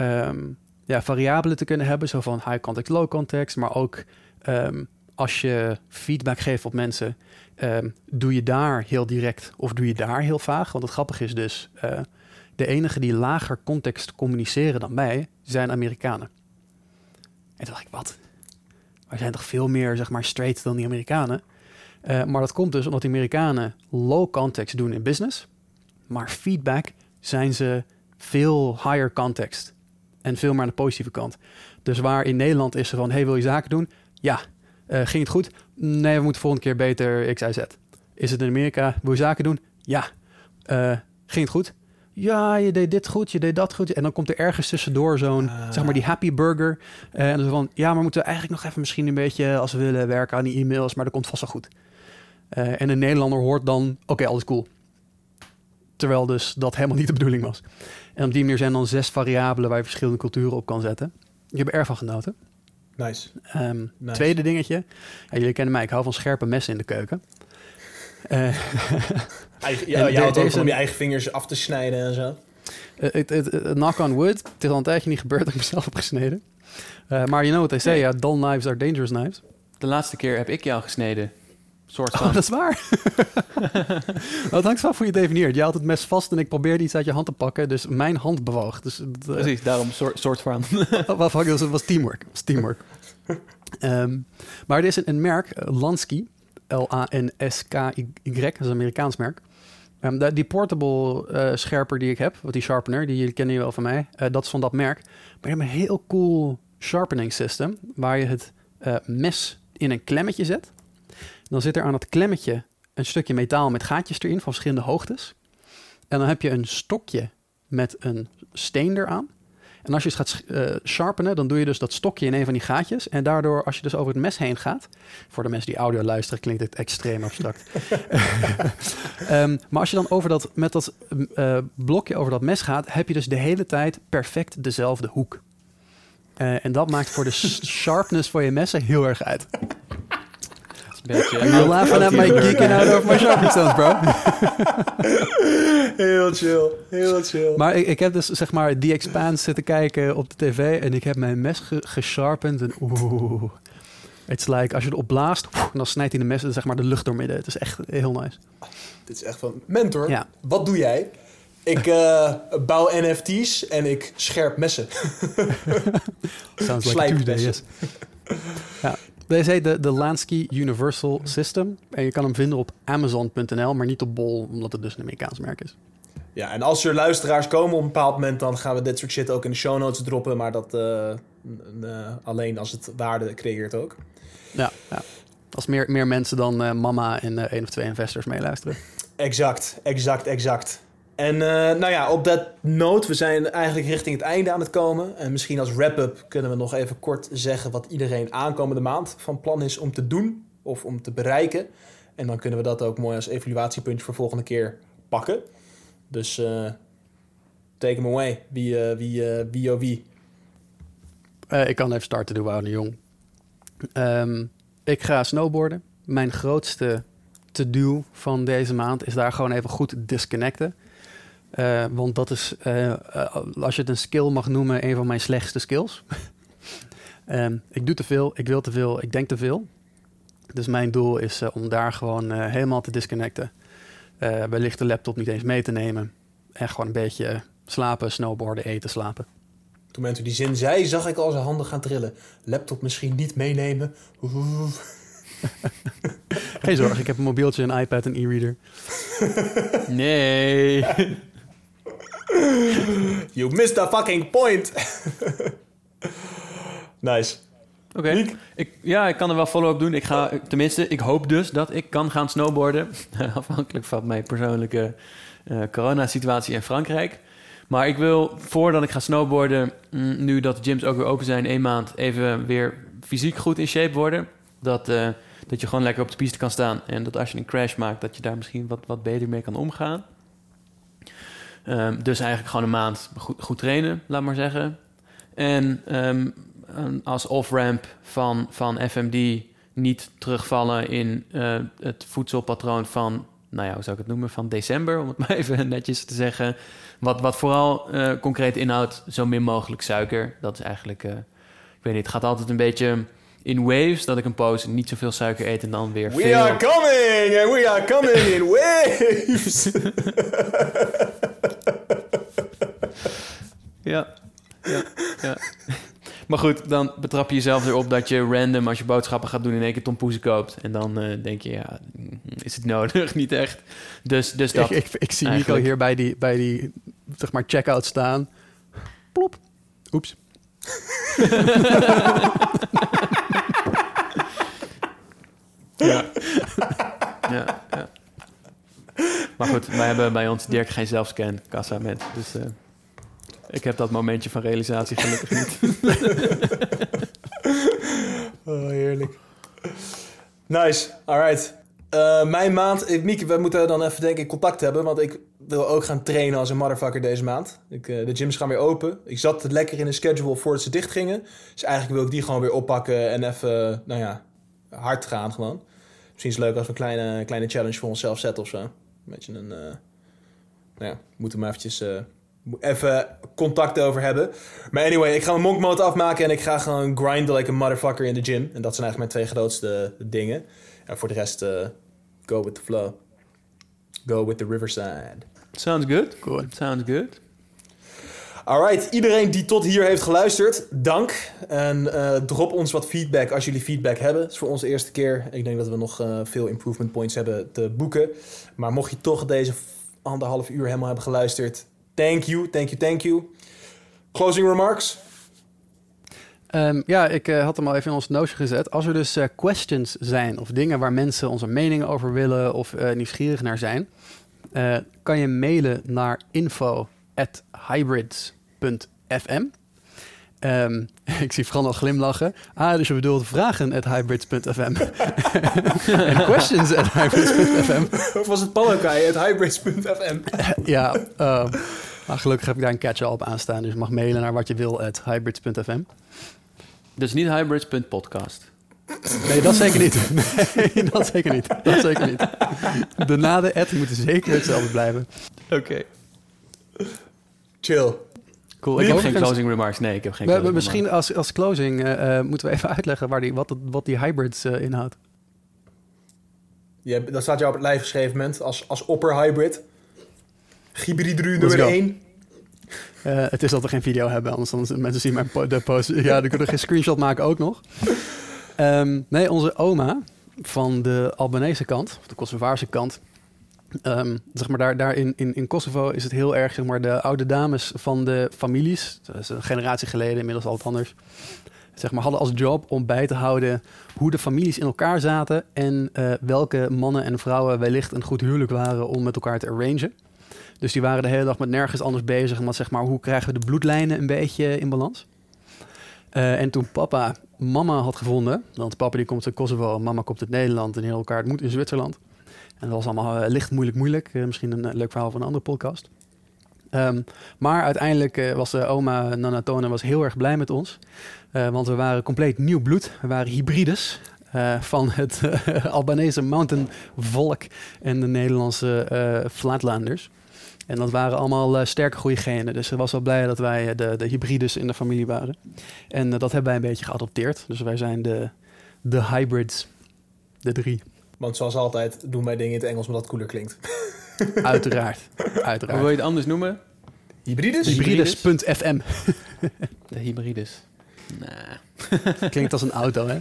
um, ja, variabelen te kunnen hebben. Zo van high context, low context. Maar ook um, als je feedback geeft op mensen, um, doe je daar heel direct of doe je daar heel vaag? Want het grappige is dus, uh, de enige die lager context communiceren dan mij, zijn Amerikanen. En toen dacht ik, wat? Wij zijn toch veel meer, zeg maar, straight dan die Amerikanen? Uh, maar dat komt dus omdat die Amerikanen low context doen in business. Maar feedback zijn ze veel higher context. En veel meer aan de positieve kant. Dus waar in Nederland is ze van, hey, wil je zaken doen? Ja. Uh, ging het goed? Nee, we moeten volgende keer beter X, Y, Z. Is het in Amerika? Wil je zaken doen? Ja. Uh, ging het goed? Ja, je deed dit goed, je deed dat goed. En dan komt er ergens tussendoor zo'n, uh. zeg maar, die happy burger. Uh, en dan van, ja, maar moeten we eigenlijk nog even misschien een beetje, als we willen, werken aan die e-mails. Maar dat komt vast wel goed. Eh, en een Nederlander hoort dan, oké, alles cool. Terwijl dus dat helemaal niet de bedoeling was. En op die manier zijn dan zes variabelen waar je verschillende culturen op kan zetten. Je hebt er erg van genoten. Nice. Ehm, Nice. Tweede dingetje. Ja, jullie kennen mij, ik hou van scherpe messen in de keuken. Eh, Eigen, En ja, je houdt ook van om je eigen vingers af te snijden en zo. Eh, het, knock on wood. Het is al een tijdje niet gebeurd dat ik mezelf heb gesneden. Eh, maar you know what they say, ja, dull knives are dangerous knives. De laatste keer heb ik jou gesneden. Soort Oh, van. dat is waar. dat hangt vanaf hoe je definieert. Je houdt het mes vast en ik probeerde iets uit je hand te pakken. Dus mijn hand bewoog. Dus eh, Precies, daarom soort, soort van. wat het was teamwork. Was teamwork. Ehm, maar er is een, een merk, eh, Lansky. L-A-N-S-K-Y. Dat is een Amerikaans merk. De- die portable eh, scherper die ik heb, wat die sharpener, die jullie kennen je wel van mij, dat is van dat merk. Maar je hebt een heel cool sharpening system, waar je het mes in een klemmetje zet. Dan zit er aan dat klemmetje een stukje metaal met gaatjes erin van verschillende hoogtes. En dan heb je een stokje met een steen eraan. En als je het gaat eh, sharpenen, dan doe je dus dat stokje in een van die gaatjes. En daardoor, als je dus over het mes heen gaat... Voor de mensen die audio luisteren, klinkt het extreem abstract. Ehm, maar als je dan over dat, met dat eh, blokje over dat mes gaat... heb je dus de hele tijd perfect dezelfde hoek. Eh, en dat maakt voor de sharpness van je messen heel erg uit. Beetje, You're laughing at my geeking out over my sharpening stones, bro. Heel chill, heel chill. Maar ik, ik heb dus zeg maar The Expanse zitten kijken op de tv en ik heb mijn mes ge gesharpened en oeh. It's like, als je erop blaast, oeh, dan snijdt hij de mes zeg maar de lucht doormidden. Het is echt heel nice. Dit is echt van... Mentor, Ja. wat doe jij? Ik eh, bouw NFT's en ik scherp messen. Sounds like. Tuesday, yes. ja. Deze heet de, de Lansky Universal System. En je kan hem vinden op Amazon.nl, maar niet op Bol, omdat het dus een Amerikaans merk is. Ja, en als er luisteraars komen op een bepaald moment... dan gaan we dit soort shit ook in de show notes droppen. Maar dat eh, eh, alleen als het waarde creëert ook. Ja, ja. Als meer, meer mensen dan eh, mama en één of twee investors meeluisteren. Exact, exact, exact. En eh, nou ja, op dat note, we zijn eigenlijk richting het einde aan het komen. En misschien als wrap-up kunnen we nog even kort zeggen wat iedereen aankomende maand van plan is om te doen of om te bereiken. En dan kunnen we dat ook mooi als evaluatiepuntje voor volgende keer pakken. Dus eh take hem away. Wie, eh, wie, wie, oh wie. Ik kan even starten, doe Wouter Jong. Ehm, ik ga snowboarden. Mijn grootste to-do van deze maand is daar gewoon even goed disconnecten. Eh, want dat is, eh, eh, als je het een skill mag noemen, een van mijn slechtste skills. Ehm, ik doe te veel, ik wil te veel, ik denk te veel. Dus mijn doel is om daar gewoon helemaal te disconnecten. Eh wellicht de laptop niet eens mee te nemen. En gewoon een beetje slapen, snowboarden, eten, slapen. Toen mensen die zin zei, zag ik al zijn handen gaan trillen. Laptop misschien niet meenemen. Geen zorg, ik heb een mobieltje, een iPad, een e-reader. Nee. You missed the fucking point. nice. Oké. Ik, ja, ik kan er wel follow-up doen. Ik ga, tenminste, ik hoop dus dat ik kan gaan snowboarden. Afhankelijk van mijn persoonlijke eh coronasituatie in Frankrijk. Maar ik wil, voordat ik ga snowboarden, mm, nu dat de gyms ook weer open zijn, één maand even weer fysiek goed in shape worden. Dat, eh, dat je gewoon lekker op de piste kan staan. En dat als je een crash maakt, dat je daar misschien wat, wat beter mee kan omgaan. Ehm, dus eigenlijk gewoon een maand goed, trainen, laat maar zeggen. En ehm, als off-ramp van, van FMD niet terugvallen in eh, het voedselpatroon van, nou ja, hoe zou ik het noemen, van december, om het maar even netjes te zeggen. Wat, wat vooral eh, concreet inhoudt, zo min mogelijk suiker. Dat is eigenlijk, eh, ik weet niet, het gaat altijd een beetje in waves, dat ik een poos niet zoveel suiker eet en dan weer We veel. are coming and we are coming in waves. Ja. ja, ja. Maar goed, dan betrap je jezelf erop dat je random als je boodschappen gaat doen in één keer tompoezen koopt. En dan eh, denk je, ja, is het nodig? Niet echt. Dus, dus dat. Ik, ik, ik zie Nico hier bij die, bij die zeg maar, checkout staan. Plop. Oeps. Ja. ja, ja. Maar goed, wij hebben bij ons Dirk geen zelfscan kassa met. Dus eh, ik heb dat momentje van realisatie gelukkig niet. Oh, heerlijk. Nice. Alright. Eh, mijn maand, ik, Mieke, we moeten dan even denk ik contact hebben, want ik wil ook gaan trainen als een motherfucker deze maand. Ik, eh, de gyms gaan weer open. Ik zat lekker in de schedule voordat ze dicht gingen. Dus eigenlijk wil ik die gewoon weer oppakken en even, nou ja, hard gaan gewoon. Misschien is het leuk als we een kleine, kleine challenge voor onszelf zetten of zo. Een beetje een, eh, nou ja, moeten we maar eventjes eh, even contact over hebben. Maar anyway, ik ga mijn monk mode afmaken en ik ga gewoon grinden like een motherfucker in de gym. En dat zijn eigenlijk mijn twee grootste dingen. En voor de rest, eh, go with the flow. Go with the riverside. Sounds good. Cool. Sounds good. Alright, iedereen die tot hier heeft geluisterd, dank. En eh, drop ons wat feedback als jullie feedback hebben. Het is voor ons de eerste keer. Ik denk dat we nog eh, veel improvement points hebben te boeken. Maar mocht je toch deze anderhalf uur helemaal hebben geluisterd, thank you, thank you, thank you. Closing remarks? Ehm, ja, ik eh, had hem al even in ons notion gezet. Als er dus questions zijn of dingen waar mensen onze meningen over willen of nieuwsgierig naar zijn, kan je mailen naar info@hybrids.fm. Ehm, ik zie Fran al glimlachen. Ah, dus je bedoelt vragen at hybrids.fm. en questions at hybrids.fm. Of was het Palokai, het hybrids.fm? ja, ehm, maar gelukkig heb ik daar een catch-all op aanstaan. Dus je mag mailen naar wat je wil at hybrids.fm. Dus niet hybrids.podcast. Nee, dat zeker niet. Nee, dat zeker niet. Dat zeker niet. De na de ad moeten zeker hetzelfde blijven. Oké. Chill. Cool. Ik heb geen closing remarks. Nee, ik heb geen We, misschien als, als closing eh, eh, moeten we even uitleggen waar die, wat, wat die hybrids eh, inhoudt. Je hebt- dat staat jou op het lijf geschreven, moment als, als opper hybrid. Hybridru Let's nummer go. 1. Eh, het is dat we geen video hebben, anders dan mensen zien mijn po- de post. Ja, die kunnen geen screenshot maken ook nog. Ehm, nee, onze oma van de Albanese kant, of de Kosovaarse kant. Ehm, zeg maar daar, daar in, in, Kosovo is het heel erg, zeg maar, de oude dames van de families. Dat is een generatie geleden, inmiddels al wat anders. Zeg maar, hadden als job om bij te houden hoe de families in elkaar zaten. En eh, welke mannen en vrouwen wellicht een goed huwelijk waren om met elkaar te arrangen. Dus die waren de hele dag met nergens anders bezig. Maar zeg maar, hoe krijgen we de bloedlijnen een beetje in balans? Eh, en toen papa mama had gevonden, want papa die komt uit Kosovo, mama komt uit Nederland en heel elkaar het moet in Zwitserland. En dat was allemaal eh, licht moeilijk moeilijk. Eh, misschien een eh, leuk verhaal van een andere podcast. Ehm, maar uiteindelijk was de oma Nana Tone was heel erg blij met ons. Want we waren compleet nieuw bloed. We waren hybrides van het Albanese mountain volk en de Nederlandse flatlanders. En dat waren allemaal sterke goede genen. Dus ze was wel blij dat wij de, de hybrides in de familie waren. En dat hebben wij een beetje geadopteerd. Dus wij zijn de, de hybrids. De drie. Want zoals altijd doen wij dingen in het Engels omdat het cooler klinkt. Uiteraard. Hoe wil Uiteraard. je het anders noemen? Hybrides? Hybrides.fm. De hybrides. Nah. Klinkt als een auto, hè?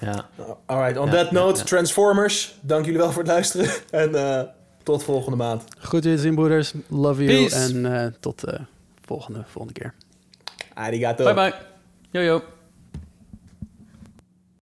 Ja. Alright, on Ja, that note, ja. Transformers. Dank jullie wel voor het luisteren. En eh, tot volgende maand. Goed zien, broeders. Love you. Peace. En eh, tot de volgende, volgende keer. Arigato. Bye bye. Yo yo.